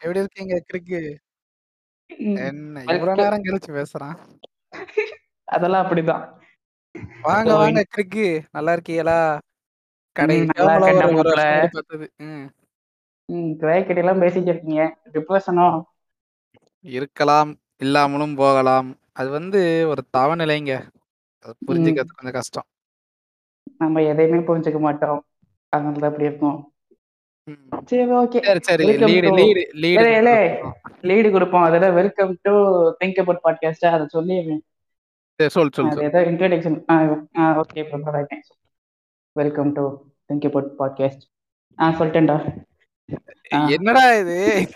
எப்படி இருக்கீங்க கிறுக்கு? என்ன இவ்வளோ வெல்கம். நேரம் கழிச்சு பேசுறான். அதெல்லாம் அப்படிதான். வாங்க, வாங்க கிறுக்கு. நல்லா இருக்கீங்களா? ம். கடைசியா நல்லா உங்கள இருக்கேன்டா ஒரு 1 மாப்ள. வருஷம் முன்னாடி பார்த்தது. ம். ம். கிட்டலாம் பேசிட்டு இருக்கீங்க. டிப்ரஷனோ? இருக்கலாம், இல்லாமலும் போகலாம். அது வந்து ஒரு தவநிலைங்க. அத. புரிஞ்சுக்கிறது கொஞ்சம் கஷ்டம். நம்ம எதையுமே புரிஞ்சுக்க மாட்டோம். அதனால தான் இப்படி இருக்கோம். சரி ஓகே. சரி, லீடு, லீடு, லீடு. லீடு குடுப்போம். அதோட வெல்கம் டூ திங்க் அபௌட் பாட்காஸ்ட்டா அத. சரி சொல், சொல். ஏதோ introduction okay. Welcome to think about podcast. ஆ சொல்லிட்டேன்டா. என்னடா இது?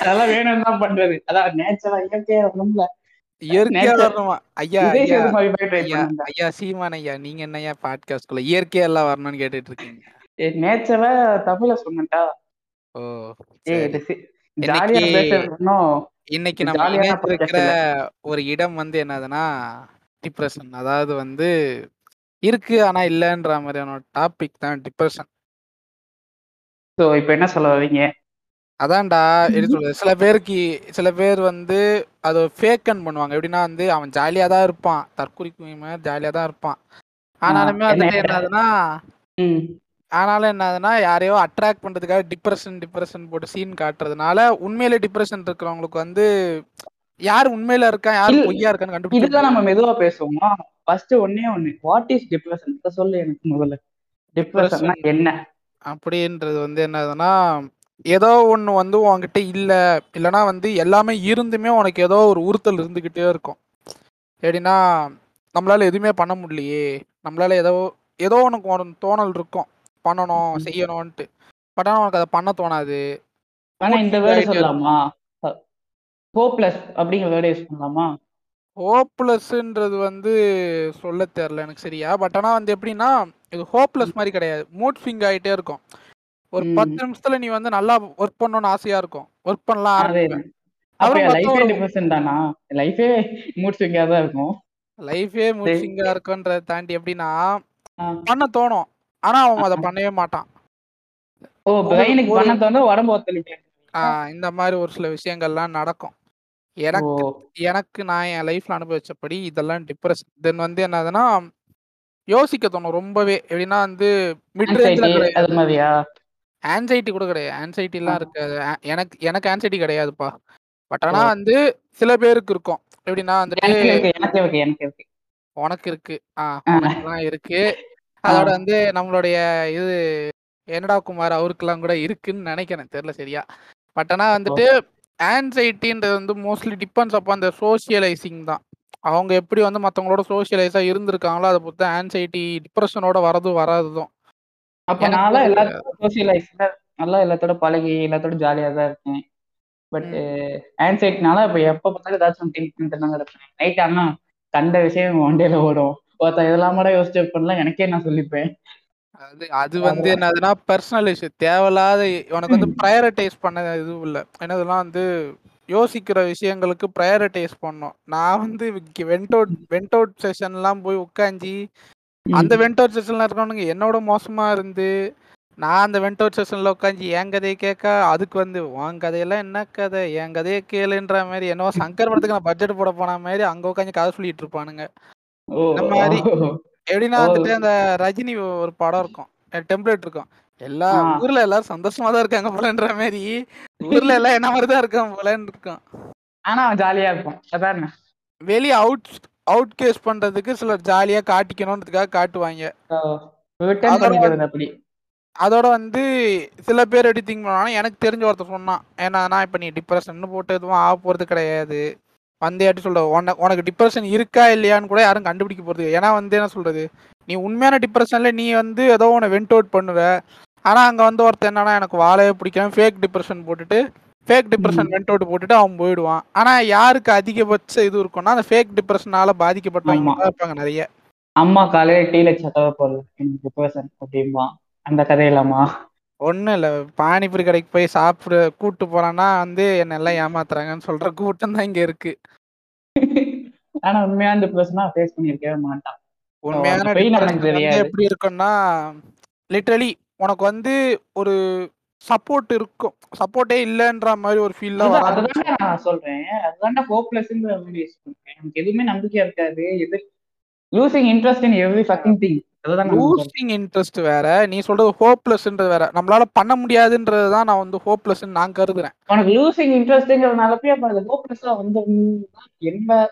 அதெல்லாம் வேணும்னு தான் பண்றது. அதான் நேச்சரா இயற்கையா வரணும்ல. இயற்கையா வரணுமா? ஐயா, ஐயா, ஐயா, சீமான் ஐயா, நீங்க என்னய்யா பாட்காஸ்ட்குள்ள இயற்கையா எல்லாம் வரணும்னு கேட்டுட்டு இருக்கீங்க? ஏ நேச்சரா தமிழ்ல சொன்னேன்டா. ஓ! இன்னைக்கு நம்ம இல்ல. ஒரு இடம் வந்து என்னதுன்னா, டிப்ரஷன். அதாவது வந்து இருக்கு, ஆனா இல்லன்ற மாரியான ஒரு டாபிக் தான் டிப்ரஷன். ஸோ இப்ப என்ன சொல்ல வரீங்க? அதான்டா எப்படி சொல்றது? சில பேருக்கு சில பேர் வந்து அத ஃபேக்கன் பண்ணுவாங்க. எப்படின்னா வந்து அவன் ஜாலியா தான் இருப்பான். தற்குறிக்கு மாரி ஜாலியா தான் இருப்பான். ஆனாலுமே வந்துட்டு என்னதுன்னா. ஆனாலும் என்னதுன்னா, யாரையோ அட்ராக்ட் பண்றதுக்காக டிப்ரஷன், டிப்ரஷன் போட்டு சீன் காட்டுறதுனால, உண்மையிலே டிப்ரஷன் இருக்கிறவங்களுக்கு வந்து யார் உண்மையில இருக்கான், யார் பொய்யா இருக்கான்னு இதுதான் நம்ம. மெதுவா பேசுவோமா? ஃபர்ஸ்ட் ஒண்ணே ஒண்ணு. What is depression? சொல்லு எனக்கு முதல்ல. டிப்ரஷன்னா டிப்ரஷன் என்ன? அப்படின்றது வந்து என்னதுன்னா, ஏதோ ஒண்ணு வந்து உன்கிட்ட இல்ல. இல்லன்னா வந்து எல்லாமே இருந்துமே உனக்கு ஏதோ ஒரு உறுத்தல் இருந்துகிட்டே இருக்கும். எப்படின்னா, நம்மளால எதுவுமே பண்ண முடியலையே. நம்மளால ஏதோ ஏதோ உனக்கு ஒரு தோணல் இருக்கும். பண்ணணும், ம். செய்யணுன்ட்டு. பட் ஆனா உனக்கு அத பண்ண தோணாது. ஆனா இந்த வேர்ட். சொல்லலாமா? ஹோப்லெஸ் அப்படிங்கிற வேர்ட் யூஸ் பண்ணலாமா? ஹோப்லெஸ்ன்றது வந்து சொல்ல தெரியல எனக்கு சரியா. பட் ஆனா வந்து எப்படின்னா, இது ஹோப்லெஸ் ம். மாரி கிடையாது. மூட் ஸ்விங் ஆயிட்டே இருக்கும். ஒரு. 10 நிமிஷத்துல நீ வந்து நல்லா ஒர்க் பண்ணணும்னு ஆசையா இருக்கும். ஒர்க் பண்ணலாம் ஆரம்பிப்ப. அதேதான். அப்புறம் அப்ப பார்த்தா லைஃபே மூட் ஸ்விங்கா தான் இருக்கும். லைஃபே மூட். ஸ்விங்கா இருக்குன்றத தாண்டி எப்படின்னா. பண்ண தோணும். ஆனா. அவன் அத பண்ணவே மாட்டான். ஓ பிரெயினுக்கு பண்ண தோணுது உடம்பு ஆ ஒத்துழைக்கலையா? இந்த மாரி ஒரு சில விஷயங்கள்லாம் நடக்கும். எனக்கு எனக்கு நான் என் லைஃப்ல அனுபவிச்சபடி இதெல்லாம் டிப்ரஷன். தென் வந்து என்னதுன்னா, யோசிக்க தோணும் ரொம்பவே. எப்படின்னா வந்து மிட் ரேஞ்ச்ல? ஆங்ஸைட்டி கூட கிடையாது. ஆ. ஆங்ஸைட்டிலாம் இருக்காது. எனக்கு எனக்கு ஆங்ஸைட்டி கிடையாதுப்பா. பட்! ஆனா வந்து சில பேருக்கு இருக்கும். எப்படின்னா வந்துட்டு. உனக்கு இருக்கு. ஆ ஆ. உனக்கெல்லாம் இருக்கு. அதோட வந்து நம்மளுடைய இது என்னடா குமார் அவருக்கெல்லாம் கூட இருக்குன்னு நெனைக்கிறேன். தெரியல சரியா. பட் ஆனா ஓ! வந்துட்டு ஆங்ஸைட்டின்றது வந்து mostly depends upon the socialising தான். அவங்க எப்படி வந்து மத்தவங்களோட சோசியலைஸா இருந்திருக்காங்களோ, அத பொறுத்து ஆங்ஸைட்டி, டிப்ரஷனோட வரது வராததும். அப்ப எனக்கு நான்லாம் வந்து எல்லாத்தோட சோசியலைஸ்ல நல்லா எல்லாத்தோட பழகி, எல்லாத்தோட ஜாலியா தான் இருக்கேன். பட் ம். ஆங்ஸைட்டினால இப்ப எப்ப பார்த்தாலும் ஏதாச்சும் திங்க் பண்ணிட்டு தான் கிடப்பேன். நைட் ஆனா கண்ட விஷயம் மண்டையில ஓடும். ஒருத்தன் இதெல்லாமாடா யோசிச்சு வைப்பேன்லாம் எனக்கே நான் சொல்லிப்பேன். அது அது வந்து. என்னதுன்னா, பெர்சனல் இஷ்யூ. தேவையில்லாத உனக்கு வந்து பிரையாரிடைஸ் பண்ண இதுவும் இல்ல. என்னதெல்லாம் வந்து யோசிக்கிற விஷயங்களுக்கு பிரையாரிடைஸ் பண்ணணும். நான் வந்து வென்ட் அவுட் வென்ட் அவுட் செஷன்லாம் போய் உட்காந்து, அந்த ம். வென்ட் அவுட் செஷன்ல இருக்கிறவனுங்க என்னோட மோசமா இருந்து, நான் அந்த வென்ட் அவுட் செஷன்ல உட்காந்து என் கதைய கேட்க, அதுக்கு வந்து உன் கதையெல்லாம் என்ன கதை? என் கதைய கேளுன்ற மாரி என்னவோ சங்கர் படத்துக்கு நான் பட்ஜெட் போட போன மாரி அங்க உட்காந்து கதை சொல்லிட்டு இருப்பானுங்க. இந்த. எப்படின்னா! வந்துட்டு அந்த ரஜினி ஒரு படம் இருக்கும். டெம்ப்ளேட் இருக்கும். எல்லா. ஊர்ல எல்லாரும் சந்தோஷமா தான் இருக்காங்க போலன்ற மாரி, ஊர்ல எல்லாம் என்ன மாரி தான் இருக்கான் போலன்னு இருக்கும். ஆனா ஜாலியா இருப்பான். அதானே? வெளிய அவுட் அவுட் கேஸ் பண்றதுக்கு சிலர் ஜாலியா. ஓ! ரிட்டர்ன் அதோட வந்து பண்ணிக்கிறது அப்படி. அதோட வந்து சில பேர் எப்படி திங்க் பண்ணுவாங்கன்னா, எனக்கு தெரிஞ்ச ஒருத்தன் சொன்னான். என்னன்னா, இப்ப நீ டிப்ரஷன்னு போட்டு எதுவும் ஆக போறது கிடையாது. வந்து எப்படி சொல்றது? உன உனக்கு டிப்ரஷன் இருக்கா இல்லையான்னு கூட யாரும் கண்டுபிடிக்க போறது ஏன்னா வந்து என்ன சொல்றது? நீ உண்மையான டிப்ரஷன்ல நீ வந்து ஏதோ ஒண்ண வென்ட் அவுட் பண்ணுவ. ஆனா அங்க வந்து ஒருத்தன் என்னன்னா, எனக்கு வாழவே பிடிக்காம ஃபேக் டிப்ரஷன் போட்டுட்டு, fake depression hmm. Vent out போட்டுட்டு அவன் போயிடுவான். ஆனா யாருக்கு அதிகபட்ச இது இருக்கும்னா, அந்த ஃபேக் டிப்ரஷனால பாதிக்கப்பட்டவங்க இருப்பாங்க நெறைய. அம்மா காலையில டீல போடல. எனக்கு டிப்ரஷன் அப்படிம்பான். அந்த கதையிலாமா? ஒண்ணும் இல்ல. பானிபூரி கடைக்கு போய் சாப்பிட கூட்டு போறான்னா வந்து என்ன எல்லாம் ஏமாத்துறாங்கன்னு சொல்ற கூட்டம் தான் இங்க இருக்கு. ஆனா உண்மையான டிப்ரஷனா ஃபேஸ் பண்ணியிருக்கவே மாட்டான். உண்மையான. எப்படி இருக்கும்னா, லிட்டரலி உனக்கு வந்து ஒரு சப்போர்ட் இருக்கும் சப்போர்ட்டே இல்லன்ற மாதிரி ஒரு ஃபீல்ல அதுதான் நான் சொல்றேன் அதுதான்டா ஹோப்லெஸ்ங்கிற மாதிரி எனக்கு எதுவுமே நம்பிக்கையா இருக்காது எது losing interest in every fucking thing அதுதான் லூசிங் இன்ட்ரெஸ்ட் வேற. நீ சொல்றது ஹோப்லெஸ்ன்றது வேற. நம்மளால பண்ண முடியாதுன்றது தான் நான் வந்து ஹோப்லெஸ் நான் கருதுறேன். உனக்கு லூசிங் இன்ட்ரெஸ்ட்ங்கிறதுனால போய் அப்ப அது ஹோப்லெஸ்ஸா வந்து என்ன?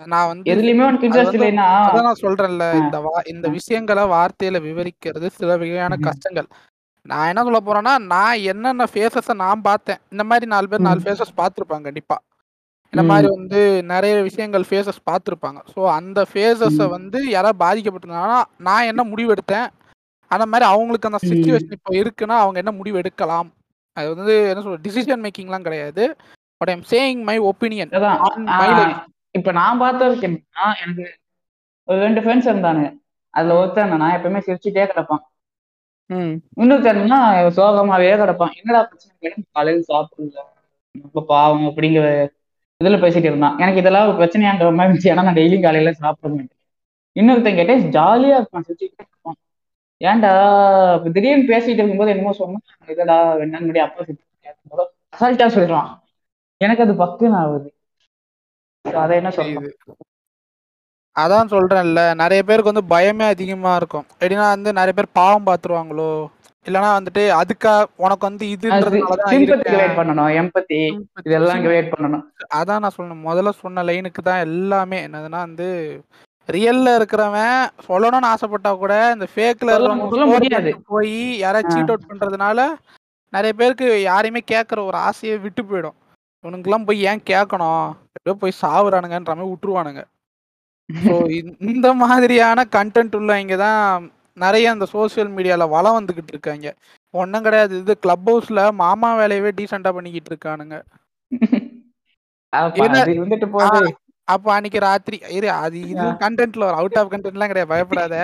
நான் வந்து எதுலயுமே உனக்கு அது இன்ட்ரெஸ்ட் இல்லைன்னா அதான் நான் சொல்றேன்ல இந்த வா இந்த விஷயங்களை வார்த்தையில விவரிக்கிறது சில வகையான கஷ்டங்கள். நான் என்ன சொல்ல போறேன்னா நான் என்னென்ன ஃபேஸஸை நான் பார்த்தேன். இந்த மாதிரி நாலு பேர் நாலு ஃபேஸஸ் பார்த்துருப்பாங்க கண்டிப்பா. இந்த மாதிரி வந்து நிறைய விஷயங்கள் ஃபேஸஸ் பார்த்துருப்பாங்க. ஸோ அந்த ஃபேஸஸை வந்து யாராவது பாதிக்கப்பட்டிருந்தாங்கன்னா நான் என்ன முடிவு எடுத்தேன் அந்த மாதிரி அவங்களுக்கு அந்த. சுச்சுவேஷன் இப்போ இருக்குன்னா அவங்க என்ன முடிவு எடுக்கலாம் அது வந்து என்ன சொல்ற டிசிஷன் மேக்கிங்லாம் கிடையாது. But I'm saying my opinion இப்ப நான் பார்த்த வரைக்கும் என்னன்னா, எனக்கு ஒரு ரெண்டு ஃப்ரெண்ட்ஸ் இருந்தானுங்க. அதுல ஒருத்தன் நான் எப்பவுமே சிரிச்சுட்டே கிடப்பான். ம். இன்னொருத்தன்னா சோகமாவே கிடப்பான். என்னடா பிரச்சனை? காலையில சாப்பிடல. ரொம்ப பாவம் அப்படிங்கிற இதுல பேசிட்டு இருந்தான். எனக்கு இதெல்லாம் ஒரு பிரச்சனையாங்கிற மாதிரி இருந்துச்சு. ஏன்னா நான் டெய்லியும் காலையில சாப்பிட மாட்டேன். இன்னொருத்தன் கேட்டேன் ஜாலியா இருப்பான் சிரிச்சுட்டே இருப்பான். ஏன்டா திடீர்னு பேசிட்டு இருக்கும்போது என்னமோ சொன்னா இதடா என்னன்னு முன்னாடி அப்பா சிரிச்சு அசால்ட்டா சொல்றான் எனக்கு அது பக்குன்னு ஆகுது. அதை என்ன சொல்லுது அதான் சொல்றேன்ல நிறைய பேருக்கு வந்து பயமே அதிகமா இருக்கும். எப்படின்னா வந்து நிறைய பேர் பாவம் பாத்துருவாங்களோ? இல்லைன்னா வந்துட்டு அதுக்கா உனக்கு வந்து இதுன்றதுனால பண்ணணும் எம்பத்தி இதெல்லாம் கிரியேட் பண்ணணும். அதான் நான் சொன்னேன் முதல்ல சொன்ன லைனுக்கு தான் எல்லாமே. என்னதுன்னா வந்து ரியல்ல இருக்கிறவன் சொல்லணும்னு ஆசைப்பட்டா கூட இந்த ஃபேக்ல இருக்கிறவங்க போய் யாராவது சீட் அவுட் பண்றதுனால நிறைய பேருக்கு யாரையுமே கேட்கற ஒரு ஆசையே விட்டு போயிடும். இவனுங்கெல்லாம் போய் ஏன் கேட்கணும்? எப்படியோ போய் சாவுறானுங்கன்ற மாதிரி விட்டுருவானுங்க. ஸோ இந்த மாதிரியான கண்டென்ட் உள்ளவங்க தான் நிறைய அந்த சோஷியல் மீடியால வளம் வந்துகிட்டு இருக்காங்க. ஒன்றும் கிடையாது. இது கிளப் ஹவுஸ்ல மாமா வேலையவே டீசெண்டா பண்ணிக்கிட்டு இருக்கானுங்க. அப்ப அன்னைக்கு ராத்திரி இரு அது இது. கண்டென்ட்ல வரும். அவுட் ஆஃப் கண்டென்ட்லாம் கிடையாது. பயப்படாத.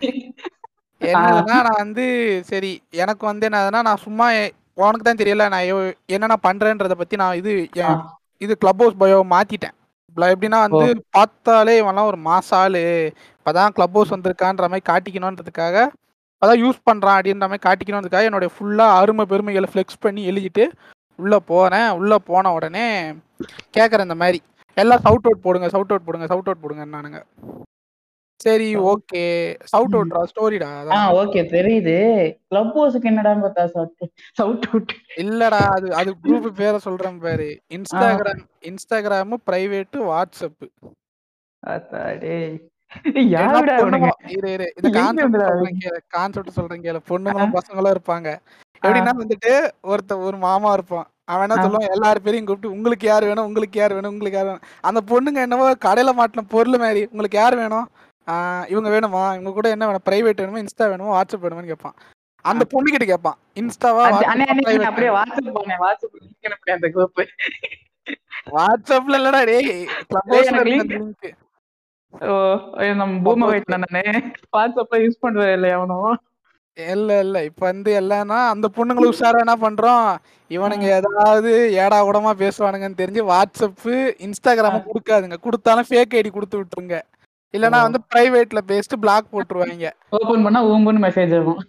என்னதுன்னா நான் வந்து சரி எனக்கு வந்து என்னதுன்னா நான் சும்மா உனக்கு தான் தெரியல நான் என்ன நான் பண்றேன்றத பத்தி நான் இது இது கிளப் ஹவுஸ் பயோ மாத்திட்டேன். இப்ப எப்படின்னா வந்து பார்த்தாலே இவன்லாம் ஒரு மாச ஆளு. இப்பதான் கிளப் ஹவுஸ் வந்திருக்கான்ற மாதிரி காட்டிக்கணுன்றதுக்காக அதான் யூஸ் பண்றான் அப்படின்ற மாதிரி காட்டிக்கணுன்றதுக்காக என்னுடைய ஃபுல்லா அருமை பெருமைகளை ஃப்ளெக்ஸ் பண்ணி எழுதிட்டு உள்ள போறேன். உள்ள போன உடனே கேக்குறேன் இந்த மாதிரி. எல்லாம் சவுட் அவுட் போடுங்க சவுட் அவுட் போடுங்க சவுட் அவுட் போடுங்க நானுங்க சரி ஓகே. சவுட் அவுட்ரா ஸ்டோரிடா ஆ ஓகே தெரியுது. கிளப் ஹவுஸுக்கு என்னடான்னு பார்த்தா சவுட் சவுட் அவுட் இல்லடா அது அது குரூப் பேரை சொல்றேன் பாரு. இன்ஸ்டாகிராம் இன்ஸ்டாகிராம் பிரைவேட் வாட்ஸ்அப் எங்க கான்செப்ட் சொல்றேன் கேளு பொண்ணுங்களும் பசங்களும் இருப்பாங்க. எப்படின்னா வந்துட்டு ஒருத்த ஒரு மாமா இருப்பான். அவன் என்ன. சொல்லுவான்? எல்லாரும் பேரையும் கூப்பிட்டு உங்களுக்கு யார் வேணும்? உங்களுக்கு யார் வேணும்? உங்களுக்கு யார் வேணும்? அந்த பொண்ணுங்க என்னவோ கடையில மாட்டின பொருள் மாதிரி உங்களுக்கு யார் வேணும்? இவங்க வேணுமா? இவங்க கூட என்ன வேணும்? பிரைவேட் வேணுமா? இன்ஸ்டா வேணுமா? வாட்ஸ்அப் வேணுமான்னு கேட்பான். அந்த பொண்ணு கிட்ட கேட்பான். இன்ஸ்டாவா அப்படியே? வாட்ஸ்அப் அனுப்புறேன் அந்த குரூப் வாட்ஸ்அப்ல இல்லடா டேய். கிளப் ஹவுஸ்ல லிங்க் ஓ நம்ம பூம வெயிட் நானே வாட்ஸ்அப்ல யூஸ் பண்றது இல்லை எவனும் இல்ல இல்ல. இப்ப வந்து எல்லாம்னா அந்த பொண்ணுங்களை உஷாரா என்ன பண்றோம்? இவனுங்க ஏதாவது ஏடா கூடமா பேசுவானுங்கன்னு தெரிஞ்சு வாட்ஸ்அப் இன்ஸ்டாகிராம கொடுக்காதுங்க. கொடுத்தாலும் ஃபேக் ஐடி கொடுத்து விட்டுருங்க. இல்லனா. வந்து பிரைவேட்ல பேசிட்டு பிளாக் போட்டுருவாங்க. ஓபன் பண்ணா ஊம்புன்னு மெசேஜ் ஆகும்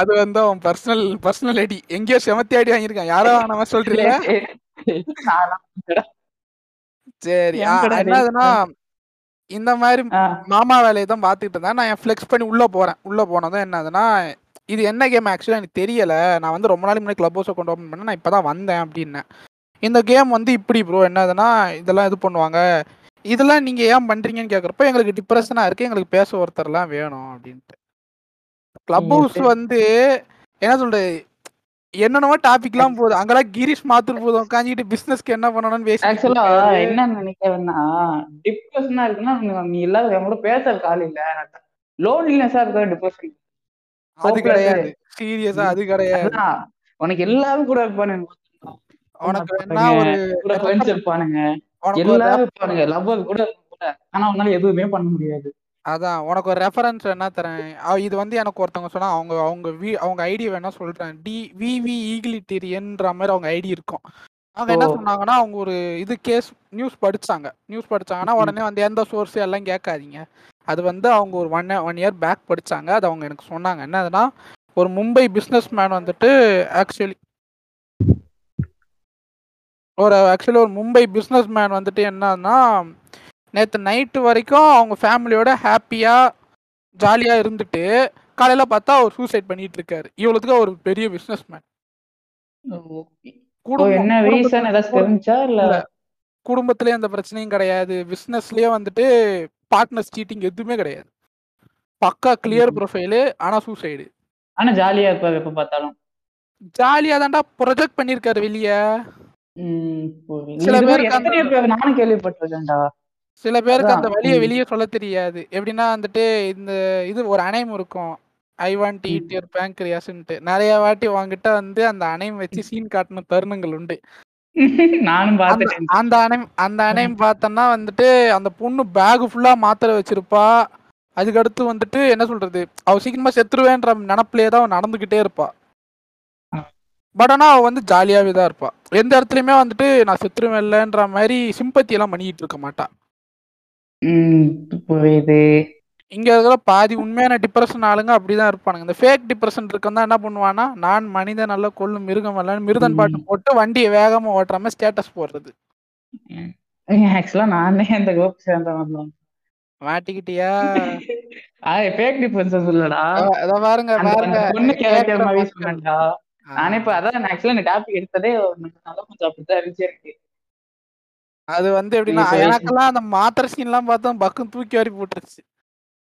அது வந்து அவன் பர்சனல் பர்சனல் ஐடி எங்கேயோ செமத்தி ஐடி வாங்கியிருக்கான். யாரோ நம்ம சொல்றீங்க? சரி. என்னதுன்னா இந்த மாதிரி மாமா வேலையை தான் பார்த்துக்கிட்டு இருந்தேன். நான் என் ஃப்ளெக்ஸ் பண்ணி உள்ளே போகிறேன் உள்ளே போனதும் என்னதுன்னா இது என்ன கேம் ஆக்சுவலாக எனக்கு தெரியல. நான் வந்து ரொம்ப நாளைக்கு முன்னாடி கிளப் ஹவுஸை கொண்டு ஓப்பன் பண்ணேன். நான் இப்போ தான் வந்தேன் அப்படின்னேன். இந்த கேம் வந்து இப்படி ப்ரோ என்னதுன்னா இதெல்லாம் இது பண்ணுவாங்க. இதெல்லாம் நீங்கள் ஏன் பண்ணுறீங்கன்னு கேட்குறப்ப எங்களுக்கு டிப்ரெஷனாக இருக்குது எங்களுக்கு பேச ஒருத்தர்லாம் வேணும் அப்படின்ட்டு. கிளப் நீங்க ஹவுஸ். வந்து என்ன சொல்றது? என்னென்னமோ டாபிக்லாம் போகுது அங்கெல்லாம் கிரீஷ் மாத்தூர் போதும் உட்காந்துக்கிட்டு பிசினஸ்க்கு என்ன பண்ணணும்னு பேசிட்டு ஆக்சுவலா. என்ன நினைக்கிறேன்னா டிப்ரெஷனா இருக்குன்னா நீ- இல்லாத என் கூட பேசுறதுக்கு ஆள் இல்ல. லோன்லினஸா இருக்க டிப்ரெஷன் அது. கிடையாது. சீரியஸா அது கிடையாது. உனக்கு எல்லாரும் கூட இருப்பானுங்க. உனக்கு ஒரு ஃப்ரெண்ட்ஸ் இருப்பானுங்க. எல்லாரும் இருப்பானுங்க லவ்வர் கூட கூட ஆனா அவனால எதுவுமே பண்ண முடியாது. அதான் உனக்கு ஒரு ரெஃபரன்ஸ் என்ன தரேன்? இது வந்து எனக்கு ஒருத்தவங்க சொன்னா அவங்க அவங்க வீ அவங்க ஐடி வேணா சொல்றேன். டி விவி ஈகிலிட்டேரியன்ற மாதிரி அவங்க ஐடி இருக்கும். அவங்க என்ன. சொன்னாங்கன்னா அவங்க ஒரு இது கேஸ் நியூஸ் படிச்சாங்க. நியூஸ் படிச்சாங்கன்னா. உடனே வந்து எந்த சோர்ஸ் எல்லாம் கேட்காதீங்க. அது வந்து அவங்க ஒரு ஒன் ஒன் இயர் பேக் படிச்சாங்க. அது அவங்க எனக்கு சொன்னாங்க. என்னதுன்னா ஒரு மும்பை பிஸ்னஸ் மேன் வந்துட்டு ஆக்சுவலி ஒரு ஆக்சுவலி ஒரு மும்பை பிஸ்னஸ் மேன் வந்துட்டு என்னன்னா நேற்று நைட்டு வரைக்கும் அவங்க ஃபேமிலியோட ஹாப்பியாக ஜாலியாக இருந்துட்டு காலையில் பார்த்தா அவர் சூசைட் பண்ணிட்டு இருக்காரு. இவ்வளோத்துக்கு ஒரு பெரிய பிஸ்னஸ் மேன். குடும்பத்திலேயே அந்த பிரச்சனையும் கிடையாது. பிஸ்னஸ்லயே வந்துட்டு பார்ட்னர்ஸ் சீட்டிங் எதுவுமே கிடையாது. பக்கா கிளியர். ப்ரொஃபைலு ஆனா சூசைடு ஆனா ஜாலியா இருப்பாரு எப்ப பார்த்தாலும். ஜாலியா தான்டா ப்ரொஜெக்ட் பண்ணிருக்காரு வெளிய. சில பேருக்கு நானும் கேள்விப்பட்டிருக்கேன்டா. சில பேருக்கு அந்த. வழியை. வெளியே சொல்ல தெரியாது. எப்படின்னா வந்துட்டு இந்த இது ஒரு அணையம் இருக்கும். I want. ஈட் யுவர் பேங்க்ரியாஸ்ன்ட்டு நிறைய வாட்டி வாங்கிட்ட வந்து அந்த அணையம் வச்சு சீன் காட்டின தருணங்கள் உண்டு. நானும் அந்த பார்த்துட்டேன். அந்த அணையம் அந்த அணையம் பார்த்தோன்னா வந்துட்டு அந்த பொண்ணு பேக் ஃபுல்லா மாத்திரை வச்சிருப்பா. அதுக்கடுத்து வந்துட்டு என்ன சொல்றது? அவ சீக்கிரமா செத்துருவேன்ற நினப்பிலே தான் நடந்துகிட்டே இருப்பா. பட் ஆனா அவ வந்து ஜாலியாவே தான் இருப்பா. எந்த இடத்துலயுமே வந்துட்டு நான் செத்துருவேன் இல்லைன்ற மாதிரி சிம்பத்தி எல்லாம் பண்ணிட்டு இருக்க மாட்டா. புரியுது. இங்க இருக்கிற பாதி உண்மையான டிப்ரெஷன் ஆளுங்க அப்படிதான் இருப்பானுங்க. இந்த ஃபேக் டிப்ரெஷன் இருக்கவன் என்ன பண்ணுவானா நான் மனிதன் நல்ல கொல்லும் மிருகம் அல்லன்னு மிருதன் பாட்டு. போட்டு வண்டியை வேகமா ஓட்டுறாம ஸ்டேட்டஸ் போடுறது. நானே அந்த குரூப் சேர்ந்தவன் மாட்டிக்கிட்டியா? ஃபேக் டிஃபரன்சஸ் இல்லடா. அத- பாருங்க பாருங்க. பொண்ணு கேரக்டர் மாதிரி. நானே இப்ப அதான் ஆக்சுவலா இந்த டாபிக் எடுத்ததே நல்லா கொஞ்சம் அப்படித்தான் இருந்துச்சு எனக்கு. அது வந்து எப்படின்னா எனக்கெல்லாம் அந்த மாத்திரை சீன் எல்லாம் பார்த்தா பக்கம் தூக்கி வாரி போட்டுருச்சு.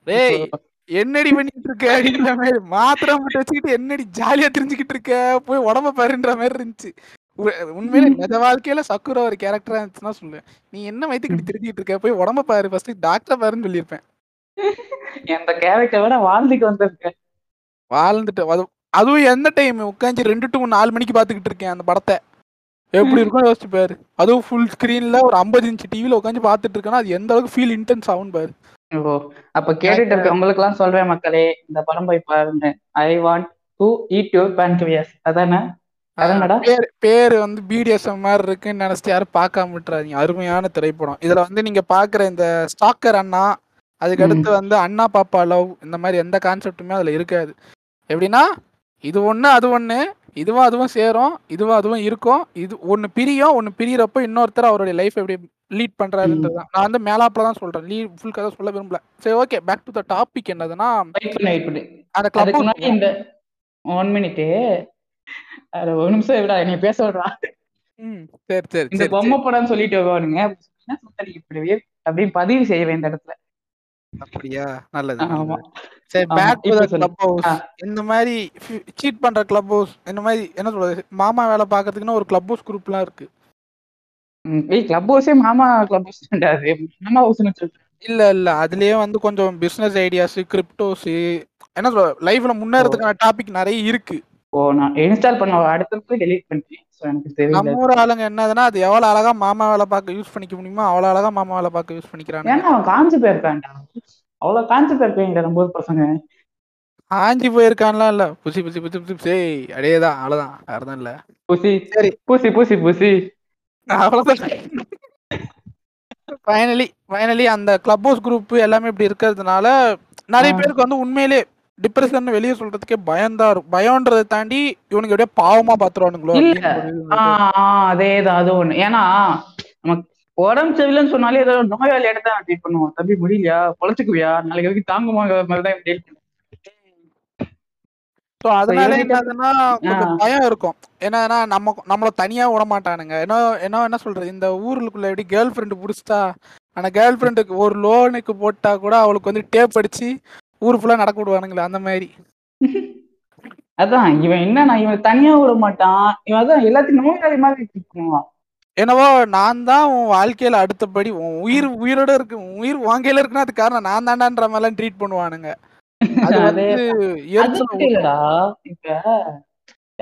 டேய் என்னடி பண்ணிட்டு இருக்க? அப்படின்ற மாதிரி மாத்திரை மட்டும் வச்சுக்கிட்டு என்னடி ஜாலியா தெரிஞ்சுக்கிட்டு இருக்க? போய் உடம்ப பாருன்ற மாதிரி இருந்துச்சு. உண்மையிலே நிஜ வாழ்க்கையில சக்குர ஒரு கேரக்டரா இருந்துச்சுன்னா சொல்லு நீ என்ன வயிற்றுக்கிட்டு தெரிஞ்சுக்கிட்டு இருக்க? போய் உடம்ப பாரு ஃபர்ஸ்ட் டாக்டர் பாருன்னு சொல்லியிருப்பேன். அந்த கேரக்டர் விட வாழ்ந்துக்கு வந்திருக்கேன் வாழ்ந்துட்டு அது அதுவும் எந்த டைம் உட்காந்து ரெண்டு டு நாலு மணிக்கு பார்த்துக்கிட்டு இருக்கேன் அந்த படத்தை. எப்படி இருக்கும் யோசிச்சு பாரு. அதுவும் ஃபுல் ஸ்கிரீன்ல ஒரு ஐம்பது இன்ச் டிவில உட்காந்து பார்த்துட்டு இருக்கேன்னா அது எந்த அளவுக்கு ஃபீல் இன்டென்ஸ் ஆகும் பாரு. ஓ அப்ப கேட்டுட்டு இருக்கவங்களுக்கு எல்லாம் சொல்றேன் மக்களே இந்த படம் போய் பாருங்க. I want to eat your pancreas அதானே? பேர் பேர் வந்து பிடிஎஸ்எம் மாதிரி இருக்குன்னு நினைச்சிட்டு யாரும் பார்க்காம விட்டுறாதீங்க. அருமையான திரைப்படம். இதுல வந்து நீங்க பாக்குற இந்த ஸ்டாக்கர் அண்ணா அதுக்கு அடுத்து வந்து அண்ணா பாப்பா லவ் இந்த மாதிரி எந்த கான்செப்ட்டுமே அதுல இருக்காது. எப்படின்னா இது ஒண்ணு அது ஒண்ணு. இதுவும் அதுவும் சேரும். இதுவும் அதுவும் இருக்கும். இது ஒன்னு பிரியும். ஒன்னு பிரியறப்ப இன்னொருத்தர் அவருடைய லைஃப் எப்படி லீட் பண்றாருன்றது. தான் நான் வந்து மேலாப்ல தான் சொல்றேன். லீ ஃபுல் கதை சொல்ல விரும்பல. சரி okay back to the topic என்னதுன்னா அந்த கிளப் இந்த ஒன் மினிட் ஒரு நிமிஷம் விடா நீ பேச விடுறா. ம் சரி சரி இந்த பொம்மை படம் சொல்லிட்டு வருவானுங்க அப்படின்னு பதிவு செய்வேன் இந்த இடத்துல. அப்படியா? நல்லது ஆமா. சரி. Clubhouse. இந்த மாதிரி சீட் பண்ற கிளப் ஹவுஸ் இந்த மாதிரி என்ன சொல்றது? மாமா வேலை பாக்குறதுக்குன்னு ஒரு கிளப் ஹவுஸ் குரூப்லாம் இருக்கு. ஏய் கிளப் ஹவுஸே மாமா கிளப் ஹவுஸ் மாமா சொல்றேன் இல்ல இல்ல. அதுலயே வந்து கொஞ்சம் பிசினஸ் ஐடியாஸ் கிரிப்டோஸ் என்ன சொல்ற? லைஃப்ல முன்னேறதுக்கான டாபிக் நிறைய இருக்கு. ஓ நான் இன்ஸ்டால் பண்ண அடுத்தது டெலீட் பண்ணிட்டேன். நம்ம ஊர் ஆளுங்க என்னதுன்னா அது எவ்வளவு அழகா மாமா வேலை பார்க்க யூஸ் பண்ணிக்க முடியுமோ அவ்வளவு அழகா மாமா வேலை பார்க்க யூஸ் பண்ணிக்கிறாங்க ஏன்னா அவன் காஞ்சு போயிருக்கான்டா. அவ்வளவு காஞ்சு போயிருக்கீங்க நம்ம ஊர் பசங்க? ஆஞ்சி போயிருக்கான்லாம் இல்ல. புசி புசி புசி புசி புசி. அடேதான் அவ்வளவுதான். வேறதான் இல்ல. பூசி சரி. பூசி பூசி பூசி. அவ்வளவுதான். ஃபைனலி ஃபைனலி அந்த கிளப் ஹவுஸ் குரூப் எல்லாமே இப்படி இருக்கிறதுனால நிறைய. பேருக்கு வந்து உண்மையிலே டிப்ரெஷன் வெளியே சொல்றதுக்கே பயம்தான் இருக்கும். பயம்ன்றதை தாண்டி இவனுக்கு எப்படியே பாவமா பாத்துருவானுங்களோ அதேதான் அது ஒண்ணு. ஏன்னா நமக்கு உடம்பு சரியில்லைன்னு சொன்னாலே ஏதோ நோயாளி எடுத்து தான் ட்ரீட் பண்ணுவோம் தம்பி முடியலையா? பொழைச்சுக்குவியா? நாளைக்கு வரைக்கும் தாங்குமாங்க மாதிரி தான் டீல் பண்ணுவோம் ஸோ அதனால என்னதுன்னா கொஞ்சம். பயம் இருக்கும். என்னன்னா நம்ம நம்மள தனியா விட மாட்டானுங்க. என்ன என்ன என்ன சொல்றது? இந்த ஊருக்குள்ள எப்படி கேர்ள் ஃப்ரெண்டு பிடிச்சிட்டா ஆனா கேர்ள் ஃப்ரெண்டுக்கு ஒரு லோனுக்கு போட்டா கூட அவளுக்கு வந்து டேப் அடிச்சு ஊர் ஃபுல்லா நடக்க விடுவானுங்களே அந்த மாதிரி. அதான் இவன் என்னன்னா இவன் தனியா விட மாட்டான். இவன் அதான் எல்லாத்தையும் நோயாளி மாதிரி பண்ணுவான். என்னவோ நான் தான் உன் வாழ்க்கையில அடுத்தபடி உன் உயிர் உயிரோட இருக்கு உன் உயிர் வாங்கையில இருக்குன்னா அது காரணம் நான் தாண்டான்ற மாதிரிலாம் ட்ரீட் பண்ணுவானுங்க.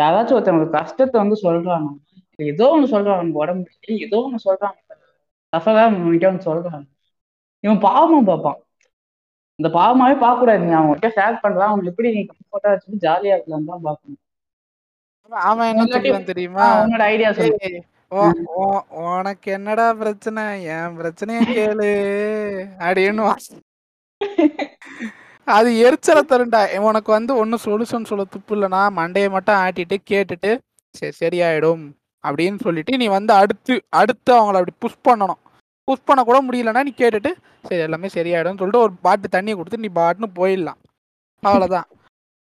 யாராச்சும் ஒருத்தவங்க கஷ்டத்தை வந்து சொல்றாங்க ஏதோ ஒண்ணு சொல்றாங்க உடம்பு ஏதோ ஒண்ணு சொல்றாங்க கசதான் ஒன்று சொல்றாங்க. இவன் பாவமா பார்ப்பான். இந்த பாவமாவே பார்க்க கூடாது நீ அவன்கிட்ட ஷேர் பண்றான் அவன் எப்படி நீ கம்ஃபர்டா வச்சுட்டு ஜாலியா இருக்கலாம் தான் பார்க்கணும். ஊத்தும். அவன் என்ன தெரியுமா? உன்னோட ஐடியா சொல்லு. உன்- உன்- உனக்கு என்னடா பிரச்சனை? என் பிரச்சனைய கேளு. அப்படின்னு அது எரிச்சலை தருண்டா உனக்கு வந்து ஒன்றும் சொல்யூஷன் சொல்ல துப்பு இல்லைனா மண்டையை மட்டும் ஆட்டிட்டு கேட்டுட்டு சரி சரியாயிடும் அப்படின்னு சொல்லிட்டு நீ வந்து அடுத்து அடுத்து அவங்கள அப்படி புஷ் பண்ணணும். புஷ் பண்ண கூட முடியலன்னா நீ கேட்டுட்டு சரி எல்லாமே சரியாயிடும்னு சொல்லிட்டு ஒரு பாட்டு தண்ணியை கொடுத்து நீ பாட்டுன்னு போயிடலாம். அவ்வளோதான்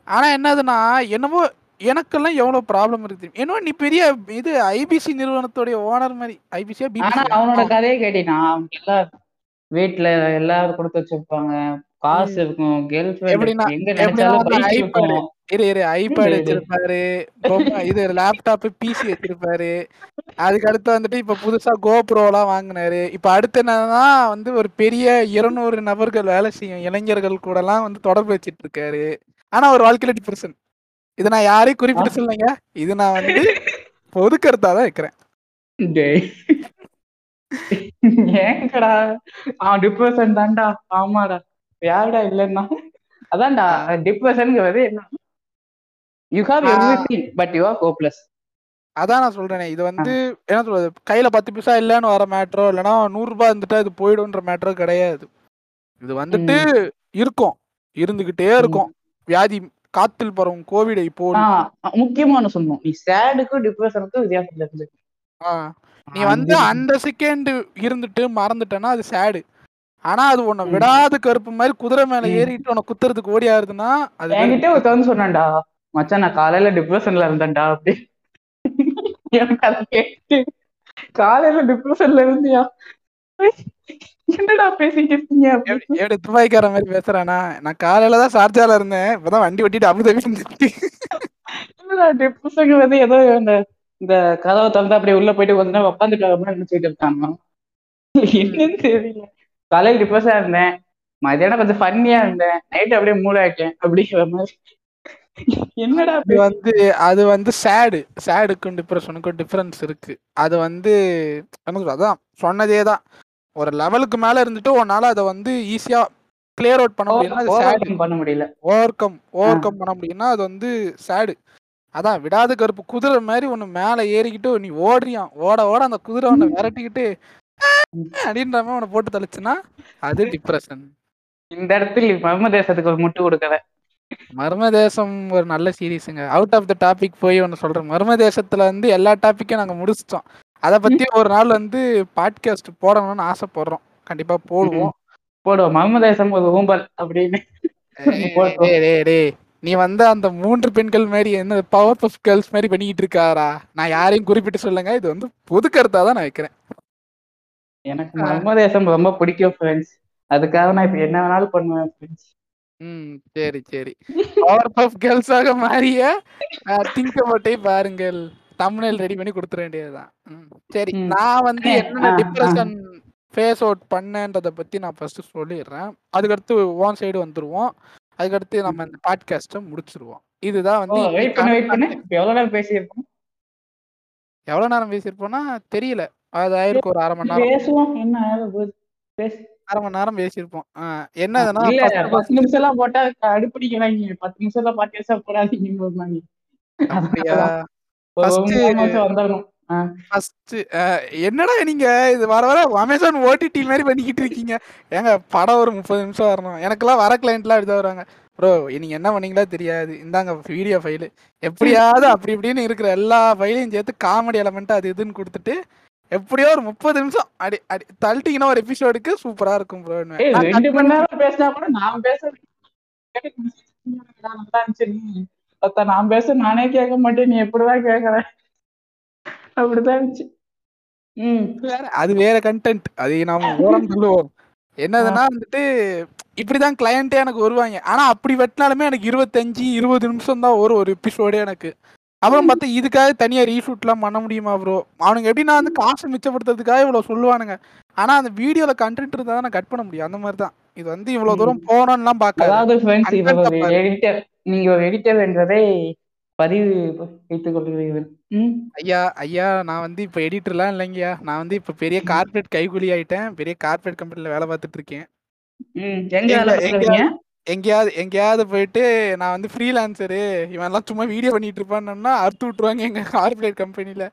ஆனால் என்னதுன்னா என்னமோ எனக்கெல்லாம் எவ்வளோ ப்ராப்ளம் இருக்குது என்னவோ நீ பெரிய இது ஐபிசி நிறுவனத்துடைய ஓனர் மாதிரி. ஐபிசியா பிபிசி அவனோட கதையே கேட்டீங்கன்னா அவங்க எல்லாம் வீட்டுல எல்லாரும் கொடுத்து வச்சிருப்பாங்க. காசு இருக்கும். கேர்ள் எங்க நினைச்சாலும் இருக்கும் இரு இரு ஐபேடு. வச்சிருப்பாரு. இது லேப்டாப் பிசி வச்சிருப்பாரு. அதுக்கு அடுத்து வந்துட்டு இப்ப புதுசா கோப்ரோலாம் வாங்கினாரு. இப்ப அடுத்து என்னன்னா வந்து ஒரு பெரிய இருநூறு நபர்கள் வேலை செய்யும். இளைஞர்கள் கூட எல்லாம் வந்து தொடர்பு வச்சிட்டு இருக்காரு. ஆனா ஒரு வாழ்க்கையில டிப்ரெஷன் இது நான் யாரையும் குறிப்பிட்டு சொல்லலைங்க. இது நான் வந்து பொது கருத்தா தான் டேய். ஏங்கடா? அவன் டிப்ரெஷன் தான்டா. ஆமாடா. யாருடா இல்லன்னா? அதான்டா டிப்ரெஷன்ங்கிறது என்ன? You have. Everything but you are hopeless அதான் நான் சொல்றேனே. இது வந்து என்ன சொல்றது? கையில பத்து பைசா இல்லைன்னு வர மேட்ரோ இல்லைன்னா நூறு ரூபாய் இருந்துட்டா இது போயிடும்ன்ற மேட்ரோ கிடையாது. இது வந்துட்டு இருக்கும். இருந்துகிட்டே இருக்கும். வியாதி காத்தில் பரவும் கோவிடை போல். முக்கியமான சொல்லணும் நீ சேடுக்கும் டிப்ரெஷனுக்கும் வித்தியாசம் தெரிஞ்சு. நீ வந்து அந்த செகண்ட் இருந்துட்டு மறந்துட்டேன்னா அது சேடு ஆனா அது உன்னை. விடாத கருப்பு மாதிரி குதிரை மேல. ஏறிட்டு உன்னை குத்துறதுக்கு ஓடி ஆறுதுன்னா அது என்கிட்ட ஒருத்தன் வந்து சொன்னான்டா மச்சான் நான் காலையில டிப்ரெஷன்ல இருந்தேன்டா அப்படி எனக்கு அதை கேட்டு. காலையில டிப்ரெஷன்ல இருந்தியா? என்னடா பேசிட்டு இருக்கீங்க? அப்படி? எப்படி- துபாய்க்கார மாதிரி பேசுறானா? நான் காலையில தான் சார்ஜால இருந்தேன். இப்பதான் வண்டி ஓட்டிட்டு அபுதாபி வந்துட்டு என்னடா வந்து ஏதோ இந்த இந்த கதவை திறந்து அப்படியே உள்ள போயிட்டு கொஞ்ச நேரம் உட்காந்துட்டு நினைச்சிட்டு இருக்காங்க. என்னன்னு தெரியல. காலையில டிப்ரெஷனா இருந்தேன். மதியானம் கொஞ்சம் ஃபன்னியா இருந்தேன். நைட் அப்படியே மூட் ஆயிட்டேன். அப்படிங்கிற மாதிரி. என்னடா இது வந்து அது வந்து சேடு சேடுக்கும் டிப்ரெஷனுக்கும் டிஃபரன்ஸ் இருக்கு. அது வந்து என்ன அதான் சொன்னதே தான் ஒரு லெவலுக்கு மேல இருந்துட்டு உன்னால அதை வந்து ஈஸியா கிளியர் அவுட் பண்ண ஓவர்கம் பண்ண முடியல. ஓவர் கம் ஓவர் கம் பண்ண முடியும்னா அது வந்து சேடு அதான் விடாத கருப்பு குதிரை மாதிரி ஒன்று மேலே ஏறிக்கிட்டு நீ ஓடுறியான் ஓட ஓட அந்த குதிரை உன்னை விரட்டிக்கிட்டு அப்படின்ற மாதிரி உன்னை போட்டு தள்ளுச்சுன்னா அது டிப்ரெஷன் இந்த இடத்துல மர்ம தேசத்துக்கு ஒரு முட்டு கொடுக்கல. மர்ம தேசம் ஒரு நல்ல சீரீஸுங்க அவுட் ஆஃப் த டாபிக் போய் ஒன்று சொல்கிறேன் மர்ம தேசத்தில் வந்து எல்லா டாப்பிக்கும் நாங்கள் முடிச்சிட்டோம். அதை பற்றி ஒரு நாள் வந்து பாட்காஸ்ட் போடணும்னு ஆசைப்படுறோம். கண்டிப்பாக போடுவோம். போடுவோம். மர்ம தேசம் ஒரு ஊம்பல் அப்படின்னு. நீ வந்து அந்த மூன்று பெண்கள் மாதிரி என்ன பவர் பஃப் கேர்ள்ஸ் மாதிரி பண்ணிக்கிட்டு இருக்காரா? நான் யாரையும் குறிப்பிட்டு சொல்லுங்க இது வந்து பொது கருத்தா தான் நான் வைக்கிறேன். எனக்கு மர்ம தேசம் ரொம்ப பிடிக்கும் ஃப்ரெண்ட்ஸ் அதுக்காக நான் இப்ப என்ன வேணாலும் பண்ணுவேன் ஃப்ரெண்ட்ஸ் ம் சரி சரி. பவர் பஃப் கேர்ள்ஸாக மாறிய திங்க் அபவுட்டே பாருங்கள். தம்ப்நெயில் ரெடி பண்ணி கொடுத்துட வேண்டியதுதான். சரி. நான் வந்து என்னென்ன டிப்ரெஷன் ஃபேஸ் அவுட் பண்ணேன்றதை பத்தி நான் ஃபர்ஸ்ட் சொல்லிடுறேன். அதுக்கடுத்து ஓன் சைடு வந்துருவோம். அதுக்கடுத்து நம்ம இந்த பாட்காஸ்ட்டை முடிச்சிருவோம். இதுதான் வந்து வெயிட் பண்ணு வெயிட் பண்ணு. எவ்வளவு நேரம் பேசியிருக்கோம் எவ்வளவு நேரம் பேசியிருப்போம்னா தெரியல. அது ஆயிருக்கு ஒரு அரை மணி நேரம். பேசுவோம். என்ன அரை மணி நேரம் பேசியிருப்போம். என்னதுன்னா பத்து நிமிஷம் எல்லாம் போட்டா அடுப்பிடிக்கிறாங்க பத்து நிமிஷம் எல்லாம் பேச போடாதீங்க ஆ. ஃபர்ஸ்ட் என்னடா நீங்க? இது வர வர அமேசான் ஓடிடி மாதிரி பண்ணிக்கிட்டு இருக்கீங்க. ஏங்க படம் ஒரு முப்பது நிமிஷம் வரணும். எனக்கெல்லாம் வர கிளைண்ட்லாம் இப்படிதான் வராங்க ப்ரோ நீங்க என்ன பண்ணீங்களா தெரியாது. இந்தாங்க வீடியோ ஃபைலு எப்படியாவது அப்படி இப்படின்னு இருக்கிற எல்லா ஃபைலையும் சேர்த்து காமெடி எலமெண்ட் அது இதுன்னு கொடுத்துட்டு எப்படியோ ஒரு முப்பது நிமிஷம் அடி அடி தள்ளிட்டீங்கன்னா ஒரு எபிசோடுக்கு சூப்பரா இருக்கும் ப்ரோ ரெண்டு மணி நேரம் பேசினா கூட நான் நீ. அத்தா நான் பேச நானே கேட்க மாட்டேன். நீ எப்படிதான் கேக்குற? அப்படிதான் இருந்துச்சு. அது வேற கண்டென்ட் அது நாம ஓரம் சொல்லுவோம் என்னதுன்னா வந்துட்டு இப்படிதான் கிளையண்டே எனக்கு வருவாங்க. ஆனா அப்படி வெட்டினாலுமே எனக்கு இருபத்தஞ்சு இருபது நிமிஷம் தான் வரும் ஒரு எபிசோடே எனக்கு. அப்புறம் பார்த்தா இதுக்காக தனியா ரீஷூட்லாம் பண்ண முடியுமா ப்ரோ அவனுங்க எப்படின்னா வந்து காசு மிச்சப்படுத்துறதுக்காக இவ்வளவு சொல்லுவானுங்க. ஆனா அந்த வீடியோல கண்டென்ட் இருந்தா நான் கட் பண்ண முடியும். அந்த மாதிரி தான் இது வந்து இவ்வளவு தூரம் போனோம்லாம் பார்க்காது. நீங்க ஒரு எடிட்டர் என்றதை பதிவு வைத்துக் கொள்கிறீர்கள். ஐயா ஐயா நான் வந்து இப்ப எடிட்டர்லாம் இல்லைங்கய்யா. நான் வந்து இப்ப பெரிய கார்ப்பரேட் கைக்கூலி ஆயிட்டேன். பெரிய கார்ப்பரேட் கம்பெனில வேலை பார்த்துட்டு இருக்கேன். எங்கேயாவது எங்கேயாவது போயிட்டு நான் வந்து ஃப்ரீலான்சரு இவன்லாம் சும்மா வீடியோ பண்ணிட்டு இருப்பான்னா அறுத்து விட்டுருவாங்க எங்க கார்பரேட் கம்பெனில.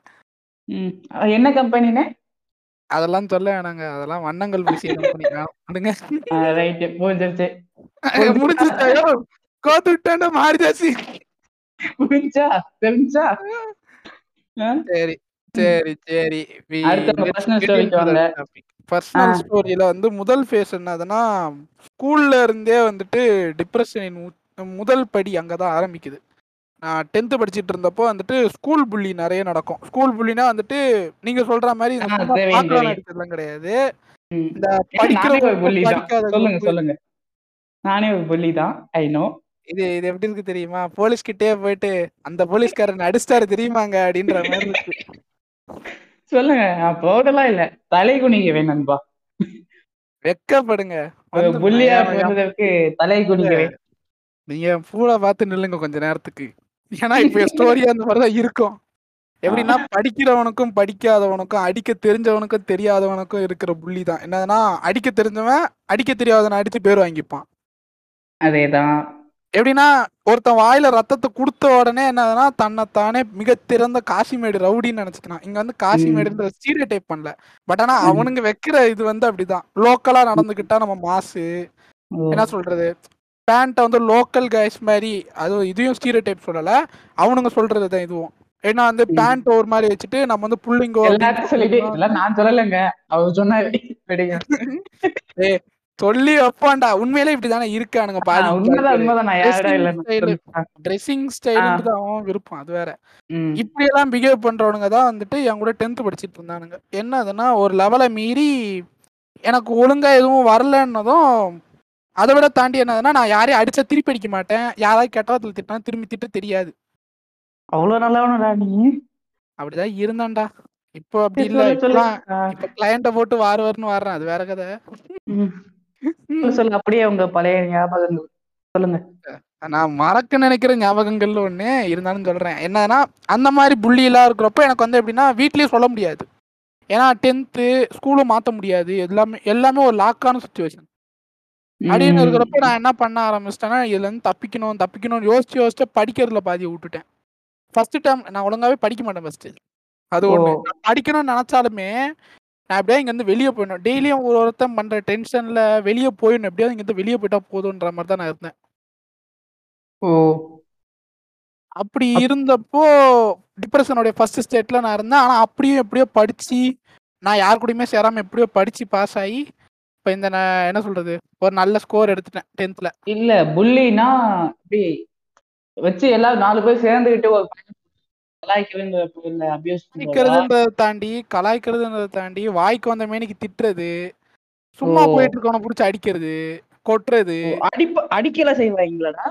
என்ன கம்பெனினே அதெல்லாம் சொல்ல வேணாங்க. அதெல்லாம் வண்ணங்கள் பூசிய கம்பெனி. முடிஞ்சுச்சா? யோவ்! கோத்து விட்டேன்டா மாரிதாசி. புரிஞ்சா? தெரிஞ்சா? சரி. சரி, சரி. பர்சனல் ஸ்டோரியில வந்து முதல் ஃபேஸ் என்னதுன்னா, ஸ்கூல்ல இருந்தே வந்துட்டு டிப்ரஷனின் முதல் படி அங்க தான் ஆரம்பிக்குது. நான் 10த் படிச்சுட்டு இருந்தப்போ வந்துட்டு ஸ்கூல் புல்லி நெறைய நடக்கும். ஸ்கூல் புல்லினா வந்துட்டு நீங்க சொல்ற. அடிக்கிறதுலாம் கிடையாது. இந்த தான். படிக்காத சொல்லுங்க, சொல்லுங்க. நானே ஒரு புல்லி தான். I know. இது இது எப்படி இருக்கு தெரியுமா? போலீஸ் கிட்டயே போயிட்டு, "அந்த போலீஸ்காரர் அடிச்சிட்டாரு தெரியுமாங்க?" அப்படின்ற மாரி இருக்கு. சொல்லுங்க. நான் போகலாம் இல்ல. தலை குனிகவே நண்பா. என் என் பிறந்ததற்கு தலை. குனிகவே. நீங்க பூல பார்த்து நில்லுங்க கொஞ்ச நேரத்துக்கு. ஏன்னா இப்ப என் ஸ்டோரியே அந்த மாரி தான் இருக்கும். எப்படின்னா படிக்கிறவனுக்கும், படிக்காதவனுக்கும், அடிக்க தெரிஞ்சவனுக்கும், தெரியாதவனுக்கும் இருக்கிற புல்லி தான். என்னதுன்னா, அடிக்க தெரிஞ்சவன், அடிக்க தெரியாதவன அடிச்சு பேர் வாங்கிப்பான். அதேதான். எப்படின்னா, ஒருத்தன் வாயில ரத்தத்த குடுத்த உடனே என்னதுன்னா, தன்ன தானே மிகச் சிறந்த காசிமேடு ரவுடின்னு நெனச்சுக்கிறான். இங்க வந்து. காசிமேடுன்ற ஸ்டீரியோடைப் பண்ணல. பட் ஆனா. அவனுங்க வைக்கிற இது வந்து அப்படிதான். லோக்கலா ம். நடந்துக்கிட்டா நம்ம மாசு. என்ன சொல்றது? பேண்ட்ட வந்து லோக்கல் காய்ஸ் மாரி அதுவும் இதையும் ஸ்டீரியோடைப் சொல்லல. அவனுங்க சொல்றது தான் இதுவும். ஏன்னா வந்து. பேண்ட் ஒரு மாரி வச்சுட்டு நம்ம வந்து புள்ளிங்கோ நான் சொல்லலங்க. அவர் சொன்னாரு. சொல்லி வைப்பான்டா. உண்மையிலே இப்படித்தானே இருக்கானுங்க பாதி ட்ரெஸ்ஸிங் ஸ்டைலு அவன் விருப்பம். அது வேற. ம். இப்படியெல்லாம் பிஹேவ் பண்றவனுங்க தான் வந்துட்டு என் கூட 10த் படிச்சுட்டு இருந்தானுங்க. என்னதுன்னா, ஒரு லெவல மீறி எனக்கு ஒழுங்கா எதுவும் வரலன்னதும், அத விட தாண்டி என்னதுன்னா, நான் யாரையும் அடிச்சா திருப்பி அடிக்க மாட்டேன். யாராவது கெட்ட வார்த்தையில திட்டினா திரும்பி திட்ட தெரியாது. அவ்ளோ நல்லவனாடா நீ? அப்படிதான் இருந்தேன்டா. இப்போ அப்படி இல்ல. இப்ப கிளையண்ட்ட போட்டு வாரு வாருன்னு வார்றேன். அது வேற கத. சொல்லு. அப்படியே உங்க பழைய ஞாபகங்கள். சொல்லுங்க. நான் மறக்க நெனைக்கிற ஞாபகங்கள்ல ஒண்ணு இருந்தாலும் சொல்றேன். என்னன்னா, அந்த மாரி புல்லிலாம் இருக்கிறப்போ எனக்கு வந்து எப்படின்னா, வீட்லயும் சொல்ல முடியாது. ஏன்னா 10த்து ஸ்கூலும் மாத்த முடியாது. எல்லாமே எல்லாமே ஒரு லாக்கான சிச்சுவேஷன். அப்படின்னு. இருக்கிறப்போ நான் என்ன பண்ண ஆரம்பிச்சுட்டேன்னா, இதுலருந்து தப்பிக்கணும், தப்பிக்கணும்னு யோசிச்சு யோசிச்சு படிக்கிறதுல பாதிய வுட்டுட்டேன். ஃபர்ஸ்ட் டெர்ம் நான் ஒழுங்காவே படிக்க மாட்டேன் ஃபர்ஸ்ட்டு. அது! ஒண்ணு. படிக்கணும்னு நெனச்சாலுமே, நான் எப்படியாவது இங்கருந்து வெளிய போயிடணும். டெய்லியும் ஒரு ஒருத்தன் பண்ற டென்ஷன்ல வெளிய போயிடணும். எப்படியாவது இங்கருந்து வெளிய போயிட்டா போதுன்ற மாரி தான் நான் இருந்தேன். ஓ! அப்படி அப் இருந்தப்போ, டிப்ரஷனுடைய ஃபர்ஸ்ட் ஸ்டேட்ல நான் இருந்தேன். ஆனா அப்படியும் எப்படியோ படிச்சு, நான் யார் கூடயுமே சேராம எப்படியோ படிச்சு பாஸ் ஆயி, இப்ப இந்த நான் என்ன சொல்றது? ஒரு நல்ல ஸ்கோர் எடுத்துட்டேன் 10த்ல. இல்ல புல்லினா எப்படி வச்சு எல்லாரும் 4 பேர் சேர்ந்துகிட்டு ஒரு கலாய்க்கிறதுங்கிற பேர்ல அபியூஸ் பண்றதா? கலாய்க்கிறதுன்றத தாண்டி கலாய்க்கிறதுன்றத தாண்டி, வாய்க்கு வந்த மேனிக்கு திட்டுறது! சும்மா போயிட்டு இருக்கவன புடிச்சு அடிக்கிறது, கொட்டுறது. அடிப்ப அடிக்கலாம் செய்வாய்ங்களாடா?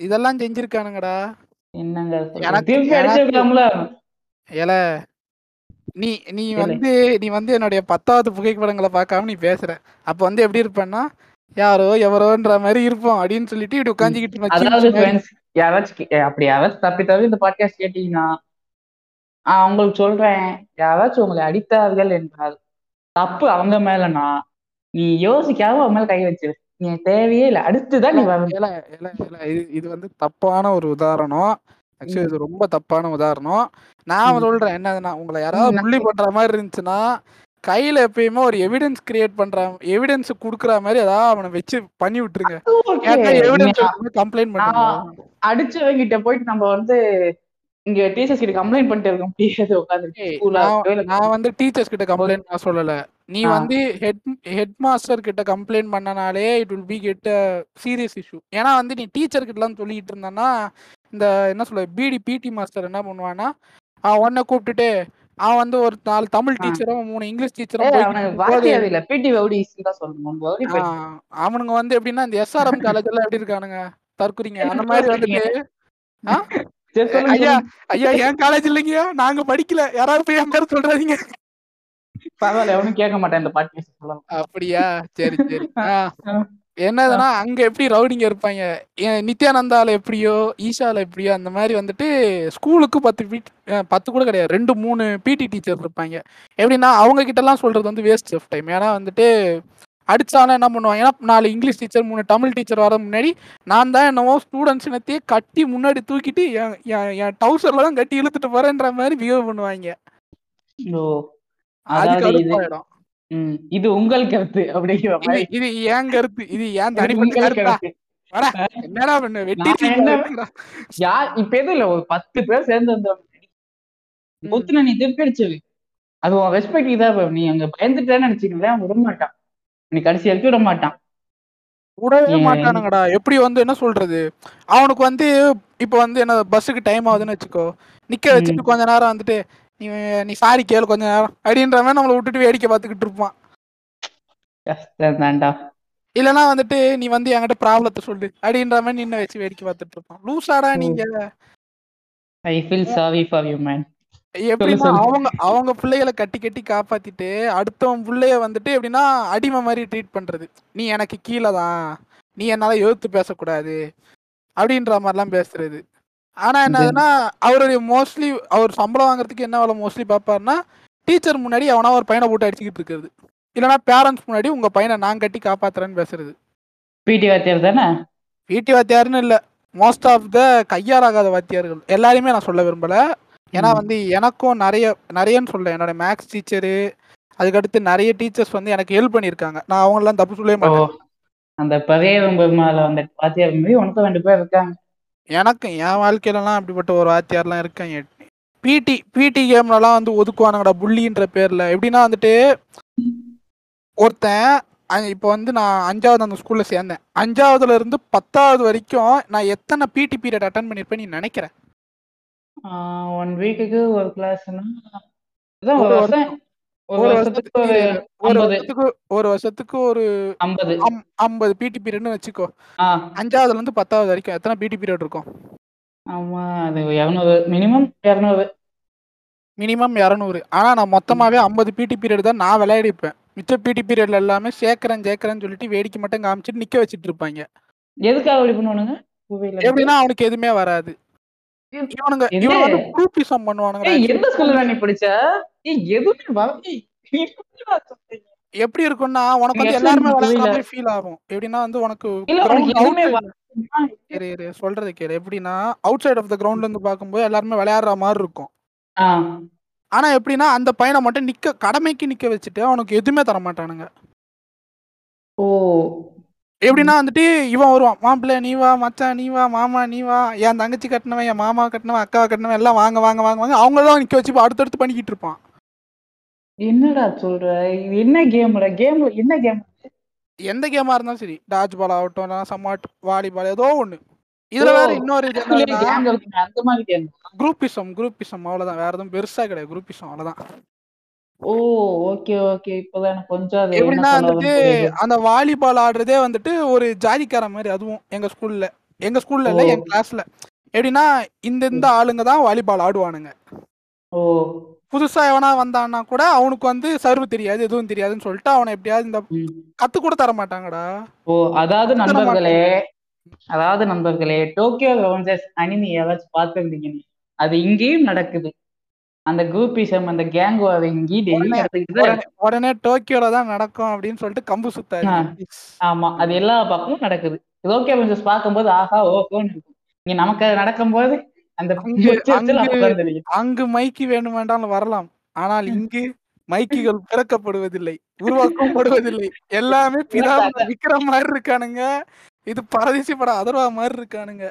இதெல்லாம் செஞ்சிருக்கானுங்கடா. என்னங்க? ஏல நீ நீ. வந்து நீ வந்து என்னுடைய 10வது புகைப்படங்கள பார்க்காம நீ பேசுற. அப்ப வந்து எப்படி இருப்பேன்னா, யாரோ எவரோன்ற மாரி இருப்போம் அப்படின்னு சொல்லிட்டு இப்படி. உட்காந்துக்கிட்டு அதாவது யாராச்சும் அப்படி யாராச்சும் தப்பி தவறி இந்த பாட்காஸ்ட் கேட்டீங்கன்னா, நான் உங்களுக்கு சொல்றேன். யாராச்சும் உங்களை அடித்தார்கள் என்றால், தப்பு அவங்க மேலனா, நீ யோசிக்காம அவன் மேல கை வச்சிரு. நீ தேவையே இல்ல. அடுத்து தான் ஏல நீ இது இது வந்து தப்பான ஒரு உதாரணம். ஆக்சுவலி. இது ரொம்ப தப்பான உதாரணம். நான். சொல்றேன் என்னதுன்னா, உங்கள. யாராவது கேக் பண்ற மாரி இருந்துச்சுன்னா, கையில எப்பயுமே ஒரு எவிடன்ஸ் கிரியேட் பண்ற எவிடன்ஸ் குடுக்குற மாரி ஏதாவது அவன வச்சு பண்ணி விட்டுருங்க. எவிடன்ஸ் கம்ப்ளைண்ட் அவ்வளவுதான். அடிச்சவங்கிட்ட போயிட்டு நம்ம வந்து இங்க டீச்சர்ஸ் கிட்ட கம்ப்ளைண்ட் பண்ணிட்டு இருக்க முடியாது நான் வந்து டீச்சர்ஸ் கிட்ட. கம்ப்ளைண்ட் நான் சொல்லல. நீ. வந்து ஹெட் ஹெட் மாஸ்டர் கிட்ட complaint பண்ணனாலே it will be get serious issue. ஏன்னா வந்து நீ டீச்சர் கிட்டலாம் சொல்லிட்டு இருந்தன்னா, இந்த என்ன சொல்றது பிடி பிடி மாஸ்டர் என்ன பண்ணுவான்னா, அவன் உன்ன கூப்பிட்டுட்டு, அவன் வந்து ஒரு 4 தமிழ். டீச்சரும், 3 இங்கிலீஷ் டீச்சரும். அவனுங்க வந்து எப்படின்னா, இந்த எஸ்ஆர்எம் காலேஜ்லாம் எப்படி இருக்கானுங்க? தற்குறிங்க. அந்த சொல்றீங்க? வந்துட்டு ஐயா. ஐயா என் காலேஜ் இல்லைங்கய்யா. நாங்க படிக்கல. யாராவது போய் என் பேர சொல்றாதீங்க. பரவால்ல. எவனும் கேட்க மாட்டான் இந்த சொல்லலாம். அப்படியா? சரி, சரி. என்னதுன்னா, அங்க எப்படி ரவுடிங்க இருப்பாய்ங்க. என் நித்யானந்தால எப்படியோ, ஈஷால எப்படியோ அந்த மாரி வந்துட்டு ஸ்கூலுக்கு 10 பீட் 10 கூட கிடையாது. 2, 3 பிடி டீச்சர் இருப்பாய்ங்க. எப்படின்னா, அவங்க கிட்டலாம் சொல்றது வந்து வேஸ்ட் ஆஃப் டைம். ஏன்னா வந்துட்டு, அடிச்சாலும் என்ன பண்ணுவாங்கன்னா, 4 இங்கிலீஷ் டீச்சர், 3 தமிழ் டீச்சர் வர முன்னாடி, நான் தான் என்னவோ ஸ்டூடண்ட்ஸ் இனத்தையே கட்டி முன்னாடி தூக்கிட்டு, என் என் டவுசர்ல தான் கட்டி இழுத்துட்டு போறேன்ற மாரி பிஹேவ் பண்ணுவாய்ங்க. ஓ! இது உங்கள் கருத்து அப்படிங்கிற இது மாதிரி. இது ஏன் கருத்து இது ஏன் தனிப்பட்ட கருத்தா? என்னடா பண்ண என்னடா? யார் இப்ப எதுவும் இல்ல ஒரு பத்து பேர் சேர்ந்து வந்தோம் ம். புத்துன நீ திருப்பிடிச்சது அது உன் ரெஸ்பெக்ட் இதா நீ அங்க பயந்துட்டேன்னு நினைச்சுக்கங்களேன் அவன் விட மாட்டான். நீ கடைசி வரைக்கும் விட மாட்டான். விடவே? மாட்டானுங்கடா. எப்படி வந்து என்ன சொல்றது? அவனுக்கு வந்து இப்ப வந்து என்ன பஸ்ஸுக்கு டைம் ஆகுதுன்னு வச்சுக்கோ. நிக்க வச்சுட்டு கொஞ்ச நேரம் வந்துட்டு நீ நீ சாரி கேளு கொஞ்ச நேரம். அப்படின்ற மாதிரி நம்மளை விட்டுட்டு வேடிக்கை பார்த்துக்கிட்டு இருப்பான். கஷ்டம் இல்லனா வந்துட்டு நீ வந்து என்கிட்ட ப்ராப்ளத்தை சொல்லு. அப்படின்ற மாதிரி நின்ன வச்சு வேடிக்கை பார்த்துட்டு இருப்பான். லூசாடா. நீங்க. I feel sorry for you man எப்படின்னா. அவங்க அவங்க பிள்ளைகளை கட்டி கட்டி காப்பாத்திட்டு அடுத்தவன் பிள்ளைய வந்துட்டு எப்படின்னா அடிமை மாதிரி ட்ரீட் பண்றது. நீ எனக்கு கீழே தான் நீ என்னால எழுத்து பேசக்கூடாது. அப்படின்ற மாதிரிலாம் பேசுறது. ஆனா என்னதுன்னா அவருடைய மோஸ்ட்லி அவர் சம்பளம் வாங்குறதுக்கு என்ன வேலை மோஸ்ட்லி பார்ப்பாருன்னா டீச்சர் முன்னாடி அவனா ஒரு பையனை போட்டு அடிச்சுக்கிட்டு இருக்கிறது. இல்லைன்னா பேரண்ட்ஸ் முன்னாடி உங்க பையனை நான் கட்டி காப்பாத்துறேன்னு பேசுறது. பிடி வாத்தியார் தானே? பிடி வாத்தியார்னு இல்லை. மோஸ்ட் ஆஃப் த கையாலாகாத வாத்தியார்கள். எல்லாரையுமே நான் சொல்ல விரும்பல. ஏன்னா. வந்து எனக்கும் நிறைய நிறையன்னு சொல்ல என்னோட மேக்ஸ் டீச்சரு அதுக்கடுத்து நிறைய டீச்சர்ஸ் வந்து எனக்கு ஹெல்ப் பண்ணியிருக்காங்க. நான் அவங்களெல்லாம் தப்பு சொல்லவே மாட்டேன். அந்த பழைய பெருமாள் அந்த வாத்தியார் மாதிரி உனக்கு ரெண்டு பேர் இருக்காங்க. எனக்கு என் வாழ்க்கையிலலாம் அப்படிப்பட்ட ஒரு வாத்தியார்லாம் இருக்காங்க பிடி பிடி கேம்லலாம் வந்து ஒதுக்குவானுங்கடா புள்ளின்ற பேர்ல. எப்படின்னா வந்துட்டு ஒருத்தன் இப்போ வந்து நான் அஞ்சாவது அந்த ஸ்கூல்ல சேர்ந்தேன். அஞ்சாவதுல இருந்து பத்தாவது வரைக்கும் நான் எத்தனை பிடி பீரியட் அட்டன் பண்ணியிருப்பேன் நீ நினைக்கிறேன் ஒன் வீக்குக்கு ஒரு கிளாஸ்னா ஒரு வருஷத்துக்கு ஒரு வருஷத்துக்கு ஒரு வருஷத்துக்கு ஒரு ஐம்பது. ஐம்பது பிடி பீரியட்னு வச்சுக்கோ. அஞ்சாவதுல இருந்து பத்தாவது வரைக்கும் எத்தனை பிடி பீரியட் இருக்கும்? ஆமா அது இரநூறு. மினிமம் இரநூறு. மினிமம் இரநூறு. ஆனா நான் மொத்தமாவே ஐம்பது பிடி பீரியட் தான் நான் விளையாடிப்பேன். மிச்ச பிடி பீரியட்ல எல்லாமே சேர்க்கறேன் சேர்க்கறேன்னு சொல்லிட்டு வேடிக்கை மட்டும் காமிச்சிட்டு நிக்க வச்சிட்டு இருப்பாங்க. எதுக்காக அப்படி பண்ணுவானுங்க? எப்படின்னா அவனுக்கு எதுவுமே வராது. இவனுங்க? இவன் வந்து குரூப்பிசம் பண்ணுவானுங்க எந்த ஸ்கூல்ல நீ படிச்ச? எதுவுமே? எப்படி இருக்கும்னா உனக்கு வந்து எல்லாருமே ஃபீல் ஆகும். எப்படின்னா வந்து உனக்கு சொல்றது கேளு. எப்படின்னா அவுட் சைட் ஆஃப் த கிரவுண்ட்ல இருந்து பார்க்கும்போது எல்லாருமே விளையாடுற மாதிரி இருக்கும். ஆனா எப்படின்னா அந்த பையனை மட்டும் நிக்க கடமைக்கு நிக்க வச்சுட்டு அவனுக்கு எதுவுமே தர மாட்டானுங்க ஓ. எப்படின்னா வந்துட்டு இவன் வருவான். மாப்பிள்ளை நீ வா மச்சான் நீ வா மாமா நீ வா. என் தங்கச்சி கட்டினவன் என் மாமா கட்டினவன் அக்கா கட்டினவன் எல்லாம் வாங்க வாங்க வாங்க வாங்க. அவங்க தான் நிக்க வச்சு அடுத்தடுத்து பண்ணிக்கிட்டு இருப்பான். என்னடா சொல்ற? என்ன கேம்ல கேம்ல என்ன கேம் எந்த கேமா இருந்தாலும் சரி டாஜ் பால் ஆகட்டும் சம்மாட் வாலிபால் ஏதோ ஒண்ணு. இதுல வேற இன்னொரு இது குரூப்பிசம் குரூப்பிசம் அவ்வளவுதான். வேற எதுவும் பெருசா கிடையாது. குரூப்பிசம் அவ்வளவுதான். ஓ ஓகே ஓகே இப்பதான் எனக்கு கொஞ்சம் அது என்ன எப்படின்னா சொல்ல வந்துட்டு புரியுது. அந்த வாலிபால் ஆடுறதே வந்துட்டு ஒரு ஜாதிக்கார மாதிரி அதுவும் எங்க ஸ்கூல்ல எங்க ஸ்கூல்ல இல்ல ஓ. என் கிளாஸ்ல எப்படின்னா இந்த இந்த ஆளுங்க தான் வாலிபால் ஆடுவானுங்க. ஓ. புதுசா எவனா வந்தான்னா கூட அவனுக்கு வந்து சர்வ் தெரியாது எதுவும் தெரியாதுன்னு சொல்லிட்டு அவனை எப்படியாவது இந்த ம். கத்து கூட தர மாட்டாங்கடா. ஓ அதாவது நண்பர்களே அதாவது நண்பர்களே டோக்கியோ ரெவஞ்சர்ஸ் அனிமி ஏதாச்சும் பார்த்துருந்தீங்க அது இங்கேயும் நடக்குது. அந்த குரூப்பிசம் அந்த கேங் டெய்லி உடனே- டோக்கியோல தான் நடக்கும் அப்படின்னு சொல்லிட்டு கம்பு சுத்தாரு. ஆமா. அது எல்லா பக்கமும் நடக்குது. ஓகே கொஞ்சம் பார்க்கும்போது ஆஹா ஓகோன்னு இருக்கும். இங்க நமக்கு அது நடக்கும்போது அந்த அங்கு- மைக்கு வேண்டுமென்றால் வரலாம். ஆனால் இங்கு மைக்குகள் பிறக்கப்படுவதில்லை உருவாக்கப்படுவதில்லை. எல்லாமே விக்கிற மாதிரி இருக்கானுங்க. இது பரதேசி படம் அதர்வா மாதிரி இருக்கானுங்க.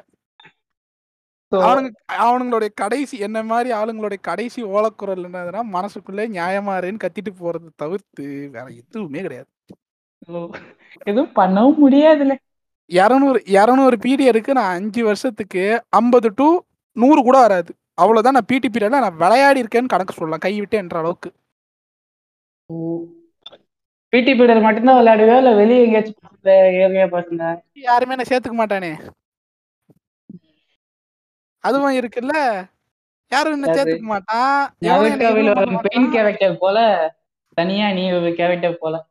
அவனுங்க அவனுங்களுடைய கடைசி என்ன மாதிரி ஆளுங்களுடைய கடைசி ஓலக்குரல் என்னதுன்னா மனசுக்குள்ளே நியாயமாறேன்னு கத்திட்டு போறது தவிர்த்து வேற எதுவுமே கிடையாது. எதுவும் பண்ணவும் முடியாதுல்ல. இரநூறு இரநூறு பீரியடுக்கு நான் அஞ்சு வருஷத்துக்கு ஐம்பது டு நூறு கூட வராது. அவ்வளவுதான் நான் பிடி பீரியட்ல நான் விளையாடி இருக்கேன்னு கணக்கு சொல்லலாம். கை விட்டு என்ற அளவுக்கு. பிடி பீரியட் மட்டும்தான் விளையாடுவே இல்ல வெளியே எங்கேயாச்சும் யாருமே நான் சேர்த்துக்க மாட்டானே. அதுவும் இருக்குல்ல. யாரும் என்ன அது- சேர்த்துக்க மாட்டான் பெயின். கேரக்டர் போல தனியா நீ ஒரு கேரக்டர் போல.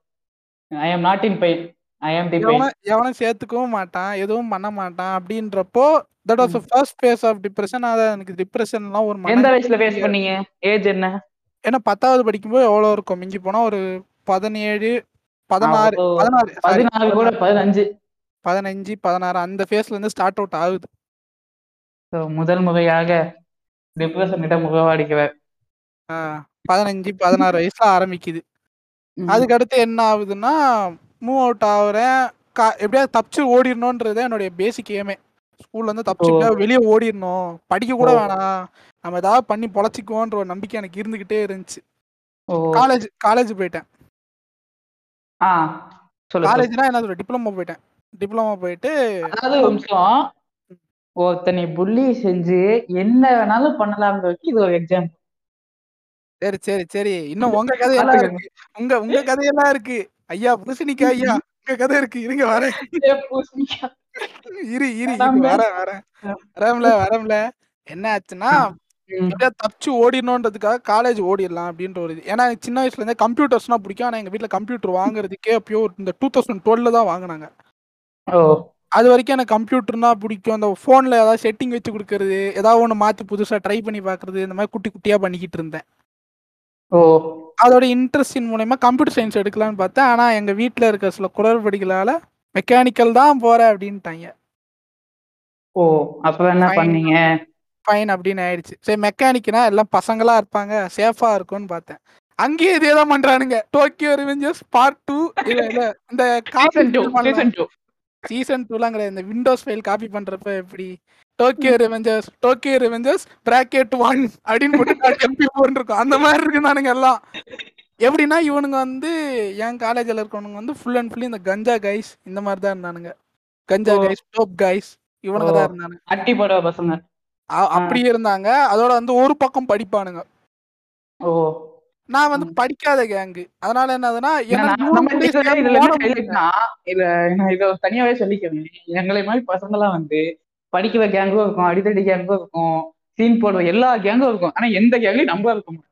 I am not in pain I am the pain எவனும் சேர்த்துக்கவும் மாட்டான் எதுவும் பண்ண மாட்டான் அப்படின்றப்போ that was first phase of depression அதான் எனக்கு டிப்ரெஷன்லாம் ஒரு எந்த வயசுல ஃபேஸ் பண்ணீங்க? ஏஜ் என்ன? ஏன்னா பத்தாவது படிக்கும்போது எவ்வளோ இருக்கும்? மிஞ்சி போனா ஒரு பதினேழு பதினாறு பதினாறு பதினாறு கூட பதினஞ்சு. பதினஞ்சு பதினாறு அந்த ஃபேஸ்ல இருந்து ஸ்டார்ட் அவுட் ஆகுது. முதல் முறையாக டிப்ரெஷன் முகவாடிக்கிறார். பதினஞ்சு பதினாறு வயசுல ஆரம்பிக்குது. ம். அதுக்கு அடுத்து என்ன ஆகுதுன்னா மூவ் அவுட் ஆகுறேன். கா எப்படியாவது தப்பிச்சு ஓடிடணுன்றது என்னுடைய பேசிக் ஏமே ஸ்கூல்ல இருந்து தப்பிச்சு வெளியே ஓடிடணும். படிக்க கூட. வேணாம். நம்ம ஏதாவது பண்ணி பொழைச்சிக்குவோன்ற ஒரு நம்பிக்கை எனக்கு இருந்துகிட்டே இருந்துச்சு. காலேஜ் காலேஜ் போயிட்டேன். காலேஜ்னா என்ன சொல்ற டிப்ளமோ போயிட்டேன். டிப்ளமோ போயிட்டு ஒருத்தனை புள்ளி செஞ்சு என்ன வேணாலும் பண்ணலாம்ன்றதுக்கு இது ஒரு எக்ஸாம்பிள் சரி சரி சரி. இன்னும் உங்க கதையெல்லாம் இருக்கு. உங்க உங்க கதையெல்லாம் இருக்கு. ஐயா புதுசணிக்கா ஐயா உங்க கதை இருக்கு. இருங்க வரேன். இரு இரு. வரேன் வரேன். வரேன்ல வரேன்ல. என்ன ஆச்சுன்னா தப்பிச்சு ஓடிடணுன்றதுக்காக காலேஜ் ஓடிடலாம் அப்படின்ற ஒரு இது. ஏன்னா சின்ன வயசுல இருந்தே கம்ப்யூட்டர்ஸ்னா பிடிக்கும். ஆனா எங்க வீட்ல கம்ப்யூட்டர் வாங்குறதுக்கே அப்பயோ இந்த டூ தௌசண்ட் டுவெல்ல தான் வாங்கினாங்க. அது வரைக்கும் எனக்கு கம்ப்யூட்டர்னா பிடிக்கும். அந்த ஃபோன்ல ஏதாவது செட்டிங் வச்சு கொடுக்கறது ஏதாவது ஒன்று மாத்தி புதுசா ட்ரை பண்ணி பார்க்கறது இந்த மாதிரி குட்டி குட்டியா பண்ணிக்கிட்டு இருந்தேன். ஓ. அதோட இன்ட்ரெஸ்டின் மூலயமா கம்ப்யூட்டர் சயின்ஸ் எடுக்கலாம்னு பார்த்தேன். ஆனா எங்க வீட்ல இருக்க சில குளறுபடிகளால மெக்கானிக்கல் தான் போற அப்படின்ட்டாங்க. ஓ அப்ப என்ன. பண்ணீங்க? ஃபைன் அப்படின்னு ஆயிடுச்சு. சரி மெக்கானிக்னா எல்லாம் பசங்களா இருப்பாங்க சேஃபா இருக்கும்னு பார்த்தேன். அங்கேயே இதே தான் பண்றானுங்க. டோக்கியோ ரிவெஞ்சர்ஸ் பார்ட் டூ இல்ல இல்ல இந்த சீசன் டூலாம் கிடையாது. இந்த விண்டோஸ் ஃபைல் காப்பி பண்றப்ப எப்படி? Tokyo Revengers Tokyo Revengers bracket one அப்படின்னு போட்டு எம்பி இருக்கும். அந்த மாதிரி இருக்கு நானுங்க எல்லாம். எப்படின்னா இவனுங்க வந்து என் காலேஜில் இருக்கவனுங்க வந்து ஃபுல் அண்ட் ஃபுல்லி இந்த கஞ்சா கைஸ் இந்த மாதிரி தான் இருந்தானுங்க. கஞ்சா. கைஸ் டோப் கைஸ் இவனுங்க. தான் இருந்தானுங்க. அட்டி போடுற பசங்க. அ- அப்படி இருந்தாங்க. அதோட வந்து ஒரு பக்கம் படிப்பானுங்க. ஓ. நான் வந்து படிக்காத கேங்கு அதனால என்னதுன்னா இதுல நான் இதை தனியாவே சொல்லிக்கிறேன். எங்களை மாதிரி பசங்கெல்லாம் வந்து படிக்கிற கேங்கும் இருக்கும் அடித்தடி கேங்கும் இருக்கும் சீன் போடுற எல்லா கேங்கும் இருக்கும். ஆனா எந்த கேங்லயும் நம்ம இருக்க மாட்டோம்.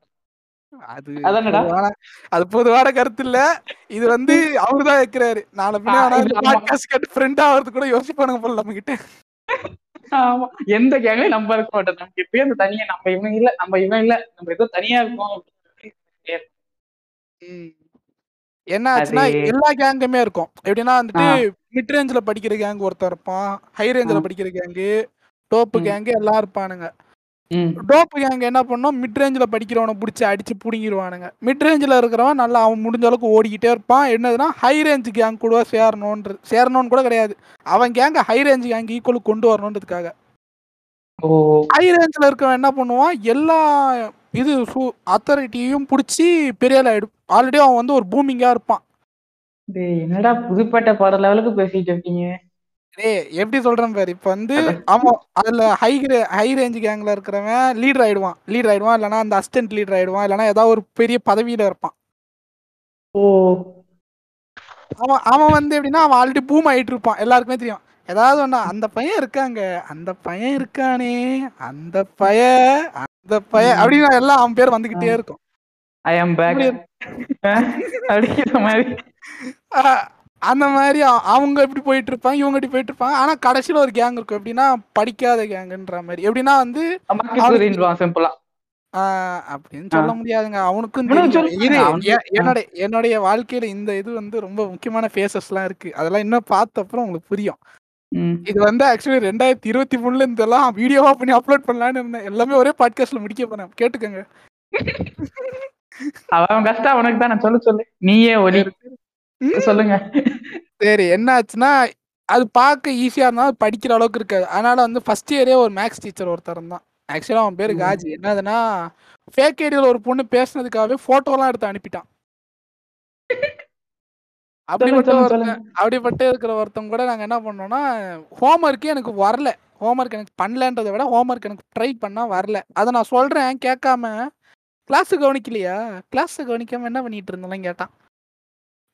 அது அது பொதுவான கருத்து இல்ல. இது வந்து அவருதான் வைக்கிறாரு. நாளை இது. பாட்காஸ்ட் கேட்டு ஃப்ரெண்ட் ஆகிறது கூட யோசிப்பானுங்க போல நம்ம கிட்ட ஆமா. எந்த கேங்லயும் நம்ம இருக்க மாட்டோம். நமக்கு எப்பயும் அந்த தனியா நம்ம இவன் இல்ல நம்ம இவன் இல்ல. நம்ம ஏதோ தனியா இருக்கோம். என்ன ஆச்சுன்னா எல்லா கேங்குமே இருக்கும். எப்படின்னா வந்துட்டு. மிட் ரேஞ்சில் படிக்கிற கேங் ஒருத்தர் இருப்பான். ஹை ரேஞ்சில். படிக்கிற கேங்கு டோப்பு ம். கேங்கு எல்லாம் இருப்பானுங்க. ம். டோப்பு கேங் என்ன பண்ணும்? மிட் ரேஞ்சில் படிக்கிறவனை பிடிச்சி அடிச்சு புடுங்கிடுவானுங்க மிட் ரேஞ்சில் இருக்கிறவன் நல்லா அவன் முடிஞ்ச அளவுக்கு ஓடிக்கிட்டே இருப்பான். என்னதுன்னா ஹை ரேஞ்ச் கேங் கூட சேரணுன்றது சேரணும்னு கூட கிடையாது. அவன் கேங்க ஹை ரேஞ்ச் கேங் ஈக்குவல் கொண்டு வரணுன்றதுக்காக. ஓ. ஹை ரேஞ்சில் இருக்கவன் என்ன பண்ணுவான்? எல்லா இது அத்தாரிட்டியும் பிடிச்சி பெரிய ஆள் ஆயிடும். ஆல்ரெடி அவன் வந்து ஒரு பூமிங்காக இருப்பான். டேய், என்னடா புதுப்பேட்டை பாட லெவலுக்கு பேசிட்டு இருக்கீங்க? டேய் எப்படி சொல்றேன் பாரு. இப்போ வந்து அவன் அதுல ஹை ஹை ரேஞ்ச் கேங்ல இருக்கிறவன் லீடர் ஆயிடுவான். லீடர் ஆயிடுவான் இல்லைனா அந்த அசிஸ்டன்ட் லீடர் ஆயிடுவான் இல்லைனா ஏதாவது ஒரு பெரிய பதவியில இருப்பான். ஓ. அவன் அவன் வந்து எப்படின்னா அவன் ஆல்ரெடி பூம் ஆயிட்டு இருப்பான். எல்லாருக்குமே தெரியும். ஏதாவது ஒண்ணா அந்த பையன் இருக்காங்க. அந்த பையன் இருக்கானே. அந்த பைய அந்த பைய அப்படின்னு எல்லாம் அவன் பேர் வந்துகிட்டே இருக்கும். ஐ ஆம் பேக் அப்படிங்கிற மாதிரி. அந்த மாதிரி அவங்க எப்படி போயிட்டு இருப்பாங்க இவங்க எப்படி போயிட்டு இருப்பாங்க. ஆனா கடைசியில ஒரு கேங் இருக்கும். எப்படின்னா படிக்காத கேங்குன்ற மாதிரி. எப்படின்னா வந்து அப்படின்னு சொல்ல முடியாதுங்க. அவனுக்கும் இது அவனுக்கு- எ- என்னுடைய வாழ்க்கையில இந்த இது வந்து ரொம்ப முக்கியமான ஃபேசஸ் எல்லாம் இருக்கு. அதெல்லாம் இன்னும் பார்த்த அப்புறம் உங்களுக்கு புரியும். இது வந்து ஆக்சுவலி ரெண்டாயிரத்தி இருபத்தி மூணுல இருந்தெல்லாம் வீடியோவா பண்ணி அப்லோட் பண்ணலாம்னு இருந்தேன். எல்லாமே ஒரே பாட்காஸ்ட்ல முடிக்க போறேன். கேட்டுக்கோங்க. அவன் கஷ்டம் அவனுக்கு தான் சொல்லு சொல்லு. நீயே ஒலி. சொல்லுங்க. சரி என்ன ஆச்சுன்னா அது பார்க்க ஈஸியா இருந்தாலும் படிக்கிற அளவுக்கு இருக்காது. அதனால வந்து ஃபர்ஸ்ட் இயரே ஒரு மேக்ஸ் டீச்சர் ஒருத்தர் இருந்தான். ஆக்சுவலா அவன் பேரு. காஜி. என்னதுன்னா ஃபேக் ஐடியில் ஒரு பொண்ணு பேசுனதுக்காகவே போட்டோலாம் எடுத்து அனுப்பிட்டான். அப்படிப்பட்ட ஒருத்தன். அப்படிப்பட்ட இருக்கிற ஒருத்தன் கூட நாங்க என்ன பண்ணோம்னா ஹோம்ஒர்க்கே எனக்கு வரல. ஹோம்ஒர்க் எனக்கு பண்ணலன்றதை விட ஹோம்ஒர்க் எனக்கு ட்ரை பண்ணா வரல. அதை நான் சொல்றேன் கேட்காம கிளாஸ் கவனிக்கலையா? கிளாஸ் கவனிக்காம என்ன பண்ணிட்டு இருந்தோம்லாம் கேட்டான்.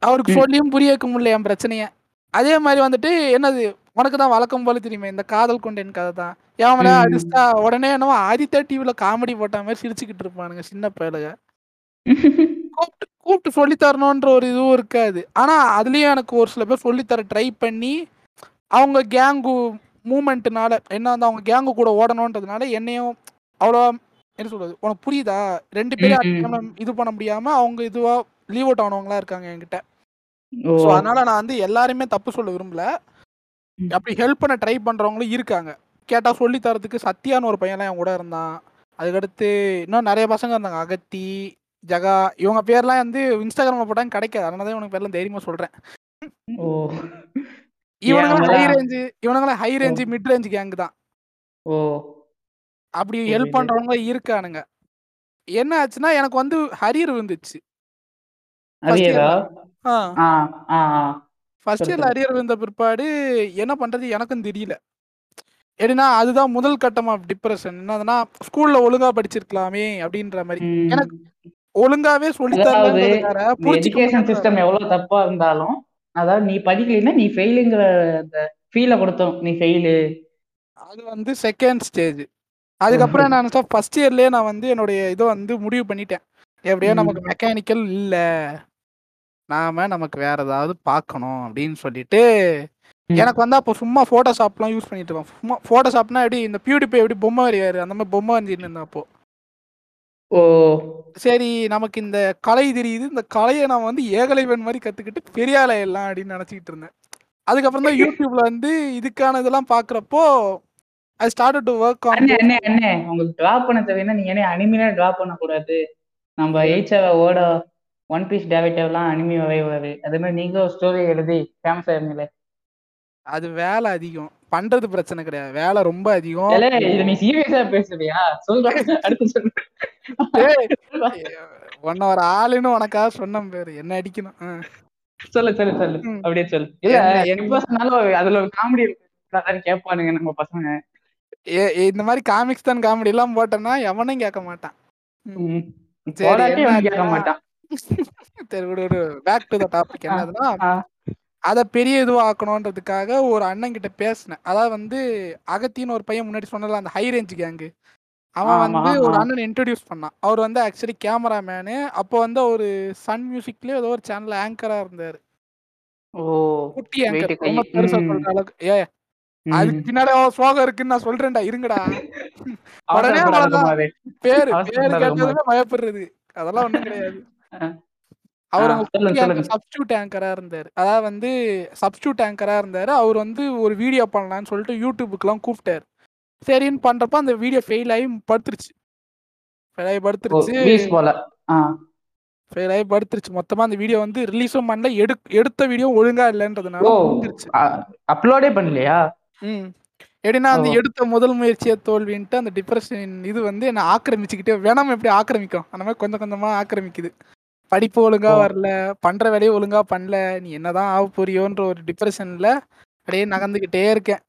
அவருக்கு. சொல்லியும் புரிய வைக்க முடியல என் பிரச்சனைய. அதே மாதிரி வந்துட்டு என்னது உனக்கு தான் வழக்கம் போல தெரியுமே இந்த காதல் கொண்டேன் கதை தான். ம். அடிச்சா உடனே என்னவோ ஆதித்யா டிவில காமெடி போட்ட மாதிரி சிரிச்சுக்கிட்டு இருப்பானுங்க சின்ன பயலுக. கூப்பிட்டு கூப்பிட்டு சொல்லி தரணுன்ற ஒரு இதுவும் இருக்காது. ஆனா அதுலயும் எனக்கு ஒரு சில பேர் சொல்லித்தர ட்ரை பண்ணி அவங்க கேங்கு மூமெண்ட்னால என்ன வந்து அவங்க கேங்கு கூட ஓடணுன்றதுனால என்னையும் அவ்வளோ என்ன சொல்றது உனக்கு புரியுதா? ரெண்டு பேரும் இது பண்ண முடியாம அவங்க இதுவா லீவ் அவுட் ஆனவங்களா இருக்காங்க என்கிட்ட. ஸோ அதனால நான் வந்து எல்லாருமே தப்பு சொல்ல விரும்பல. அப்படி ஹெல்ப் பண்ண ட்ரை பண்றவங்களும் இருக்காங்க. கேட்டா சொல்லி தரதுக்கு சத்யான்னு ஒரு பையன்லாம் என் கூட இருந்தான். அதுக்கடுத்து இன்னும் நிறைய பசங்க இருந்தாங்க. அகத்தி ஜகா இவங்க பேர்லாம் வந்து இன்ஸ்டாகிராம்ல போட்டாங்க கிடைக்காது. அதனால தான் இவனுக்கு பேர்லாம் தைரியமா சொல்றேன். ஓ. இவனுங்களாம் high. Range இவனுங்களாம் high range mid range gang தான். ஓ. அப்படி. ஹெல்ப் பண்றவங்க இருக்கானுங்க. என்ன ஆச்சுன்னா எனக்கு வந்து ஹரியர்? ஆ. ஃபர்ஸ்ட் இயர்ல. அரியர் வந்த பிற்பாடு என்ன பண்றது எனக்கும் தெரியல. எப்படின்னா அதுதான் முதல் கட்டம் ஆஃப் டிப்ரெஷன் என்னதுன்னா ஸ்கூல்ல ஒழுங்கா படிச்சிருக்கலாமே அப்படின்ற மாதிரி. எனக்கு ஒழுங்காவே சொல்லி எஜுகேஷன் சிஸ்டம் எவ்வளவு தப்பா இருந்தாலும் அதாவது நீ படிக்கலைன்னா நீ ஃபெயிலுங்கிற அந்த ஃபீலை கொடுத்தோம். நீ ஃபெயிலு அது வந்து செகண்ட் ஸ்டேஜ் அதுக்கப்புறம் நான் ஃபர்ஸ்ட் இயர்லயே நான் வந்து என்னுடைய இதை வந்து முடிவு பண்ணிட்டேன். எப்படியோ. நமக்கு மெக்கானிக்கல் இல்ல. நாம நமக்கு வேற ஏதாவது பார்க்கணும் அப்படின்னு சொல்லிட்டு. எனக்கு வந்து அப்போ சும்மா ஃபோட்டோஷாப்லாம் யூஸ் பண்ணிட்டு இருக்கோம் சும்மா ஃபோட்டோஷாப்னா எப்படி இந்த பியூட்டிஃபை எப்படி பொம்மை வரையாரு அந்த மாதிரி பொம்மை வரைஞ்சிட்டு இருந்தேன் அப்போ. ஓ. சரி நமக்கு இந்த கலை தெரியுது. இந்த கலையை நான் வந்து ஏகலைவன் மாதிரி கத்துக்கிட்டு பெரிய ஆளாயிடலாம் அப்படின்னு நினச்சிக்கிட்டு இருந்தேன். அதுக்கப்புறம் தான் யூடியூப்ல வந்து இதுக்கான இதெல்லாம் பார்க்குறப்போ I start to work on அண்ணே அண்ணே அண்ணே உங்களுக்கு டிராப் பண்ண தேவைன்னா நீங்க என்ன அனிமினா டிராப் பண்ணக்கூடாது. நம்ம எயிச்சாவ ஓட ஒன் பீஸ் டேவிட்டெல்லாம் அனிமி வரைவாரு அதே மாதிரி நீங்க ஒரு ஸ்டோரி எழுதி ஃபேமஸ் ஆயிருந்தீங்களே அது வேலை அதிகம். பண்றது பிரச்சனை கிடையாது. வேலை ரொம்ப அதிகம். இல்ல இது நீ சீரியஸா பேசுறியா? சொல்ற அடுத்து ஏய், உன்ன ஒரு ஆளுன்னு உனக்காக சொன்னேன் பேரு. என்ன அடிக்கணும். சொல்லு சொல்லு சொல்லு. அப்படியே சொல்லு. இல்ல எப்ப அதுல ஒரு காமெடி கேட்பானுங்க நம்ம பசங்க. இந்த மாதிரி காமிக்ஸ் தான் காமெடி எல்லாம் போட்டேன்னா எவனும் கேட்க மாட்டான். கேட்க மாட்டான். சரி விடு விடு. பேக் டு த டாபிக் என்னதுன்னா. அதை பெரிய இதுவாக்கணுன்றதுக்காக ஒரு அண்ணன் கிட்ட பேசினேன். அதாவது வந்து அகத்தின்னு ஒரு பையன் முன்னாடி சொன்னல அந்த ஹை ரேஞ்ச் கேங்கு அவன் வந்து ஒரு. அண்ணன் இன்ட்ரடியூஸ் பண்ணான் அவர் வந்து ஆக்சுவலி கேமராமேனு அப்போ வந்து ஒரு சன் மியூசிக்லயே ஏதோ ஒரு சேனல் ஆங்கரா இருந்தாரு ஓ குட்டி ஆங்கர் ரொம்ப. பெருசா. சொல்ற அளவுக்கு ஏ. அதுக்கு பின்னாடி சோகம் இருக்குன்னு நான் சொல்றேன்டா இருங்கடா உடனே. பேரு பேரு. கேட்டதுமே பயப்படுறது அதெல்லாம் ஒண்ணும் கிடையாது. அவர். சப்ஸ்டியூட் ஆங்கரா இருந்தாரு அதாவது வந்து சப்ஸ்டியூட் ஆங்கரா இருந்தாரு அவர் வந்து ஒரு வீடியோ பண்ணலாம்னு சொல்லிட்டு யூடியூபுக்குலாம் கூப்பிட்டாரு சரின்னு பண்றப்ப அந்த வீடியோ ஃபெயில் ஆகி படுத்துருச்சு. ஃபெயில் ஆகி படுத்துருச்சு. ஃபெயில் ஆகி படுத்துருச்சு. மொத்தமா அந்த வீடியோ வந்து ரிலீஸும் பண்ணல. எடு எடுத்த வீடியோ ஒழுங்கா இல்லைன்றதுனால அப்லோடே பண்ணலையா? ம். எப்படின்னா அந்த. எடுத்த முதல் முயற்சியை தோல்வின்ட்டு அந்த டிப்ரெஷன் இது வந்து என்ன ஆக்கிரமிச்சுக்கிட்டே வேணாம் எப்படி ஆக்கிரமிக்கும். அந்த மாதிரி கொஞ்சம் கொஞ்சமா ஆக்கிரமிக்குது. படிப்பு ஒழுங்கா. வரல. பண்ற வேலையை ஒழுங்கா பண்ணல. நீ என்னதான் ஆக போறியோன்ற ஒரு டிப்ரெஷன்ல அப்படியே நகர்ந்துகிட்டே இருக்கேன்.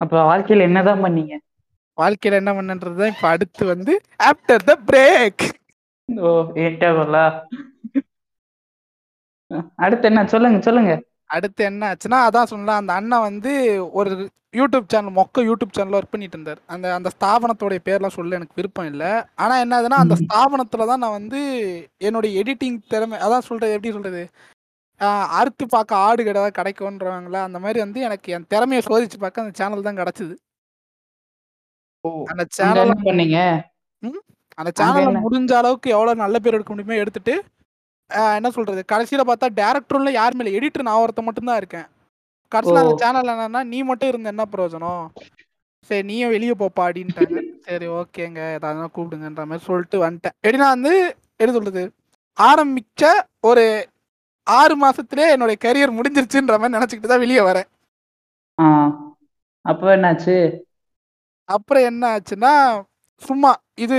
அப்ப வாழ்க்கையில என்னதான் பண்ணீங்க? வாழ்க்கையில என்ன பண்ணன்றதுதான் இப்ப அடுத்து வந்து ஆஃப்டர் த பிரேக் ஓ ஏன்டா அடுத்து என்ன? சொல்லுங்க சொல்லுங்க. அடுத்து என்ன ஆச்சுன்னா அதான் சொன்னல அந்த அண்ணன் வந்து ஒரு யூடியூப் சேனல் மொக்க யூடியூப் சேனல் ஒர்க் பண்ணிட்டு இருந்தார். அந்த அந்த ஸ்தாபனத்தோடைய பேர்லாம் சொல்ல எனக்கு விருப்பம் இல்லை. ஆனா என்னதுன்னா அந்த ம். ஸ்தாபனத்துல தான் நான் வந்து என்னுடைய எடிட்டிங் திறமை அதான் சொல்றது எப்படி சொல்றது? ஆஹ் அறுத்து பார்க்க ஆடு கடை கிடைக்கும்ன்றவாங்களா அந்த மாதிரி வந்து எனக்கு என் திறமையை சோதிச்சு பார்க்க அந்த சேனல் தான் கிடைச்சது. அந்த சேனல் பண்ணீங்க? அந்த சேனல்ல என்ன? முடிஞ்ச அளவுக்கு எவ்வளவு நல்ல பேர் எடுக்க முடியுமோ எடுத்துட்டு என்ன சொல்றது கடைசியில பார்த்தா டேரக்டர்ல யாருமே இல்லை எடிட்டர் நான் ஒருத்த மட்டும் தான் இருக்கேன். கடைசியில் அந்த. சேனல் என்னன்னா நீ மட்டும் இருந்த என்ன பிரயோஜனம்? சரி நீயும் வெளியே போப்பா அப்படின்ட்டாங்க. சரி ஓகேங்க ஏதாவது கூப்பிடுங்கன்ற மாதிரி சொல்லிட்டு வந்துட்டேன். எப்படின்னா வந்து எப்படி சொல்றது ஆரம்பிச்ச ஒரு ஆறு மாசத்துலயே என்னுடைய கரியர் முடிஞ்சிருச்சுன்ற மாதிரி நினைச்சுக்கிட்டு தான் வெளியே வரேன். அப்ப என்னாச்சு? அப்புறம் என்ன ஆச்சுன்னா சும்மா இது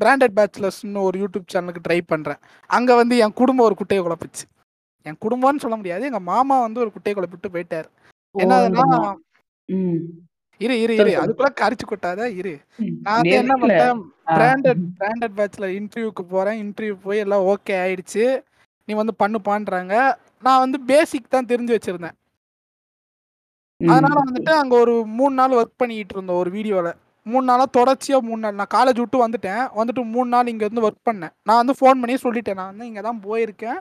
பிராண்டட் பேச்சுலர்ஸ்னு ஒரு யூடியூப் சேனலுக்கு ட்ரை பண்றேன். அங்க வந்து என் குடும்பம் ஒரு குட்டையை குழப்பிச்சு. என் குடும்பம்னு சொல்ல முடியாது. எங்க மாமா வந்து ஒரு குட்டையை குழப்பிட்டு போயிட்டாரு. என்னதுன்னா. இரு இரு இரு. அதுக்குள்ள கரிச்சு கொட்டாத இரு. நான் என்ன? பண்ணேன். பிராண்டட் பிராண்டட் பேட்ச்ல இன்டர்வியூக்கு போறேன். இன்டர்வியூ போய் எல்லாம் ஓகே ஆயிடுச்சு. நீ வந்து பண்ணுப்பான்றாங்க. நான் வந்து பேசிக் தான் தெரிஞ்சு வச்சிருந்தேன். அதனால வந்துட்டு அங்க ஒரு மூணு நாள் ஒர்க் பண்ணிட்டு இருந்தோம் ஒரு வீடியோல மூணு நாளா தொடர்ச்சியா மூணு நாள். நான் காலேஜ் விட்டு வந்துட்டேன். வந்துட்டு மூணு நாள் இங்க இருந்து ஒர்க் பண்ணேன். நான் வந்து ஃபோன் பண்ணி சொல்லிட்டேன். நான் வந்து இங்க தான் போயிருக்கேன்.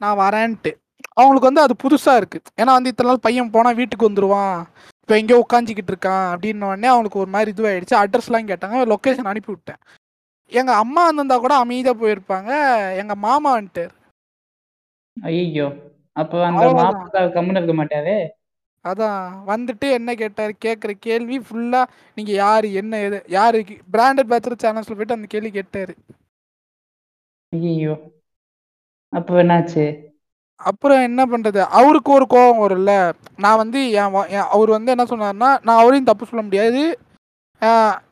நான் வரேன்ட்டு. அவங்களுக்கு வந்து அது புதுசா இருக்கு. ஏன்னா வந்து இத்தனை நாள் பையன் போனா வீட்டுக்கு வந்துருவான். இப்போ எங்கேயோ உட்காந்துக்கிட்டு இருக்கான் அப்படின்ன உடனே அவனுக்கு ஒரு மாதிரி இதுவாயிடுச்சு. அட்ரஸ்லாம் கேட்டாங்க. லொக்கேஷன் அனுப்பி விட்டேன். எங்க அம்மா வந்திருந்தா கூட அமைதியா போயிருப்பாங்க. எங்க மாமா வந்துட்டார் ஐயோ அப்ப அந்த அவ்வளவுதான். மாப்பிள்ளை கம்முன்னு இருக்க மாட்டாரே? அதான். வந்துட்டு என்ன கேட்டார்? கேட்குற கேள்வி ஃபுல்லா நீங்க யாரு? என்ன எது யாரு? பிராண்டட் பேச்சர் சேனல்ஸ்ல போயிட்டு அந்த கேள்வி கேட்டாரு. ஐயோ அப்போ என்னாச்சு? அப்புறம் என்ன பண்றது? அவருக்கு ஒரு கோபம் வரும்ல. நான் வந்து என் வ- என் அவர் வந்து என்ன சொன்னாருன்னா நான் அவரையும் தப்பு சொல்ல முடியாது.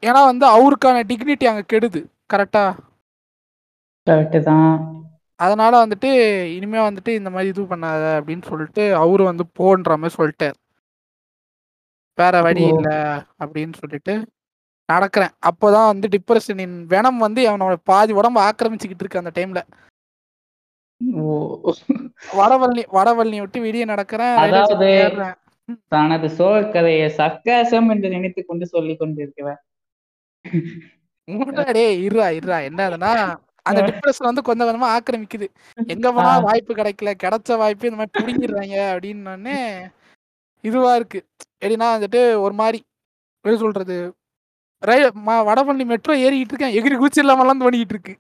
ஏன்னா வந்து அவருக்கான டிக்னிட்டி அங்கே கெடுது. கரெக்டா கரெக்டு தான் அதனால வந்துட்டு இனிமே வந்துட்டு இந்த மாதிரி இது பண்ணாத அப்படின்னு சொல்லிட்டு அவரு வந்து போன்ற மாதிரி சொல்லிட்டார். வேற வழி. இல்லை அப்படின்னு சொல்லிட்டு நடக்கிறேன். அப்போதான் வந்து டிப்ரெஷனின் வெனம் வந்து அவனோட பாதி உடம்பு ஆக்கிரமிச்சுக்கிட்டு இருக்கு அந்த டைம்ல வடவள்ளி வடவள்ளி விட்டு வெளியே நடக்கிறேன் அதாவது-. தனது சோகக்கதையை சர்க்காசம் என்று நினைத்து கொண்டு சொல்லிக் கொண்டிருக்கிறேன். முன்னாடியே இருடா இருடா. என்ன ஆகுதுன்னா அந்த டிப்ரெஷன் வந்து கொஞ்சம் கொஞ்சமா ஆக்கிரமிக்குது. எங்க போனா. வாய்ப்பு கிடைக்கல கிடைச்ச வாய்ப்பு இந்த மாதிரி புடிங்கிடுறாங்க அப்படின்னு இதுவா இருக்கு. எப்படின்னா வந்துட்டு ஒரு மாதிரி எப்படி சொல்றது? ரயில் ம- வடபழனி மெட்ரோ ஏறிக்கிட்டு இருக்கேன். எகிரி குச்சி இல்லாமலாம் தோணிக்கிட்டு இருக்கு.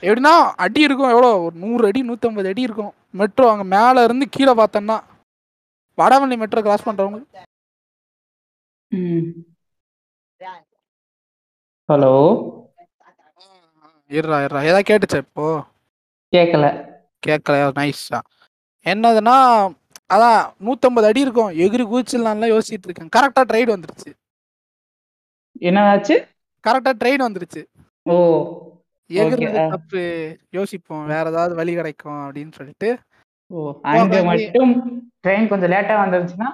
எப்படின்னா அடி இருக்கும். எவ்வளோ? ஒரு நூறு அடி நூற்றம்பது அடி இருக்கும். மெட்ரோ அங்கே மேலே இருந்து கீழே பார்த்தோன்னா வடபழனி மெட்ரோ கிராஸ் பண்ணுறவங்க ஹலோ இருறா இருறா ஏதாவது கேட்டுச்சா இப்போ? கேட்கல கேட்கல நைஸா என்னதுன்னா அதான் நூற்றம்பது அடி இருக்கும். எகிரி குதிச்சிடலாம்லாம் யோசிச்சுட்டு இருக்கேன். கரெக்டாக ட்ரெயின் வந்துருச்சு. என்னதாச்சு கரெக்டாக ட்ரெயின் வந்துருச்சு. ஓ. தப்பு. யோசிப்போம். வேற ஏதாவது வழி கிடைக்கும் அப்படின்னு சொல்லிட்டு. ஓ அங்க அங்கே- மட்டும் ட்ரெயின் கொஞ்சம் லேட்டா வந்துருச்சுன்னா?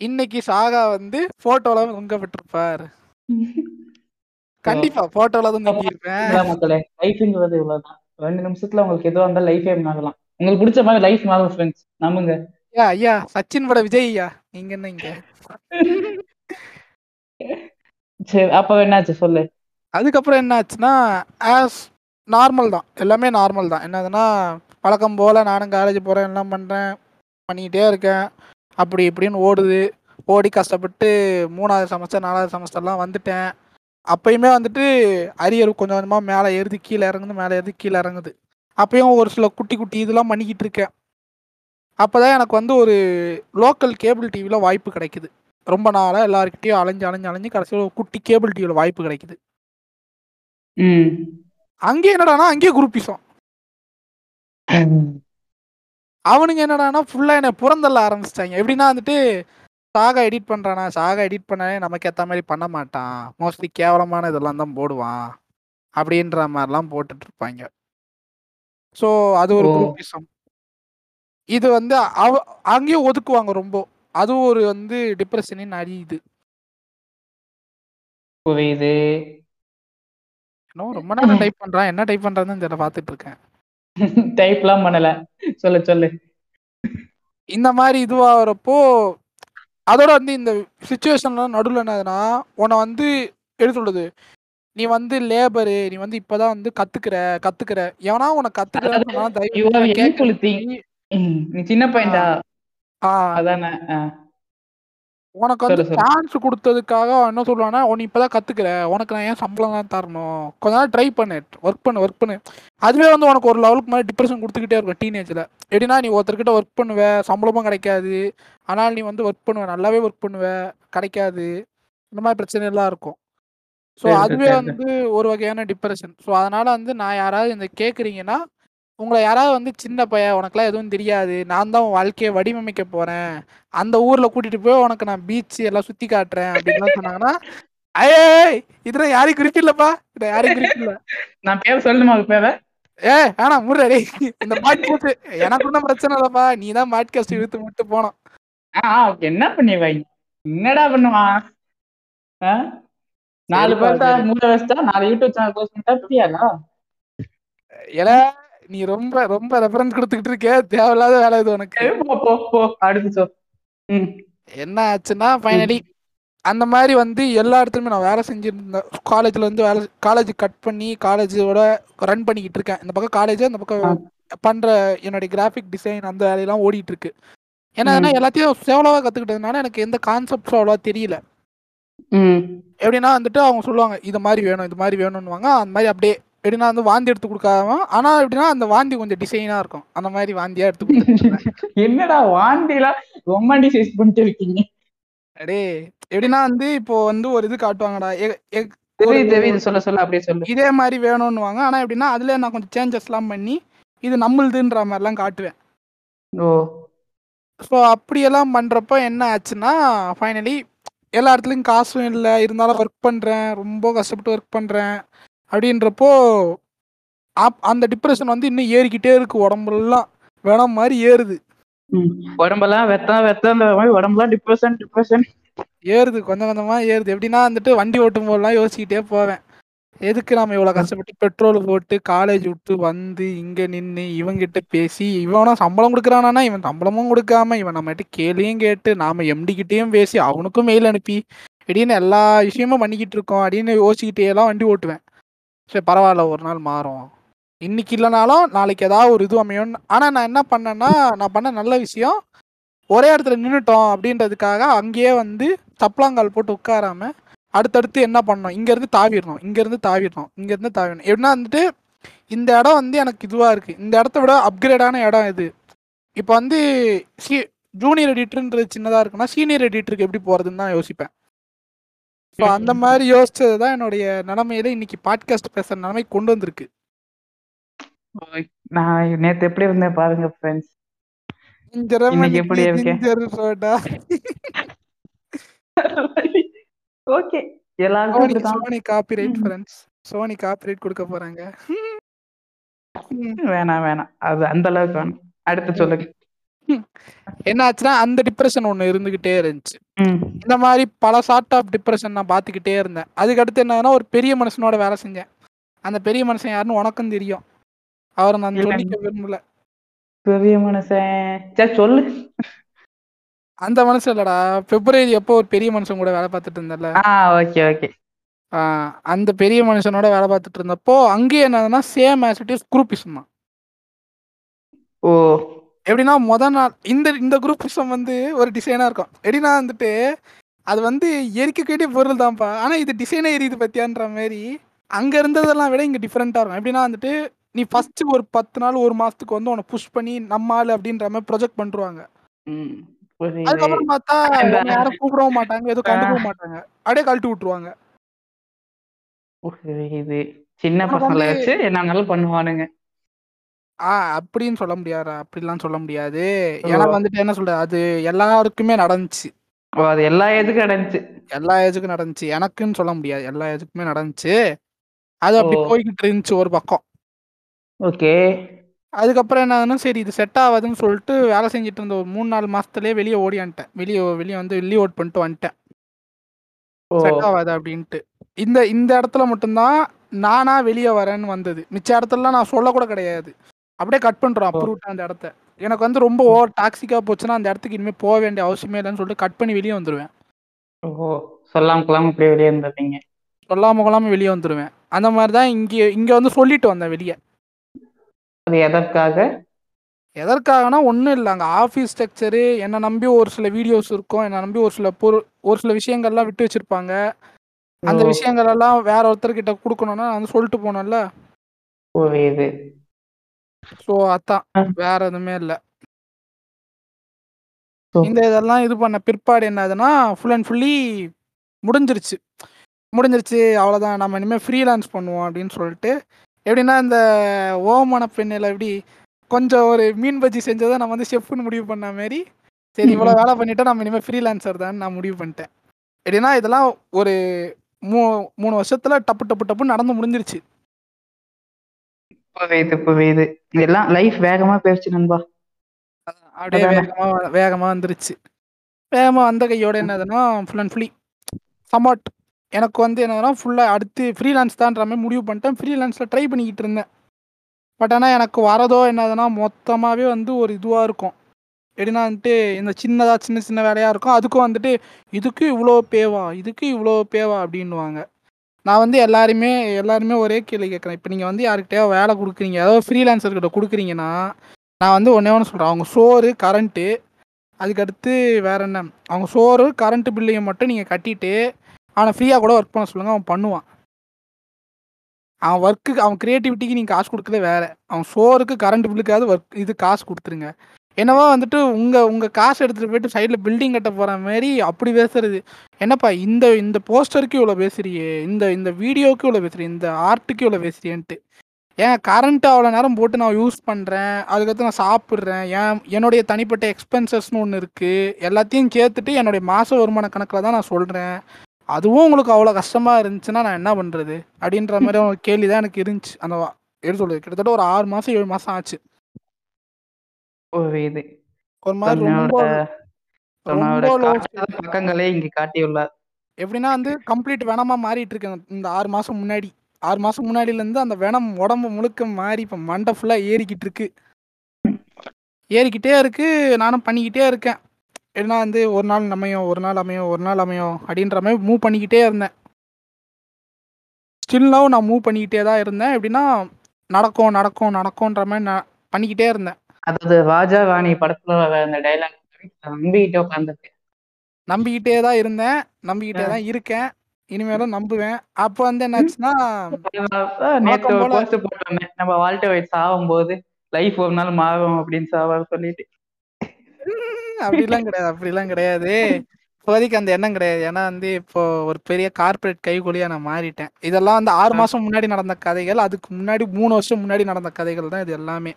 இன்னைக்கு சாகா வந்து போட்டோல தொங்கப்பட்டிருப்பார் கண்டிப்பா போட்டோல தான் மக்களே லைஃப்ங்கிறது இவ்வளவுதான். ரெண்டு நிமிஷத்துல உங்களுக்கு எதுவா இருந்தாலும் லைஃபே ஆகலாம் உங்களுக்கு பிடிச்ச மாதிரி லைஃப் மாறும் ஃப்ரெண்ட்ஸ் நம்புங்க. ஐயா ஐயா சச்சின் பட விஜய் ஐயா நீங்க என்ன இங்க? சரி அப்ப என்னாச்சு? சொல்லு. அதுக்கப்புறம் என்ன ஆச்சுன்னா ஆஸ் நார்மல் தான். எல்லாமே நார்மல் தான். என்னதுன்னா வழக்கம் போல் நானும் காலேஜ் போகிறேன் எல்லாம் பண்ணுறேன் பண்ணிக்கிட்டே இருக்கேன். அப்படி இப்படின்னு ஓடுது. ஓடி கஷ்டப்பட்டு மூணாவது செமஸ்டர் நாலாவது செமஸ்டர்லாம் வந்துட்டேன். அப்பயுமே வந்துட்டு அரியர் கொஞ்சம் கொஞ்சமாக மேலே ஏறுது கீழே இறங்குது மேலே ஏறுது கீழே இறங்குது. அப்பயும் ஒரு சில குட்டி குட்டி இதெல்லாம் பண்ணிக்கிட்டு இருக்கேன். அப்போ தான் எனக்கு வந்து ஒரு லோக்கல் கேபிள் டிவியில் வாய்ப்பு கிடைக்குது. ரொம்ப நாளாக எல்லாருக்கிட்டையும் அலைஞ்சு அலைஞ்சு அலைஞ்சு கடைசியில் ஒரு குட்டி கேபிள் டிவியில் வாய்ப்பு கிடைக்குது. ம். அங்கே என்னடானா அங்கேயே குரூப்பிசம் அவனுங்க என்னடானா ஃபுல்லா என்னை புறந்தள்ள ஆரம்பிச்சிட்டாங்க. எப்படின்னா வந்துட்டு சாகா எடிட் பண்றானா? சாகா எடிட் பண்ணாலே நமக்கு ஏத்த மாதிரி பண்ண மாட்டான். மோஸ்ட்லி கேவலமான இதெல்லாம் தான் போடுவான். அப்படின்ற மாதிரிலாம் போட்டுட்டு இருப்பாங்க. ஸோ அது ஒரு. குரூப்பிசம் இது வந்து அவ அங்கேயும் ஒதுக்குவாங்க ரொம்ப. அது ஒரு வந்து டிப்ரெஷனின் அழியுது புரியுது. இன்னும் ரொம்ப நேரம் டைப் பண்றான். என்ன டைப் பண்றான்னு தெரியல பார்த்துட்டு இருக்கேன். டைப்லாம் பண்ணல. சொல்லு சொல்லு. இந்த மாதிரி இதுவாகிறப்போ அதோட வந்து இந்த சுச்சுவேஷன்ல நடுவில் என்னதுன்னா உன்னை வந்து எப்படி சொல்றது? நீ வந்து லேபரு நீ வந்து இப்பதான் வந்து கத்துக்கிற கத்துக்கிற. எவனா உனக்கு கத்துக்கிறேன்னு சொன்னா பையன்டா அதானே. உனக்கு வந்து. சான்ஸ் கொடுத்ததுக்காக அவன் என்ன சொல்லுவானா உன்னை இப்பதான் கத்துக்கிற. உனக்கு நான் ஏன் சம்பளம் தான் தரணும்? கொஞ்ச நாள் ட்ரை பண்ணு. ஒர்க் பண்ணு ஒர்க் பண்ணு. அதுவே வந்து உனக்கு ஒரு லெவலுக்கு மேலே டிப்ரெஷன் கொடுத்துக்கிட்டே இருக்கும் டீனேஜில் எப்படின்னா நீ ஒருத்தர்கிட்ட ஒர்க் பண்ணுவ சம்பளமும் கிடைக்காது. ஆனால் நீ வந்து ஒர்க் பண்ணுவ நல்லாவே ஒர்க் பண்ணுவ கிடைக்காது. இந்த மாதிரி பிரச்சனை எல்லாம் இருக்கும் ஸோ அதுவே. வந்து ஒரு வகையான டிப்ரெஷன் ஸோ அதனால வந்து நான் யாராவது இந்த கேட்குறீங்கன்னா உங்களை யாராவது வந்து சின்ன பையன் உனக்குலாம் எதுவும் தெரியாது. நான் தான் உன் வாழ்க்கையை வடிவமைக்க போறேன். அந்த ஊர்ல கூட்டிட்டு போய் உனக்கு நான் பீச் எல்லாம் சுத்தி காட்டுறேன். அப்படின்லாம் சொன்னாங்கன்னா ஐய் இதுல யாரையும் குறிப்பிடலப்பா இதுல யாரையும் குறிப்பிடல நான் பேர் சொல்லணுமா பேர? ஏ ஆனா முறை இந்த பாட்காஸ்ட் எனக்கு ஒன்றும் பிரச்சனை இல்லப்பா. நீ தான் பாட்காஸ்ட் இழுத்து மட்டும் போனோம். என்ன பண்ணிடுவாங்க என்னடா பண்ணுவான்? நாலு பேர்த்தா. மூணு வச்சுட்டா நாலு யூடியூப் சேனல் க்ளோஸ் பண்ணிட்டா புரியாதா ஏல நீ ரொம்ப ரொம்ப ரெஃபரன்ஸ் கொடுத்துக்கிட்டு இருக்கே தேவையில்லாத வேலை இது உனக்கு. என்ன ஆச்சுன்னா ஃபைனலி அந்த மாதிரி வந்து எல்லா இடத்துலையுமே நான் வேலை செஞ்சிருந்தேன். காலேஜில் வந்து வேலை காலேஜ் கட் பண்ணி காலேஜோட ரன் பண்ணிக்கிட்டு இருக்கேன். இந்த பக்கம் காலேஜ் அந்த பக்கம் பண்ணுற என்னுடைய கிராஃபிக் டிசைன் அந்த வேலையெல்லாம் ஓடிட்டு இருக்கு. என்னதுன்னா எல்லாத்தையும் சேவலாக கற்றுக்கிட்டதுனால எனக்கு எந்த கான்செப்ட்ஸும் அவ்வளோவா தெரியல. ம். எப்படின்னா வந்துட்டு அவங்க சொல்லுவாங்க இது மாதிரி வேணும் இது மாதிரி வேணும்னுவாங்க. அந்த மாதிரி அப்படியே எப்படின்னா வந்து வாந்தி எடுத்து கொடுக்காம ஆனால் எப்படின்னா அந்த வாந்தி கொஞ்சம் டிசைனாக இருக்கும். அந்த மாதிரி வாந்தியாக எடுத்து என்னடா வாண்டிலாம் ரொமாண்டிசைஸ் பண்ணிட்டு இருக்கீங்க. அடே எப்படின்னா வந்து இப்போ வந்து ஒரு இது காட்டுவாங்கடா தெரியுது தெரியுது. சொல்ல சொல்ல அப்படியே சொல்லு. இதே மாதிரி வேணும்னுவாங்க. ஆனா எப்படின்னா அதுல நான் கொஞ்சம் சேஞ்சஸ்லாம் பண்ணி இது நம்மளுதுன்ற மாதிரிலாம் காட்டுவேன். ஓ. ஸோ அப்படியெல்லாம் பண்ணுறப்ப என்ன ஆச்சுன்னா ஃபைனலி எல்லா இடத்துலையும் காசும் இல்லை. இருந்தாலும் ஒர்க் பண்ணுறேன் ரொம்ப கஷ்டப்பட்டு ஒர்க் பண்ணுறேன் அப்படின்றப்போ அப் அந்த டிப்ரெஷன் வந்து இன்னும் ஏறிக்கிட்டே இருக்கு. உடம்புலாம் வேணாம் மாதிரி ஏறுது. உடம்பெல்லாம் வெத்தம் வெத்தம் மாதிரி உடம்பெல்லாம் டிப்ரெஷன் டிப்ரெஷன் ஏறுது. கொஞ்சம் கொஞ்சமாக ஏறுது. எப்படின்னா வந்துட்டு வண்டி ஓட்டும் போதெல்லாம் யோசிச்சுக்கிட்டே போவேன். எதுக்கு நம்ம இவ்வளோ கஷ்டப்பட்டு பெட்ரோல் போட்டு காலேஜ் விட்டு வந்து இங்கே நின்று இவங்கிட்ட பேசி இவனா சம்பளம் கொடுக்குறானா இவன் சம்பளமும் கொடுக்காம இவன் நம்மகிட்ட கேள்வியும் கேட்டு நாம எம்டிக்கிட்டேயும் பேசி அவனுக்கும் மெயில் அனுப்பி அப்படின்னு எல்லா விஷயமும் பண்ணிக்கிட்டு இருக்கோம் அப்படின்னு யோசிச்சுக்கிட்டே எல்லாம் வண்டி ஓட்டுவேன். சரி பரவாயில்ல ஒரு நாள் மாறும். இன்னைக்கு இல்லைனாலும் நாளைக்கு ஏதாவது ஒரு இது அமையும் ஆனால் நான் என்ன பண்ணேன்னா நான் பண்ண நல்ல விஷயம் ஒரே இடத்துல நின்றுட்டோம் அப்படின்றதுக்காக அங்கேயே வந்து தப்பலாங்கால் போட்டு உட்காராம அடுத்தடுத்து என்ன பண்ணோம் இங்கேருந்து தாவிடணும். இங்கேருந்து தாவிடணும். இங்கேருந்து தாவிடணும். எப்படின்னா வந்துட்டு இந்த இடம் வந்து எனக்கு இதுவாக இருக்குது இந்த இடத்த விட அப்கிரேடான இடம் இது. இப்போ வந்து சி ஜூனியர் எடிட்டர்ன்றது சின்னதாக இருக்குன்னா சீனியர் எடிட்டருக்கு எப்படி போகிறதுன்னு தான் யோசிப்பேன். ஸோ அந்த மாதிரி யோசிச்சது தான் என்னுடைய நிலமையில இன்னைக்கு பாட்காஸ்ட் பேசுகிற நிலைமை கொண்டு வந்திருக்கு. நான் நேத்து எப்படி இருந்தேன் பாருங்க ஃப்ரெண்ட்ஸ் இன்னைக்கு எப்படி ஓகே எல்லாருக்கும் Sony copyright. Friends Sony copyright கொடுக்க போறாங்க. வேணாம் வேணாம். அது அந்த அளவுக்கு வேணாம். அடுத்து சொல்லுங்க. என்ன ஆச்சுன்னா அந்த டிப்ரெஷன் ஒன்று இருந்துகிட்டே இருந்துச்சு. இந்த மாதிரி பல சார்ட் ஆஃப் டிப்ரெஷன் நான் பார்த்துக்கிட்டே இருந்தேன். அதுக்கடுத்து என்னன்னா ஒரு பெரிய மனுஷனோட வேலை செஞ்சேன். அந்த பெரிய மனுஷன் யாருன்னு உனக்கும் தெரியும். அவரை நான். சொல்லிக்க விரும்பல. பெரிய மனுஷன். சொல்லு. அந்த மனுஷன் இல்லடா. பிப்ரவரி எப்போ ஒரு பெரிய மனுஷன் கூட வேலை பார்த்துட்டு இருந்தேன்ல. ஆ ஓகே ஓகே அந்த பெரிய மனுஷனோட வேலை பார்த்துட்டு இருந்தப்போ அங்கேயே என்னதுன்னா same as it is groupism ஓ. எப்படின்னா முத நாள் இந்த இந்த குரூப்பிசம் வந்து ஒரு டிசைனாக இருக்கும் எப்படின்னா வந்துட்டு அது வந்து எரிக்கக்கூடிய பொருள் தான்ப்பா. ஆனால் இது டிசைனே எரியுது பத்தியான்ற மாதிரி அங்கே இருந்ததெல்லாம் விட இங்கே டிஃப்ரெண்ட்டாக இருக்கும். எப்படின்னா வந்துட்டு நீ ஃபர்ஸ்ட் ஒரு பத்து நாள் ஒரு மாசத்துக்கு வந்து உன்னை புஷ் பண்ணி நம்ம ஆளு அப்படின்ற மாதிரி ப்ரொஜெக்ட் பண்ணுருவாங்க அதுக்கப்புறம் பார்த்தா யாரும் கூப்பிடவும் மாட்டாங்க எதுவும் கண்டுக்கவும் மாட்டாங்க. அப்படியே கழட்டி விட்டுருவாங்க. புரியுது. சின்ன பசங்களை வச்சு என்ன வேணாலும் பண்ணுவானுங்க. ஆ அப்படின்னு சொல்ல முடியாது அப்படிலாம் சொல்ல முடியாது. ஏன்னா வந்துட்டு என்ன சொல்றது? அது எல்லாருக்குமே நடந்துச்சு. ஓ அது எல்லா எதுக்கும் அடைஞ்சு எல்லா ஏஜுக்கும் நடந்துச்சு. எனக்குன்னு சொல்ல முடியாது. எல்லா ஏஜுக்குமே நடந்துச்சு. அது அப்படி. போய்கிட்டு இருந்துச்சு ஒரு பக்கம். ஓகே. அதுக்கப்புறம் என்னதுன்னா சரி இது செட் ஆகாதுன்னு சொல்லிட்டு வேலை செஞ்சுட்டு இருந்த ஒரு மூணு நாலு மாசத்துலயே வெளியே ஓடியான்ட்டேன் வெளியே வெளியே வந்து லீவ் அவுட் பண்ணிட்டு வந்துட்டேன். செட் ஆகாது அப்படின்ட்டு. இந்த இந்த இடத்துல மட்டும்தான் நானா வெளியே வரேன்னு வந்தது. மிச்ச இடத்துலலாம் நான் சொல்லக்கூட கிடையாது. அப்படியே கட் பண்றோம் அப்ரூவ் அந்த இடத்த. எனக்கு வந்து ரொம்ப ஓவர் டாக்ஸிக்கா போச்சுன்னா அந்த இடத்துக்கு இனிமேல் போக வேண்டிய அவசியமே இல்லைன்னு சொல்லிட்டு கட் பண்ணி வெளியே வந்துருவேன். ஓ சொல்லாம கொள்ளாம இப்படியே வெளியே இருந்துருப்பீங்க சொல்லாம கொள்ளாம வெளியே வந்துருவேன். அந்த மாதிரி தான் இங்கே இங்கே வந்து சொல்லிட்டு வந்தேன் வெளியே. அது எதற்காக? எதற்காகனா ஒன்றும் இல்லை. அங்கே ஆஃபீஸ் ஸ்ட்ரக்சரு என்னை நம்பி ஒரு சில வீடியோஸ் இருக்கும். என்னை நம்பி ஒரு சில பொருள் ஒரு சில விஷயங்கள்லாம் விட்டு வச்சிருப்பாங்க. அந்த ஓ, விஷயங்கள் எல்லாம் வேற ஒருத்தர்கிட்ட கொடுக்கணும்னா நான் வந்து சொல்லிட்டு போனேன்ல. புரியுது. ஸோ அதான். வேற எதுவுமே இல்லை. இந்த இதெல்லாம் இது பண்ண பிற்பாடு என்னதுன்னா ஃபுல் அண்ட் ஃபுல்லி முடிஞ்சிருச்சு. முடிஞ்சிருச்சு அவ்வளோதான் நம்ம இனிமேல் ஃப்ரீலான்ஸ் பண்ணுவோம் அப்படின்னு சொல்லிட்டு எப்படின்னா இந்த ஓமன பெண்ணில் எப்படி கொஞ்சம் ஒரு மீன் பஜ்ஜி செஞ்சதை நம்ம வந்து செஃப்னு முடிவு பண்ண மாதிரி சரி இவ்வளோ வேலை பண்ணிட்டா நம்ம இனிமேல் ஃப்ரீலான்சர் தான் நான் முடிவு பண்ணிட்டேன். எப்படின்னா இதெல்லாம் ஒரு மூ மூணு வருஷத்துல டப்பு டப்பு டப்பு நடந்து முடிஞ்சிருச்சு. புரியுது புரியுது எல்லாம் லைஃப் வேகமா போயிடுச்சு நண்பா. அப்படியே. வேகமா வேகமா வந்துருச்சு. வேகமா வந்த கையோட என்னதுன்னா ஃபுல் அண்ட் ஃபுல்லி சமாட் எனக்கு வந்து என்னதுன்னா ஃபுல்லாக அடுத்து ஃப்ரீலான்ஸ் தான்ற மாதிரி முடிவு பண்ணிட்டேன். ஃப்ரீலான்ஸில் ட்ரை பண்ணிக்கிட்டு இருந்தேன். பட் ஆனால் எனக்கு வரதோ என்னதுன்னா மொத்தமாகவே வந்து ஒரு இதுவாக இருக்கும். எப்படின்னா வந்துட்டு இந்த சின்னதாக சின்ன சின்ன வேலையாக இருக்கும். அதுக்கும் வந்துட்டு இதுக்கு இவ்வளோ பேவா இதுக்கு இவ்வளோ பேவா அப்படின்னுவாங்க. நான் வந்து எல்லாருமே எல்லாருமே ஒரே கேள்வி கேட்குறேன். இப்போ நீங்கள் வந்து யாருக்கிட்டயோ வேலை கொடுக்குறீங்க அதாவது ஃப்ரீலான்சர்கிட்ட கொடுக்குறீங்கன்னா நான் வந்து ஒன்றே ஒன்று சொல்கிறேன் அவங்க சோறு கரண்ட்டு அதுக்கடுத்து வேற என்ன? அவங்க சோறு கரண்ட்டு பில்லையும் மட்டும் நீங்கள் கட்டிட்டு அவனை ஃப்ரீயாக கூட ஒர்க் பண்ண சொல்லுங்கள் அவன் பண்ணுவான். அவன் ஒர்க்குக்கு அவன் க்ரியேட்டிவிட்டிக்கு நீங்கள் காசு கொடுக்குறதே வேறு. அவன் சோறுக்கு கரண்ட் பில்லுக்காவது ஒர்க் இது காசு கொடுத்துருங்க. என்னவோ வந்துட்டு உங்கள் உங்கள் காசு எடுத்துகிட்டு போயிட்டு சைடில் பில்டிங் கட்ட போகிற மாதிரி அப்படி பேசுறது. என்னப்பா இந்த இந்த போஸ்டருக்கு இவ்வளோ பேசுறியே இந்த இந்த வீடியோக்கு இவ்வளோ பேசுறியே இந்த ஆர்ட்டுக்கு இவ்வளோ பேசுறியன்ட்டு. ஏன் கரண்ட் அவ்வளோ நேரம் போட்டு நான் யூஸ் பண்ணுறேன் அதுக்கடுத்து நான் சாப்பிட்றேன் ஏன் என்னுடைய தனிப்பட்ட எக்ஸ்பென்சஸ்னு ஒன்று இருக்குது எல்லாத்தையும் சேர்த்துட்டு என்னுடைய மாத வருமான கணக்கில் தான் நான் சொல்கிறேன் அதுவும் உங்களுக்கு அவ்வளோ கஷ்டமாக இருந்துச்சுன்னா நான் என்ன பண்ணுறது அப்படின்ற மாதிரி கேள்வி தான் எனக்கு இருந்துச்சு. அந்த எடுத்து எப்படி கிட்டத்தட்ட ஒரு ஆறு மாதம் ஏழு மாதம் ஆச்சு ஒரு இது ஒரு மாதிரி ரொம்ப தன்னோட தன்னோட ரொம்ப low காட்டாத பக்கங்களே இங்கு காட்டியுள்ளார். எப்படின்னா வந்து கம்ப்ளீட் வெனமா மாறிட்டு இருக்கேன் இந்த ஆறு மாசம் முன்னாடி. ஆறு மாசம் முன்னாடில இருந்து அந்த வெனம் உடம்பு முழுக்க மாறி இப்ப மண்டை ஃபுல்லா ஏறிக்கிட்டு இருக்கு. ஏறிக்கிட்டே இருக்கு. நானும் பண்ணிக்கிட்டே இருக்கேன். ஏன்னா வந்து ஒரு நாள் அமையும் ஒரு நாள் அமையும் ஒரு நாள் அமையும் அப்படின்ற மாதிரி மூவ் பண்ணிக்கிட்டே இருந்தேன். ஸ்டில்லாவும் நான் மூவ் பண்ணிக்கிட்டே தான் இருந்தேன். எப்படின்னா நடக்கும் நடக்கும் நடக்கும்ன்ற மாதிரி நான் பண்ணிக்கிட்டே இருந்தேன். அதாவது ராஜா ராணி படத்துல அந்த டைலாக் நம்பிக்கிட்டு உட்காந்துருக்கு நம்பிக்கிட்டே தான் இருந்தேன். நம்பிக்கிட்டே தான் இருக்கேன். இனிமேலும் நம்புவேன். அப்போ வந்து என்னாச்சுன்னா நேற்று போஸ்ட் போட்டோமே. நம்ம வால்டர் ஒயிட் சாகும் போது லைஃப் ஒரு நாள் மாறும் அப்படின்னு சாவார் சொல்லிட்டு. அப்படிலாம் கிடையாது. அப்படிலாம் கிடையாது. இப்போதைக்கு அந்த எண்ணம் கிடையாது. ஏன்னா வந்து இப்போ ஒரு பெரிய கார்ப்பரேட் கைகூலியா நான் மாறிட்டேன். இதெல்லாம் வந்து ஆறு மாசம் முன்னாடி நடந்த கதைகள். அதுக்கு முன்னாடி மூணு வருஷம் முன்னாடி நடந்த கதைகள் தான் இது எல்லாமே.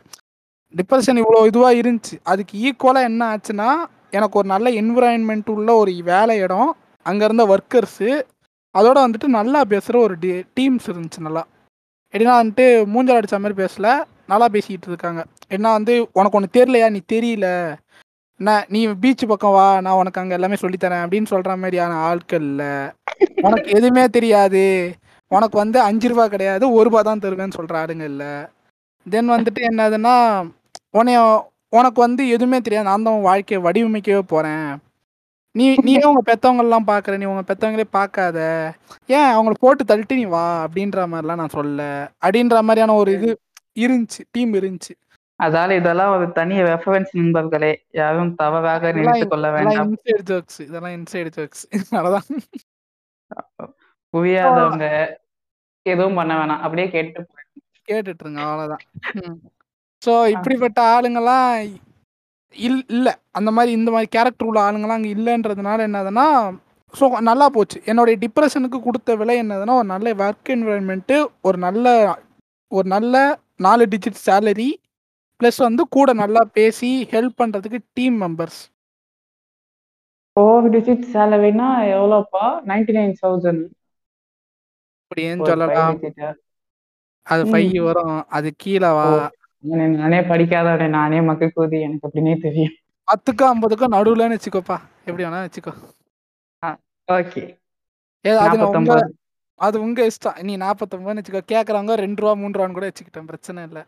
டிப்ரெஷன் இவ்வளோ இதுவாக இருந்துச்சு. அதுக்கு ஈக்குவலாக என்ன ஆச்சுன்னா எனக்கு ஒரு நல்ல என்விரான்மெண்ட் உள்ள ஒரு வேலை இடம் அங்கே இருந்த ஒர்க்கர்ஸு அதோட வந்துட்டு நல்லா பேசுகிற ஒரு டி டீம்ஸ் இருந்துச்சு நல்லா. எப்படின்னா வந்துட்டு மூஞ்சல் அடித்த மாதிரி பேசல நல்லா பேசிக்கிட்டு இருக்காங்க. என்ன வந்து உனக்கு ஒன்று தெரியலையா? நீ தெரியல. நான் நீ பீச் பக்கம் வா நான் உனக்கு அங்கே எல்லாமே சொல்லித்தரேன் அப்படின்னு சொல்கிற மாதிரியான ஆட்கள் இல்லை. உனக்கு எதுவுமே தெரியாது. உனக்கு வந்து அஞ்சு ரூபா கிடையாது ஒரு ரூபா தான் தருவேன்னு சொல்கிற ஆளுங்க இல்லை. தென் வந்துட்டு என்னதுன்னா உன்னைய உனக்கு வந்து எதுவுமே தெரியாது. நான் தான் உன் வாழ்க்கையை வடிவமைக்கவே போகிறேன் நீ நீயே உங்கள் பெற்றவங்கெல்லாம் பார்க்குற நீ உங்கள் பெற்றவங்களே பார்க்காத ஏன் அவங்கள போட்டு தள்ளிட்டு நீ வா அப்படின்ற மாதிரிலாம் நான் சொல்ல அப்படின்ற மாதிரியான ஒரு இது இருந்துச்சு டீம் இருந்துச்சு. அதால இதெல்லாம் ஒரு தனி ரெஃபரன்ஸ் நண்பர்களே. யாரும் தவறாக நினைத்துக் கொள்ள வேண்டாம். இன்சைடு ஜோக்ஸ் இதெல்லாம் இன்சைடு ஜோக்ஸ் அவ்வளோதான் புரியாதவங்க எதுவும் பண்ண வேணாம். அப்படியே கேட்டு கேட்டுட்டு இருங்க அவ்வளோதான் ஸோ இப்படிப்பட்ட ஆளுங்கெல்லாம் இல் இல்லை. அந்த மாதிரி இந்த மாதிரி கேரக்டர் உள்ள ஆளுங்கெல்லாம் அங்கே இல்லைன்றதுனால என்னதுன்னா ஸோ நல்லா போச்சு. என்னுடைய டிப்ரெஷனுக்கு கொடுத்த விலை என்னதுன்னா ஒரு நல்ல ஒர்க் என்விரான்மெண்ட்டு ஒரு நல்ல ஒரு நல்ல நாலு டிஜிட் சேலரி ப்ளஸ் வந்து கூட நல்லா பேசி ஹெல்ப் பண்ணுறதுக்கு டீம் மெம்பர்ஸ் ஃபோர் டிஜிட் சேலரினா எவ்வளோப்பா? நைன்டி நைன் தௌசண்ட் அப்படின்னு சொல்லலாம். அது ஃபைவ் வரும். அது கீழே வா. நானே படிக்காதவனே நானே மக்கள் கூதி எனக்கு அப்படின்னே தெரியும். பத்துக்கும் ஐம்பதுக்கும் நடுவுலன்னு வச்சுக்கோப்பா. எப்படி வேணா வச்சுக்கோ. ஓகே. அது உங்க இஷ்டம். நீ நாற்பத்தொம்பதுன்னு வச்சுக்கோ. கேட்குறவங்க ரெண்டு ரூபா மூணு ரூபான்னு கூட வச்சுக்கிட்டேன். பிரச்சனை இல்லை.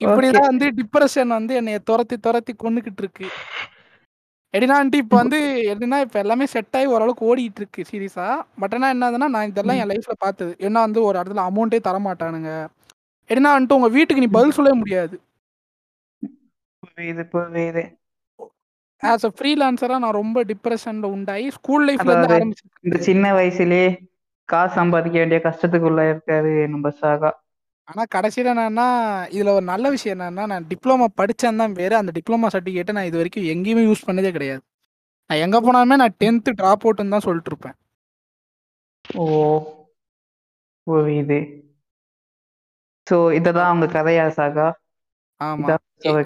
இப்படிதான் வந்து டிப்ரெஷன் வந்து என்னைய துரத்தி துரத்தி கொண்டுகிட்டு இருக்கு. எப்படின்னா இப்போ வந்து எப்படின்னா இப்போ எல்லாமே செட் ஆகி ஓரளவுக்கு ஓடிட்டு இருக்கு சீரியஸா பட் ஆனால் என்னதுன்னா நான் இதெல்லாம் என் லைஃப்ல பார்த்தது. என்ன வந்து ஒரு இடத்துல அமௌண்ட்டே தர மாட்டானுங்க எப்படின்னா வந்துட்டு உங்க வீட்டுக்கு நீ பதில் சொல்லவே முடியாது. ஆஸ் அ ஃப்ரீலான்சரா நான் ரொம்ப டிப்ரெஷன்ல உண்டாகி ஸ்கூல் லைஃப்ல இருந்து இந்த சின்ன வயசுலயே காசு சம்பாதிக்க வேண்டிய கஷ்டத்துக்குள்ள இருக்காரு நம்ம சாகா. ஆனா கடைசியில என்னன்னா இதுல ஒரு நல்ல விஷயம் என்னன்னா நான் டிப்ளமா படிச்சேன் தான் பேரு அந்த டிப்ளமா சர்டிஃபிகேட்டை நான் இது வரைக்கும் எங்கேயுமே யூஸ் பண்ணதே கிடையாது. நான் எங்க போனாலுமே நான் டென்த்து ட்ராப் அவுட்னு தான் சொல்லிட்டு இருப்பேன். ஓ புரியுது. சோ இததான் அவங்க கதையா சாகா? ஆமா.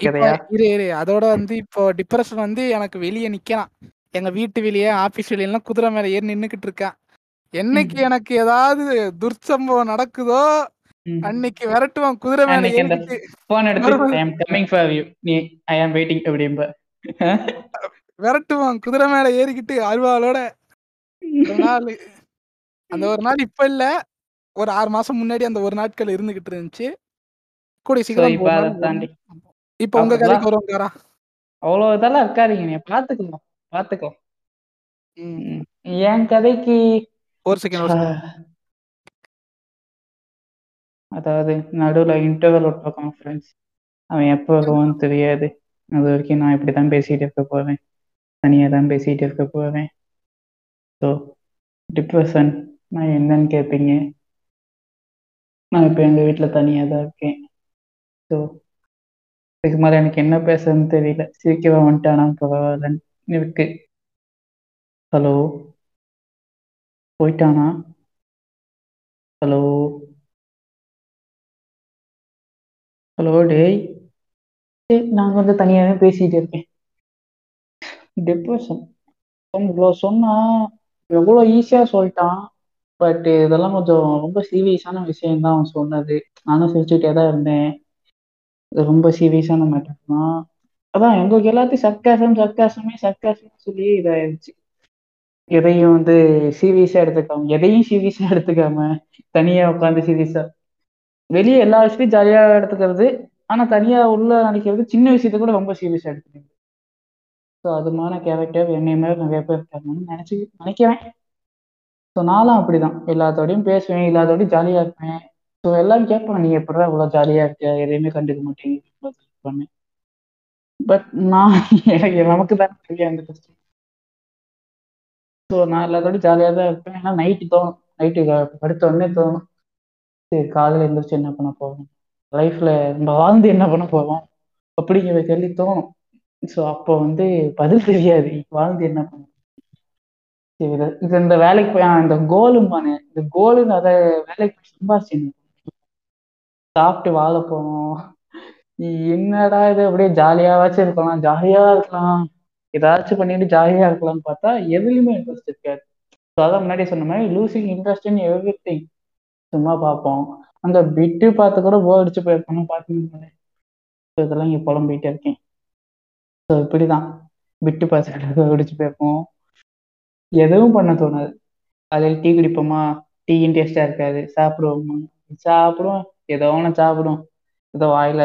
கதையா? இரு இரு. அதோட வந்து இப்போ டிப்ரெஷன் வந்து எனக்கு வெளியே நிக்கலாம் எங்க வீட்டு வெளியே ஆபீஸ் வெளியெல்லாம் குதிரை மேல ஏறி நின்னுக்கிட்டு இருக்கேன். என்னைக்கு எனக்கு ஏதாவது துர்சம்பவம் நடக்குதோ ம். அன்னைக்கு விரட்டுவான் குதிரை மேல ஏறிக்கிட்டு போன் எடுத்து I am coming for you நீ ஐ அம் வெயிட்டிங் அப்படிம்ப. விரட்டுவான் குதிரை மேல ஏறிக்கிட்டு அருவாளோட. ஒரு நாள். அந்த ஒரு நாள் இப்ப இல்ல. ஒரு ஆறு மாசம் முன்னாடி அந்த ஒரு நாட்கள் இருந்துகிட்டு இருந்துச்சு. கூடிய சீக்கிரம் இப்ப உங்க கதைக்கு வருவாங்காரா அவ்வளவு இதெல்லாம் இருக்காதீங்க. நீ பாத்துக்கலாம் பாத்துக்கலாம். என் கதைக்கு ஒரு செகண்ட். அதாவது நடுவுல இன்டர்வல் விட்ட கான்ஃபரன்ஸ் அவன் எப்போ வருவான்னு தெரியாது. அது வரைக்கும் நான் இப்படி தான் பேசிட்டு இருக்க போறேன். தனியா தான் பேசிட்டு இருக்க போறேன். ஸோ டிப்ரெஷன் நான் என்னன்னு கேட்பீங்க நான் இப்போ எங்க வீட்டில் தனியா தான் இருக்கேன். ஸோ இதுக்கு மேல எனக்கு என்ன பேசுறதுன்னு தெரியல. சிரிக்கவே வந்துட்டானா? பரவாயில்லன்னு இருக்கு. ஹலோ போயிட்டானா? ஹலோ ஹலோ டேய். நான் வந்து தனியாவே பேசிட்டு இருக்கேன். டிப்ரெஷன் இவ்வளோ சொன்னா எவ்வளோ ஈஸியா சொல்லிட்டான். பட் இதெல்லாம் கொஞ்சம் ரொம்ப சீரியஸான விஷயம் தான் அவன் சொன்னது. நானும் சிரிச்சுட்டே தான் இருந்தேன். இது ரொம்ப சீரியஸான மேட்டர் தான். அதான் எங்களுக்கு எல்லாத்தையும் சர்க்காசம் சர்க்காசமே சர்க்காசம் சொல்லி இதாயிருச்சு. எதையும் வந்து சீரியஸா எடுத்துக்காம எதையும் சீரியஸா எடுத்துக்காம தனியா உட்காந்து சீரியஸா வெளியே எல்லா விஷயத்தையும் ஜாலியா எடுத்துக்கிறது ஆனா தனியா உள்ள நினைக்கிறது சின்ன விஷயத்த கூட ரொம்ப சீரியஸா எடுத்துக்கிறது. ஸோ அதுமான கேரக்டர் என்னைய மாதிரி நிறைய பேர் இருக்காங்கன்னு நினைச்சு நினைக்கிறேன். ஸோ நானும் அப்படிதான். எல்லாத்தோடையும் பேசுவேன் எல்லாத்தோடையும் ஜாலியா இருப்பேன். ஸோ எல்லாரும் கேட்பாங்க நீ எப்படா இவ்வளவு ஜாலியா இருக்கியா? எதையுமே கண்டுக்க மாட்டேங்க பண்ணேன் பட் நான் எனக்கு நமக்கு தான் தெரியும் அந்த கஷ்டம் ஸோ நான் எல்லாத்தோடய ஜாலியாக தான் இருப்பேன். ஏன்னா நைட்டு தோணும். நைட்டு படுத்த உடனே தோணும். சரி காலையில் எழுந்திரிச்சு என்ன பண்ண போவோம் லைஃப்ல நம்ம வாழ்ந்து என்ன பண்ண போவோம் அப்படிங்கிற கேள்வி தோணும். ஸோ அப்போ வந்து பதில் தெரியாது. வாழ்ந்து என்ன பண்ண இது இது இந்த வேலைக்கு போய் இந்த கோலும்பானே இந்த கோலுன்னு அதை வேலைக்கு போய் சம்பாதிச்சு சாப்பிட்டு வாழ போனோம் என்னடா இது அப்படியே ஜாலியாவாச்சும் இருக்கலாம் ஜாலியா இருக்கலாம். ஏதாச்சும் பண்ணிட்டு ஜாலியா இருக்கலாம்னு பார்த்தா எதுலையுமே இன்ட்ரெஸ்ட் இருக்காது. ஸோ அதான் முன்னாடி சொன்ன மாதிரி losing interest in everything சும்மா பார்ப்போம். அந்த பிட்டு பார்த்து கூட போர் அடிச்சு போயிருக்கணும் பார்த்தீங்கன்னா இதெல்லாம் இங்கே புலம்பிகிட்டே இருக்கேன். ஸோ இப்படிதான். பிட்டு பார்த்து அடிச்சு போயிருப்போம். எதுவும் பண்ண தோணாது. அதில் டீ குடிப்போமா? டீ டேஸ்டா இருக்காது. சாப்பிடுவோமா? சாப்பிடுவோம். ஏதோ ஒன்று சாப்பிடும் ஏதோ வாயில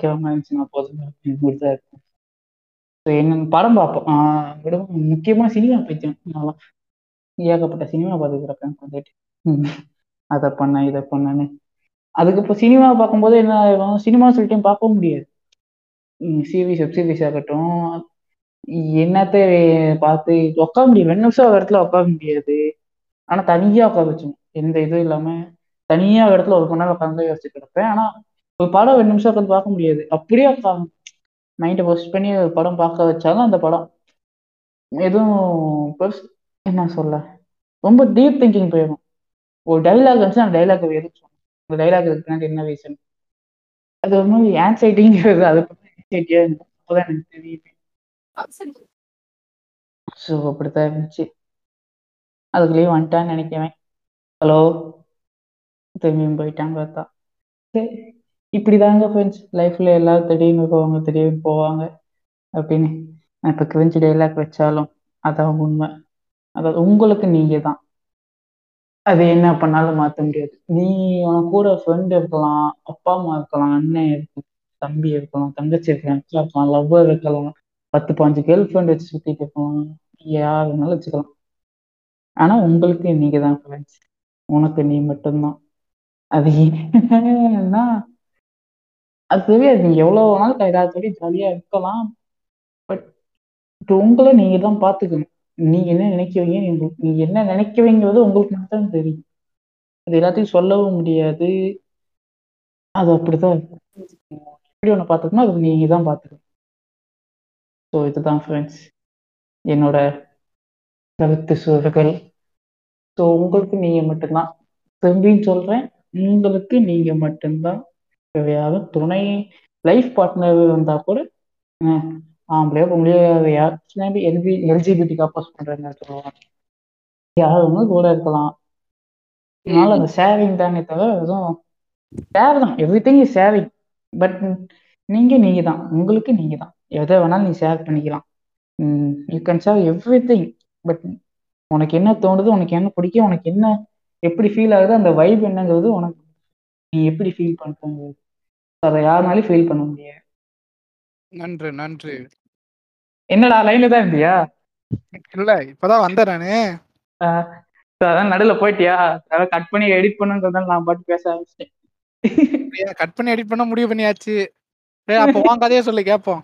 கிழமை இருந்துச்சுன்னா போதும். இப்படிதான் இருக்கும். என்னென்ன படம் பார்ப்போம்? விடவும் முக்கியமா சினிமா பைத்தியம் நல்லா ஏகப்பட்ட சினிமா பார்த்துக்கிறப்பேன் வந்துட்டு. அதை பண்ண இதை பண்ணேன்னு. அதுக்கு இப்போ சினிமா பார்க்கும்போது என்ன ஆகும் சினிமா சொல்லிட்டு பார்க்க முடியாது. சீரிஸ் வெப் சீரிஸ் ஆகட்டும். என்னத்த பார்த்து உட்கார முடியும் ரெண்டு நிமிஷம் ஒரு இடத்துல உட்கார முடியாது. ஆனா தனியா உட்கார வச்சோம் எந்த இதுவும் இல்லாம தனியா ஒரு இடத்துல ஒரு மணி நேரம் உட்காந்து யோசிச்சு கிடப்பேன். ஆனா ஒரு படம் ரெண்டு நிமிஷம் உட்காந்து பார்க்க முடியாது. அப்படியே உட்காந்து மைண்டை போஸ்ட் பண்ணி ஒரு படம் பார்க்க வச்சாலும் அந்த படம். எதுவும் என்ன சொல்ல? ரொம்ப டீப் திங்கிங் போயிடும். ஒரு டைலாக் வந்துச்சு அந்த டைலாக் எதுவும் சொன்னோம் இந்த டைலாக் இருக்குன்னா என்ன ரீசன் அது ஒரு மாதிரி ஆன்சைட்டிங்கிறது அதை பற்றி ஆன்சைட்டியா அப்போதான் எனக்கு தெரியுது. ஸோ அப்படித்தான் இருந்துச்சு. அதுக்குள்ளேயும் வந்துட்டான்னு நினைக்கிறேன். ஹலோ திரும்பியும் போயிட்டாங்க பார்த்தா சரி இப்படிதாங்க ஃப்ரெண்ட்ஸ் லைஃப்ல எல்லாரும் திடீர்னு போவாங்க திடீர்னு போவாங்க. அப்படின்னு நான் இப்போ கிரிஞ்சு டைலாக் வச்சாலும் அதான் உண்மை. அதாவது உங்களுக்கு நீங்க தான் அது என்ன பண்ணாலும் மாற்ற முடியாது. நீ உனக்கு கூட ஃப்ரெண்ட் இருக்கலாம் அப்பா அம்மா இருக்கலாம் அண்ணன் இருக்கலாம் தம்பி இருக்கலாம் தங்கச்சி இருக்கலாம் அக்கா இருக்கலாம் லவ்வர் இருக்கலாம். பத்து பாஞ்சு கேர்ள் ஃப்ரெண்ட் வச்சு சுத்திட்டு இருக்கலாம் யார் வேணாலும் வச்சுக்கலாம். ஆனா உங்களுக்கு நீங்க தான் ஃப்ரெண்ட்ஸ் உனக்கு நீ மட்டும்தான். அது என்னன்னா அது தெரியாது நீங்க எவ்வளவு வேணாலும் ஏதாவது ஜாலியா இருக்கலாம். பட் உங்களை நீங்க தான் பாத்துக்கணும் நீங்க என்ன நினைக்கிறீங்க? நீங்க என்ன நினைக்கிறீங்கிறது உங்களுக்கு மட்டும் தெரியும். அது எல்லாத்தையும் சொல்லவும் முடியாது. அது அப்படிதான் எப்படி ஒன்று பார்த்துக்கணும். அது நீங்க தான் பார்த்துக்கணும். ஸோ இதுதான் ஃப்ரெண்ட்ஸ் என்னோட கருத்து சூழல்கள் ஸோ உங்களுக்கு நீங்கள் மட்டும்தான். திரும்பியும் சொல்கிறேன் உங்களுக்கு நீங்கள் மட்டும்தான். தேவையாக துணை லைஃப் பார்ட்னர் இருந்தால் கூட ஆம்பளையோ பொம்பளையோ யார் எல்பி எல்ஜிபிடிக்கு அப்போஸ் பண்றாங்க சொல்லுவாங்க. யாரும் கூட இருக்கலாம். அதனால அந்த ஷேரிங் தானே தவிர எதுவும் ஷேர் தான். Everything is sharing but நீங்கள் நீங்கள் தான் உங்களுக்கு நீங்கள் தான் எதை வேணாலும் நீ ஷேர் பண்ணிக்கலாம். You can share everything but உனக்கு என்ன தோணுது உனக்கு என்ன பிடிக்கும் உனக்கு என்ன எப்படி ஃபீல் ஆகுது அந்த வைப் என்னங்கிறது உனக்கு நீ எப்படி ஃபீல் பண்ணுறது அதை யாருனாலும் ஃபீல் பண்ண முடியாது. நன்று நன்று. என்னடா லைன்ல தான் இருந்தியா? இல்ல இப்பதான் வந்தேன் நானு. அதான் நடுவில் போயிட்டியா? அதான் கட் பண்ணி எடிட் பண்ணுன்றதால நான் பாட்டு பேச ஆரம்பிச்சிட்டேன். கட் பண்ணி எடிட் பண்ண முடிவு பண்ணியாச்சு. அப்போ உன் கதையே சொல்லி கேட்போம்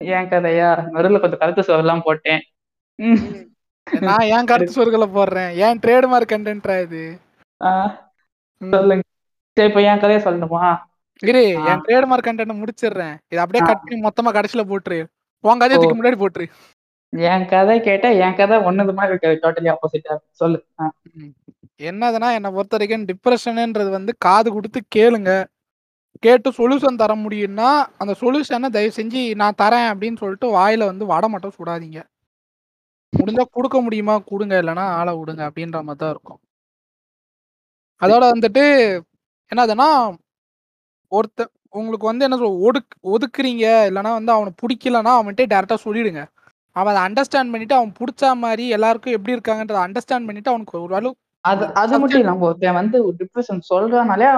ஏன் கதையா? நடுவில் கொஞ்சம் கருத்து சொல்லலாம் போட்டேன். நான் ஏன் கருத்து சொற்களை போடுறேன்? ஏன் ட்ரேட்மார்க் கண்டென்ட்ரா இது? சொல்லுங்க. சரி இப்போ என் கதையை சொல்லணுமா? இரு. என் ட்ரேட்மார்க் கண்டென்ட் முடிச்சிடுறேன். இதை அப்படியே. கட் பண்ணி மொத்தமா கடைசியில போட்டுரு. உன் கதையை. தூக்கி முன்னாடி போட்டுரு. என் கதை கேட்டா என் கதை ஒன்னது மாதிரி இருக்காது டோட்டலி ஆப்போசிட்டா சொல்லு. என்னதுன்னா என்னை பொறுத்த வரைக்கும் டிப்ரெஷனுன்றது வந்து காது கொடுத்து கேளுங்க. கேட்டு சொல்யூஷன் தர முடியும்னா அந்த சொல்யூஷனை தயவு செஞ்சு நான் தரேன் அப்படின்னு சொல்லிட்டு வாயில வந்து வடை மட்டும் சுடாதீங்க. முடிஞ்சா கொடுக்க முடியுமா? கொடுங்க. இல்லைன்னா ஆளை விடுங்க அப்படின்ற மாதிரி தான் இருக்கும். அதோட வந்துட்டு என்னதுன்னா ஒருத்த உங்களுக்கு வந்து என்ன சொல் ஒடுக் ஒதுக்குறீங்க. இல்லைன்னா வந்து அவனை பிடிக்கலன்னா அவன்கிட்ட டேரெக்டாக சொல்லிடுங்க. அவன் அதை அண்டர்ஸ்டாண்ட் பண்ணிட்டு அவன் பிடிச்ச மாதிரி எல்லாருக்கும் எப்படி இருக்காங்கன்றத அண்டர்ஸ்டாண்ட் பண்ணிட்டு அவனுக்கு ஒரு அளவு அது அது மட்டும் இல்லாம ஒருத்தன் வந்து டிப்ரெஷன் சொல்றானாலே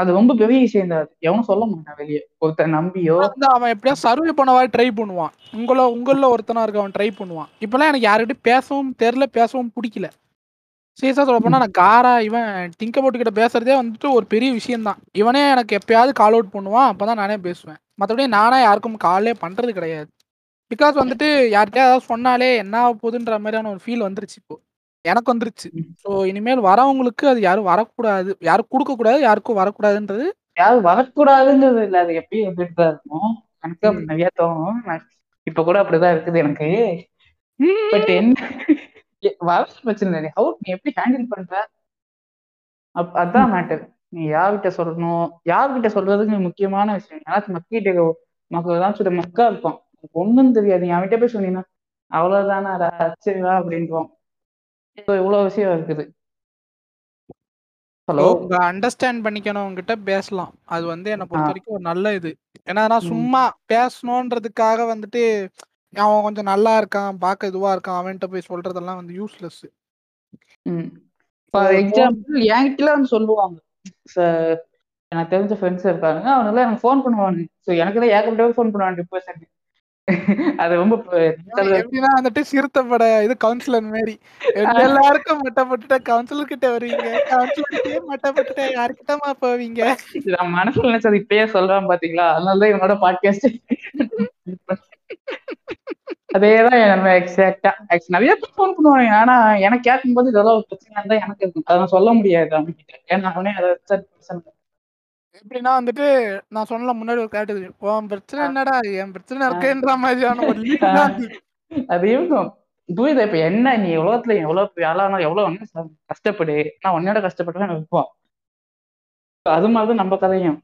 அது ரொம்ப பெரிய விஷயம் தான் எவனும் சொல்ல மாட்டான் வெளியே. ஒருத்தர் நம்பியோ வந்து அவன் எப்படியா சர்வே பண்ணவா ட்ரை பண்ணுவான். உங்கள உங்கள ஒருத்தனா இருக்க அவன் ட்ரை பண்ணுவான். இப்பெல்லாம் எனக்கு யாருக்கிட்டையும் பேசவும் தெரில பேசவும் பிடிக்கல. சீரியஸா சொல்ல போனா நான் காரா இவன் திங்க போட்டுக்கிட்ட பேசுறதே வந்துட்டு ஒரு பெரிய விஷயம் தான் இவனே எனக்கு எப்பயாவது கால் அவுட் பண்ணுவான் அப்பதான் நானே பேசுவேன். மற்றபடி நானா யாருக்கும் காலே பண்றது கிடையாது. பிகாஸ் வந்துட்டு யார்கிட்டயா ஏதாவது சொன்னாலே என்ன போகுதுன்ற மாதிரியான ஒரு ஃபீல் வந்துருச்சு இப்போ. எனக்கு வந்துருச்சு. ஸோ இனிமேல் வரவங்களுக்கு அது யாரும் வரக்கூடாது. யாரும் கொடுக்க கூடாது யாருக்கும் வரக்கூடாதுன்றது யாரும் வரக்கூடாதுன்றது இல்ல. அது எப்பயும் இருந்துட்டு தான் இருக்கும். எனக்கு அப்படி நிறைய தோணும். இப்ப கூட அப்படிதான் இருக்குது எனக்கு. பட் என்ன? வர பிரச்சனை ஹவு நீ எப்படி ஹேண்டில் பண்ற? அப் அதான் மேட்டர் நீ யார்கிட்ட சொல்லணும்? யார்கிட்ட சொல்றதுக்கு முக்கியமான விஷயம். யாராச்சும் மக்கிட்ட மக்கள் ஏதாச்சும் மக்கா உனக்கு ஒண்ணும் தெரியாது. நீ அவன்கிட்ட போய் சொன்னீங்கன்னா அவ்வளவுதானாடா சரிடா அப்படின்றான் இப்போ இவ்வளவு விஷயம் இருக்குது. ஹலோ உங்க அண்டர்ஸ்டாண்ட் பண்ணிக்கணும் கிட்ட பேசலாம். அது வந்து என்னை பொறுத்த. வரைக்கும் ஒரு நல்ல இது. ஏன்னா ம். சும்மா பேசணுன்றதுக்காக வந்துட்டு அவன் கொஞ்சம் நல்லா இருக்கான் பார்க்க இதுவா இருக்கான் அவன்கிட்ட போய் சொல்றதெல்லாம் வந்து யூஸ்லெஸ் ஃபார் எக்ஸாம்பிள் என்கிட்ட வந்து சொல்லுவாங்க. எனக்கு தெரிஞ்ச ஃப்ரெண்ட்ஸ் இருக்காங்க அவனுங்க எனக்கு ஃபோன் பண்ணுவாங்க ஸோ எனக்கு தான் ஏகப்பட்டவே ஃபோன் பண்ணுவாங்க டிப்ரெஷன் அது ரொம்ப எப்படின்னா வந்துட்டு சிறுத்தைப்பட இது கவுன்சிலர் எங்க எல்லாருக்கும் மட்டப்பட்டுட்ட கவுன்சிலர் கிட்ட வருவீங்க. கவுன்சிலர் கிட்டே மட்டப்பட்டுட்ட யாருக்கிட்டமா போவீங்க? நான் மனசுல நினைச்சது இப்பயே சொல்றான் பாத்தீங்களா? அதனாலதான் இவனோட பாட்காஸ்ட் அதேதான் நம்ம எக்ஸாக்டா நிறைய பேர் ஃபோன் பண்ணுவாங்க. ஆனா எனக்கு கேட்கும்போது இதெல்லாம் ஒரு பிரச்சனை தான் எனக்கு இருக்கும். அதை நான் சொல்ல முடியாது அவங்க கிட்ட ஏன்னா அவனே அதை எப்படின்னா வந்துட்டு நான் சொன்ன முன்னாடி ஒரு கேட்டது உன் பிரச்சனை ஆ. என்னடா என் பிரச்சனை இருக்கேன்ற மாதிரியான ஒரு தான் அது. அது இருக்கும். புரியுதா? இப்ப என்ன நீ உலகத்துல எவ்வளவு பெரிய ஆளானா எவ்வளவு வேணா ச- கஷ்டப்படு. நான் உன்னோட கஷ்டப்பட்டு எனக்கு வைப்போம். அது மாதிரிதான் நம்ம கதையும்.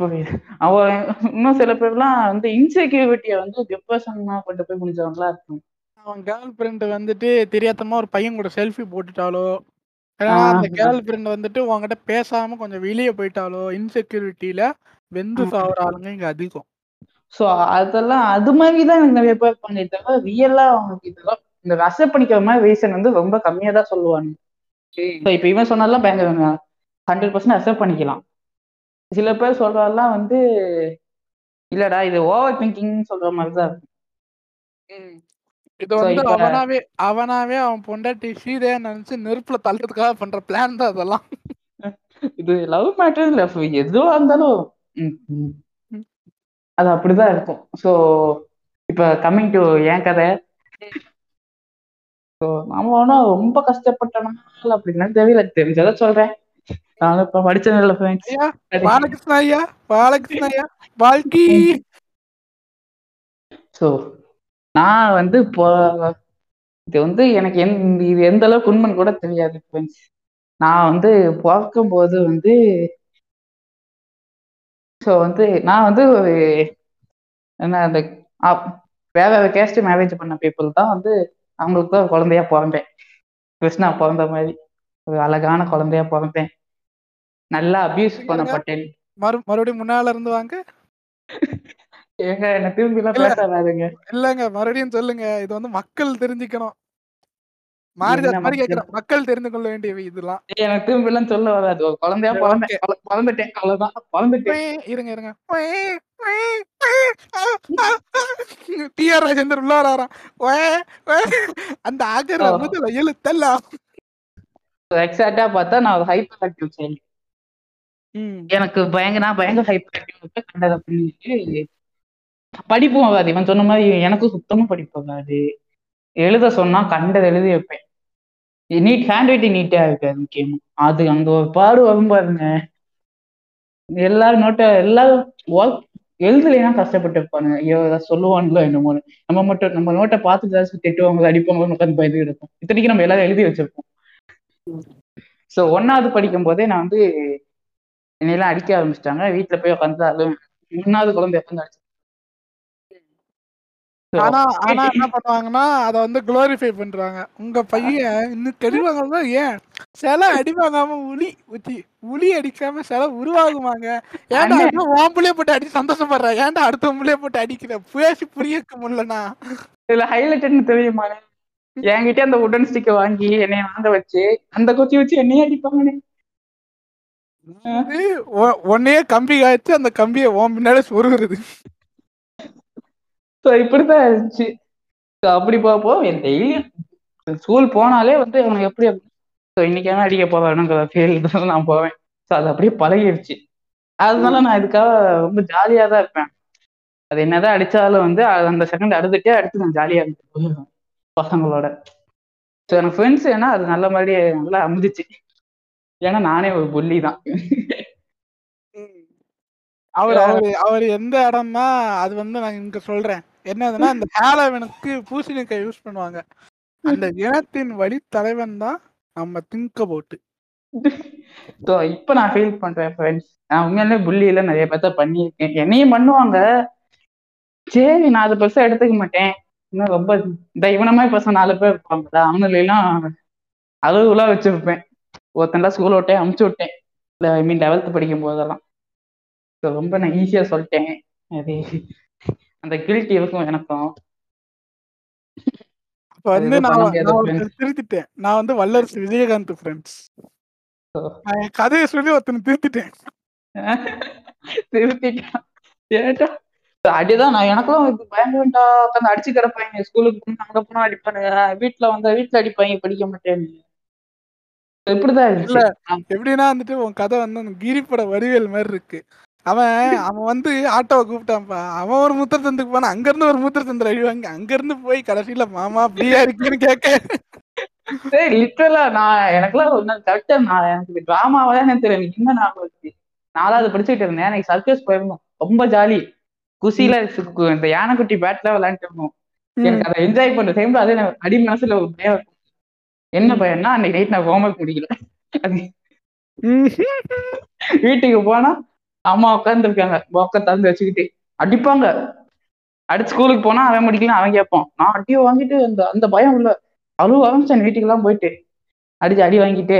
புரியுது. அவன் இன்னும் சில பேர்லாம் வந்து இன்செக்யூரிட்டிய வந்து டிப்ரெஷன் கொண்டு போய் முடிஞ்சவங்களா இருக்கும் அவன் கேர்ள் ஃப்ரெண்ட் வந்துட்டு தெரியாதமா ஒரு பையன் கூட செல்ஃபி போட்டுட்டாலோ அந்த. கேர்ள் ஃப்ரெண்ட் வந்துட்டு உங்ககிட்ட பேசாம கொஞ்சம் வெளியே போயிட்டாலோ இன்செக்யூரிட்டியில வெந்து. சாவுற ஆளுங்க இங்க அதிகம். சோ அதெல்லாம் அது மாதிரி தான் எனக்கு நிறைய பேர் பண்ணிட்டு தவிர ரியலா அவங்களுக்கு இதெல்லாம் இந்த அக்செப்ட் பண்ணிக்கிற மாதிரி ரீசன் வந்து ரொம்ப கம்மியா தான் சொல்லுவாங்க. இப்போ இவன் சொன்னதெல்லாம் பயங்கர ஹண்ட்ரட் பர்சன்ட் அக்செப்ட் பண்ணிக்கலாம். சில பேர் சொல்றதெல்லாம் வந்து இல்லடா இது ஓவர் திங்கிங் சொல்ற மாதிரி தான் இருக்கும் இது வந்து அவனாவே அவனாவே அவன் பொண்டாட்டி சீதையா நினைச்சு நெருப்புல தள்ளுறதுக்காக பண்ற பிளான் தான் அதெல்லாம். இது லவ் மேட்டர் இல்ல. எதுவா இருந்தாலும். அது அப்படிதான் இருக்கும். ஸோ இப்ப கம்மிங் டு என் கதை. ஸோ நம்ம ஒன்றும் ரொம்ப கஷ்டப்பட்டனால அப்படின்னா தெரியல. தெரிஞ்சதை சொல்றேன். நானும் இப்ப படிச்ச நல்ல ஃப்ரெண்ட்ஸ் ஐயா பாலகிருஷ்ண ஐயா பாலகிருஷ்ண ஐயா வாழ்க்கை ஸோ நான் வந்து இப்போ இது வந்து எனக்கு எந்த இது எந்த அளவுக்கு உண்மைன்னு கூட தெரியாது ஃப்ரெண்ட்ஸ் நான் வந்து பிறக்கும் போது வந்து ஸோ வந்து நான் வந்து ஒரு என்ன அந்த வேற வேற கேஸ்ட் மேரேஜ் பண்ண பீப்புள் தான் வந்து அவங்களுக்கு தான் குழந்தையா பிறந்தேன். கிருஷ்ணா பிறந்த மாதிரி ஒரு அழகான குழந்தையா பிறந்தேன். நல்லா அபியூஸ் பண்ணப்பட்டேன். மறு மறுபடியும் முன்னால இருந்து வாங்க. ஏங்க என்ன திரும்பி எல்லாம் இல்ல. பேசாதாதுங்க. இல்லங்க மறுபடியும் சொல்லுங்க. இது வந்து மக்கள் தெரிஞ்சுக்கணும். என்ன மாதிரி? கேக்குறேன். மக்கள் தெரிந்து கொள்ள வேண்டியவை இதெல்லாம். எனக்கு திரும்பி எல்லாம் சொல்ல வராது. ஒரு குழந்தையா பிறந்தேன் பிறந்துட்டேன். அவ்வளவுதான். பிறந்துட்டேன். இருங்க இருங்க. டி ஆர் ராஜேந்தர் உள்ள வராராம் உய், உய். அந்த ஆகர் ஓ. முதல்ல எழுத்தல்ல எக்ஸாக்டா பார்த்தா நான் ஹைப்பர் ஆக்டிவ் சைல்டு எனக்கு பயங்கர நான் பயங்கர ஹைப்பர் ஆக்டிவ் கண்டதை பண்ணிட்டு படிப்பும் ஆகாது. இவன் சொன்ன மாதிரி எனக்கும் சுத்தமா படிப்பு ஆகாது. எழுத சொன்னா கண்டதை எழுதி வைப்பேன். நீட் ஹேண்ட் ரைட்டிங் நீட்டா இருக்காது முக்கியமா. அது அங்க ஒரு பாடு வரும் பாருங்க. எல்லாரும் நோட்ட எல்லாரும் ஒர்க் எழுதலைன்னா கஷ்டப்பட்டு இருப்பாங்க ஐயோ ஏதாவது சொல்லுவானுங்களோ என்னமோ. நம்ம மட்டும் நம்ம நோட்டை பார்த்துட்டு ஏதாச்சும் திட்டுவாங்க அடிப்பாங்க உட்காந்து பயந்து இருக்கும் இத்தனைக்கு நம்ம எல்லாரும் எழுதி வச்சிருப்போம். ஸோ ஒன்னாவது படிக்கும் போதே நான் வந்து என்னையெல்லாம் அடிக்க ஆரம்பிச்சிட்டாங்க. வீட்டுல போய் உட்காந்து அதுவும் மூணாவது குழந்தை உட்காந்து அடிச்சு ஆனா ஆனா என்ன பண்ணுவாங்கன்னா அத வந்து குளோரிஃபை பண்றாங்க. உங்க பையன் இன்னும் தெளிவாங்க ஏன் சில அடிவாங்காம உளி உச்சி உளி அடிக்காம சில உருவாகுமாங்க? ஏன்டா புள்ளைய போட்டு அடி சந்தோஷப்படுற? ஏன்டா அடுத்த புள்ளைய போட்டு அடிக்கிற? பேசி புரியக்க முடியலண்ணா. இதுல ஹைலைட்னு தெரியுமா என்கிட்ட அந்த உடன் ஸ்டிக்கை வாங்கி என்னைய வாங்க வச்சு அந்த குச்சி வச்சு என்னையே உ- உன்னையே கம்பி காய்ச்சி அந்த கம்பியை பின்னாடி சொருகுறது. ஸோ இப்படித்தான் இருந்துச்சு. அப்படி பார்ப்போம் என் டெய்லியும் ஸ்கூல் போனாலே வந்து அவனுக்கு எப்படி ஸோ இன்னைக்கு என்ன அடிக்க போவானுங்கிற ஃபீல் தான் நான் போவேன். ஸோ அது அப்படியே பழகிடுச்சு அதனால நான் இதுக்காக ரொம்ப ஜாலியா தான் இருப்பேன். அது என்னதான் அடிச்சாலும் வந்து அந்த செகண்ட் அழுதுட்டே அடுத்து நான் ஜாலியா இருந்துட்டு பசங்களோட. ஸோ எனக்கு ஃப்ரெண்ட்ஸ் ஏன்னா அது நல்ல மாதிரி நல்லா அமைஞ்சிச்சு. ஏன்னா நானே ஒரு புள்ளி தான். அவர் அவர் அவர் எந்த இடம்னா அது வந்து நான் இங்க சொல்றேன். என்னதுன்னா இந்த ஹேலோவனுக்கு பூசணிக்காய் யூஸ் பண்ணுவாங்க. அந்த இனத்தின் வழி தலைவன் தான் நம்ம திங்க போட்டு ஸோ இப்போ நான் ஃபீல் பண்றேன் ஃப்ரெண்ட்ஸ் நான் உண்மையிலே புள்ளியில நிறைய பேர்த்த பண்ணியிருக்கேன். என்னையும் பண்ணுவாங்க. சரி நான் அதை பெருசா எடுத்துக்க மாட்டேன். இன்னும் ரொம்ப மாதிரி பசங்க நாலு பேர் இருப்பாங்கல்ல அவனுலாம் அளவுலாம் வச்சிருப்பேன். ஒருத்தன்டா ஸ்கூல் விட்டேன் அமுச்சு விட்டேன். ஐ மீன் லெவல்த்து படிக்கும் போதெல்லாம் ஸோ ரொம்ப நான் ஈஸியா சொல்லிட்டேன். அது அந்த கில்ட்டி இருக்கும் எனக்கும். அப்ப வந்து நான் திருத்திட்டேன். நான் வந்து வல்லரசு விஜயகாந்த் ஃப்ரெண்ட்ஸ் கதையை சொல்லி ஒருத்தனை திருத்திட்டேன். திருத்திட்டான். ஏட்டா அடிதான். நான் எனக்கும் இது பயங்க வேண்டாம் உட்காந்து அடிச்சு கிடப்பாங்க. ஸ்கூலுக்கு போனா அங்க போனா அடிப்பானுங்க. வீட்டுல வந்தா வீட்டுல அடிப்பாங்க. படிக்க மாட்டேன் இப்படிதான் இருந்துச்சு. எப்படின்னா வந்துட்டு உன் கதை வந்து அந்த கிரிப்பட வடிவேல் மாதிரி இருக்கு. அவன் அவன் வந்து ஆட்டோவை கூப்பிட்டான்ப்பா. அவன் ஒரு முத்திர தந்துக்கு போனா அங்க இருந்து ஒரு முத்திர தந்திர அழிவாங்க. அங்க இருந்து போய் கடைசியில மாமா அப்படியா இருக்கேன்னு கேட்க. சரி லிட்டரலா நான் எனக்குலாம் ஒண்ணு கரெக்டா நான் எனக்கு டிராமாவா எனக்கு தெரியும். இன்னும் இருக்கு? நாலாவது படிச்சுட்டு இருந்தேன். எனக்கு சர்க்கஸ் போயிருந்தோம். ரொம்ப ஜாலி குசியில இந்த யானைக்குட்டி பேட்ல விளையாண்டுட்டு இருந்தோம் எனக்கு அதை என்ஜாய் பண்ற டைம்ல அதே எனக்கு அடி மனசுல ஒரு பயம் இருக்கும். என்ன பயம்னா அன்னைக்கு நைட் நான் ஹோம்ஒர்க் முடிக்கல. வீட்டுக்கு போனா அம்மா உட்காந்துருக்காங்க போக்க திறந்து வச்சுக்கிட்டு அடிப்பாங்க. அடிச்சு ஸ்கூலுக்கு போனா அவன் முடிக்கலாம் அவன் கேட்பான். நான் அடியை வாங்கிட்டு அந்த அந்த பயம் உள்ள அழுவ ஆரம்பிச்சேன் வீட்டுக்கெல்லாம் போயிட்டு அடிச்சு அடி வாங்கிட்டு.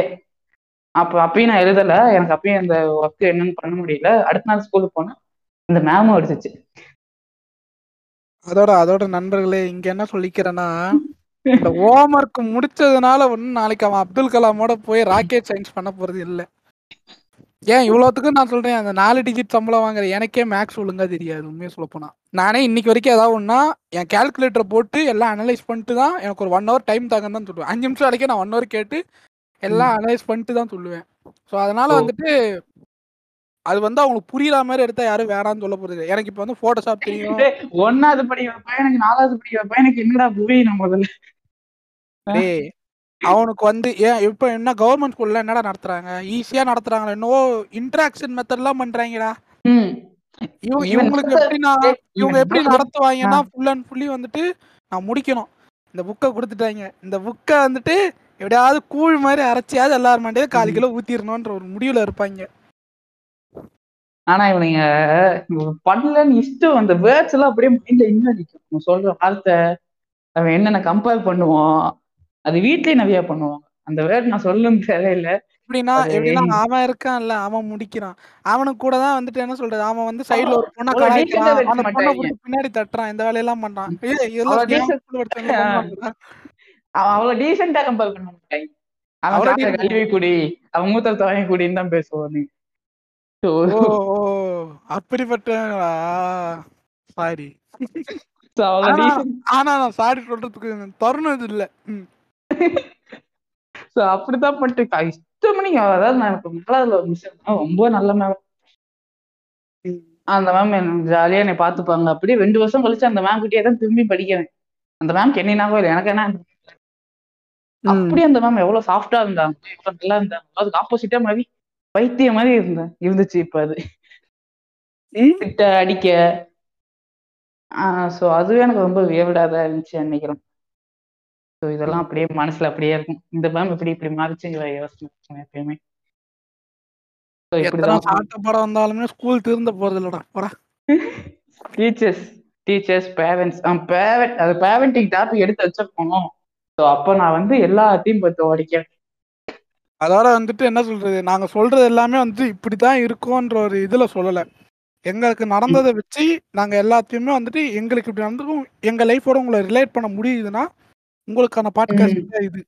அப்ப அப்பயும் நான் எழுதல. எனக்கு அப்பயும் அந்த ஒர்க் என்னன்னு பண்ண முடியல. அடுத்த நாள் ஸ்கூலுக்கு போனா இந்த மேமும் அடிச்சிச்சு. அதோட அதோட நண்பர்களே இங்க என்ன சொல்லிக்கிறேன்னா இந்த ஹோம்ஒர்க் முடிச்சதுனால ஒன்னும் நாளைக்கு அவன் அப்துல் கலாமோட போய் ராக்கெட் சயின்ஸ் பண்ண போறது இல்ல. ஏன் இவ்வளோத்துக்கும் நான் சொல்றேன் அந்த நாலு டிஜிட் சம்பளம் வாங்குற எனக்கே மேக்ஸ் ஒழுங்கா தெரியாது உண்மையை சொல்ல போனா. நானே இன்னைக்கு வரைக்கும் ஏதாவது ஒண்ணா என் கால்குலேட்டரை போட்டு எல்லாம் அனலைஸ் பண்ணிட்டு தான் எனக்கு ஒரு ஒன் ஹவர் டைம் தாங்கன்னு தான் சொல்லுவேன். அஞ்சு நிமிஷம் வரைக்கும் நான் ஒன் ஹவர் கேட்டு எல்லாம் அனலைஸ் பண்ணிட்டு தான் சொல்லுவேன். ஸோ அதனால. வந்துட்டு அது வந்து அவங்களுக்கு புரியுற மாதிரி எடுத்தா யாரும் வேணாம்னு சொல்ல போறது. எனக்கு இப்போ வந்து போட்டோஷாப் தெரியும். ஒண்ணாவது படிக்கிற பையனுக்கு நாலாவது படிக்கிற பையனுக்கு என்னடா முதல்ல? டேய் அவனுக்கு வந்து ஏன் இப்போ என்ன கவர்மெண்ட் ஸ்கூல்ல என்னடா நடத்துறாங்க? ஈஸியா நடத்துறாங்களா? என்னவோ இன்டராக்ஷன் மெத்தட்லாம் பண்றாங்கடா. ம். இவங்க இவன் இவங்களுக்கு எப்படின்னா இவங்க எப்படி நடத்த- நடத்துவாங்கன்னா ஃபுல் அண்ட் ஃபுல்லி வந்துட்டு நான் முடிக்கணும். இந்த புக்கை கொடுத்துட்டாங்க. இந்த புக்கை வந்துட்டு எப்படியாவது கூழ் மாதிரி அரைச்சியாவது எல்லாரும் மண்டையும் கால் கிலோ ஊத்திடணும்ன்ற ஒரு முடிவுல இருப்பாங்க. ஆனா இவனுங்க பண்ணலன்னு இஷ்டம் அந்த வேர்ட்ஸ் எல்லாம் அப்படியே மைண்ட்ல இன்னும் சொல்ற வார்த்தை அவன் என்னென்ன கம்பேர் பண்ணுவான் அது வீட்லயே நிறைய பண்ணுவான் அந்த வேர்ட் நான் சொல்லணும் தேவையில்லை எப்படின்னா எப்படின்னா அவன் இருக்கான்ல அவன் முடிக்கிறான். அவனுக்கு கூட தான் வந்துட்டு என்ன சொல்றது அவன் வந்து சைடுல ஒரு பொண்ணை கலாய்க்கிறான். அந்த பின்னாடி தட்டுறான். இந்த வேலையெல்லாம் பண்றான். அவ்வளவு டீசெண்டா கம்பேர் பண்ண மாட்டாங்க அவன் குடி அவன் மூத்த குடின்னு தான் பேசுவான் அப்படிப்பட்டவங்களா? சாரி ஆனா decent ஆனா நான் சாரி சொல்றதுக்கு தருணம் இது இல்ல. ம். ஸோ அப்படித்தான் பண்ணிட்டு. இஷ்டம் மணிக்கு அதாவது நான் இப்போ நாலாவதுல ஒரு மிஸ் ரொம்ப நல்ல மேம் அந்த மேம் எனக்கு ஜாலியா என்னை பார்த்துப்பாங்க. அப்படியே ரெண்டு வருஷம் கழிச்சு அந்த மேம் கிட்டே தான் திரும்பி படிக்கிறேன். அந்த மேம்க்கு என்ன ஞாபகம் இல்லை எனக்கு என்ன? அப்படியே அந்த மேம் எவ்வளவு சாஃப்டா இருந்தாங்க. எவ்வளவு நல்லா இருந்தாங்க. அதுக்கு ஆப்போசிட்டா மாதிரி பைத்தியம் மாதிரி இருந்தேன் இருந்துச்சு இப்ப அது. அடிக்க. ஸோ அதுவே எனக்கு ரொம்ப வியர்டா தான் இருந்துச்சு நினைக்கிறேன். ஸோ இதெல்லாம் அப்படியே மனசுல அப்படியே இருக்கும். இந்த மேம் இப்படி இப்படி மாறிச்சுங்கிற யோசனை இருக்கும் எப்பயுமே. இப்படிதான் படம் வந்தாலுமே ஸ்கூல் திருந்த போறது இல்லடா போடா டீச்சர்ஸ் டீச்சர்ஸ் பேரண்ட்ஸ் பேரண்ட் அது பேரண்டிங் டாபிக் எடுத்து வச்சிருக்கணும். ஸோ அப்போ நான் வந்து எல்லாத்தையும் பார்த்து உடைக்கிறேன் அதோட வந்துட்டு என்ன சொல்றது? நாங்க சொல்றது எல்லாமே வந்து இப்படித்தான் இருக்கும்ன்ற ஒரு இதுல சொல்லல. எங்களுக்கு நடந்ததை வச்சு நாங்க எல்லாத்தையுமே வந்துட்டு எங்களுக்கு இப்படி நடந்திருக்கும் எங்க லைஃபோட உங்களை ரிலேட் பண்ண முடியுதுன்னா உங்களுக்கான பாட்காஸ்ட் இது.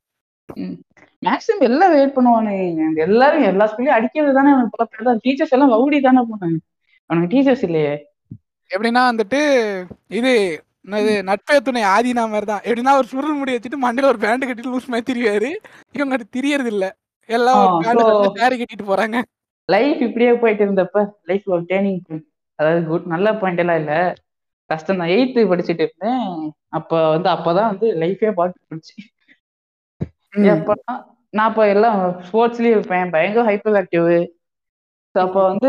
மேக்ஸிமம் எல்லாம் வெயிட் பண்ணுவானுங்க. எல்லாரும் எல்லா ஸ்கூல்லையும் அடிக்கிறது தானே பல டீச்சர்ஸ் எல்லாம் ரவுடி தானே போனாங்க அவனுக்கு டீச்சர்ஸ் இல்லையே. எப்படின்னா வந்துட்டு இது என்னது நட்பே துணை ஆதினா மாதிரி தான் எப்படின்னா ஒரு சுருள் முடி வச்சுட்டு மண்டையில ஒரு பேண்ட் கட்டிட்டு லூஸ் மாதிரி திரிவாரு. இவங்க திரியறது இல்ல. எல்லாம் ஒரு பேண்ட் கட்டிட்டு போறாங்க. லைஃப் இப்படியே போயிட்டு இருந்தப்ப லைஃப் ஒரு டேர்னிங் பாயிண்ட் அதாவது குட் நல்ல பாயிண்ட் எல்லாம் இல்ல. கஷ்டம். தான் எயித்து படிச்சுட்டு இருந்தேன். அப்ப வந்து அப்பதான் வந்து லைஃபே பார்த்து போச்சு எப்பன்னா நான் அப்ப எல்லாம் ஸ்போர்ட்ஸ்லயும் இருப்பேன். பயங்கர ஹைப்பர் ஆக்டிவ் அப்ப வந்து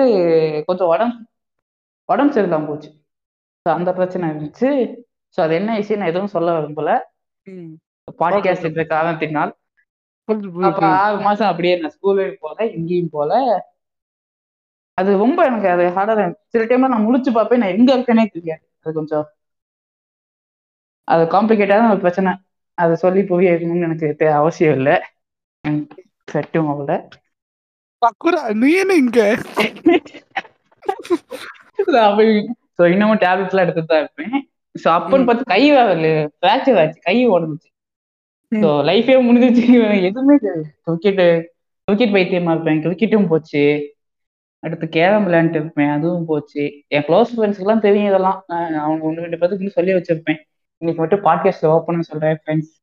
கொஞ்சம் உடம்பு உடம்பு சரியில்லாம போச்சு. ஸோ அந்த பிரச்சனை இருந்துச்சு. ஸோ அது என்ன விஷயம் நான் எதுவும் சொல்ல விரும்பல. பாட்காஸ்ட் என்ற காரணத்தினால். அப்ப. ஆறு மாசம் அப்படியே நான் ஸ்கூலே போல எங்கேயும் போல. அது ரொம்ப எனக்கு அது ஹார்டா சில டைம்ல நான் முழிச்சு பார்ப்பேன். நான் எங்க இருக்கேனே தெரியாது. அது கொஞ்சம் அது காம்ப்ளிகேட்டான ஒரு பிரச்சனை. அதை சொல்லி புரிய வைக்கணும்னு எனக்கு அவசியம் இல்லை. செட்டும் அவ்வளோ சக்குரா நீ என்ன இங்க? ஸோ இன்னமும் டேப்லெட்ஸ்லாம் எடுத்துட்டு தான் இருப்பேன். ஸோ அப்பன்னு பார்த்து கை ஃப்ராக்சர் ஆச்சு. கை உடஞ்சிச்சு ஸோ லைஃபே முடிஞ்சிச்சு எதுவுமே கிரிக்கெட் கிரிக்கெட் பைத்தியமா இருப்பேன். கிரிக்கெட்டும் போச்சு. அடுத்து கேரம் விளையாண்டுட்டு இருப்பேன் அதுவும் போச்சு. என் க்ளோஸ் ஃப்ரெண்ட்ஸ்க்குலாம் தெரியும் இதெல்லாம். நான் அவங்க ஒன்று ரெண்டு பேருக்கு சொல்லி வச்சிருப்பேன். இன்னைக்கு மட்டும் பாட்காஸ்ட்ல ஓப்பன் சொல்றேன் ஃப்ரெண்ட்ஸ்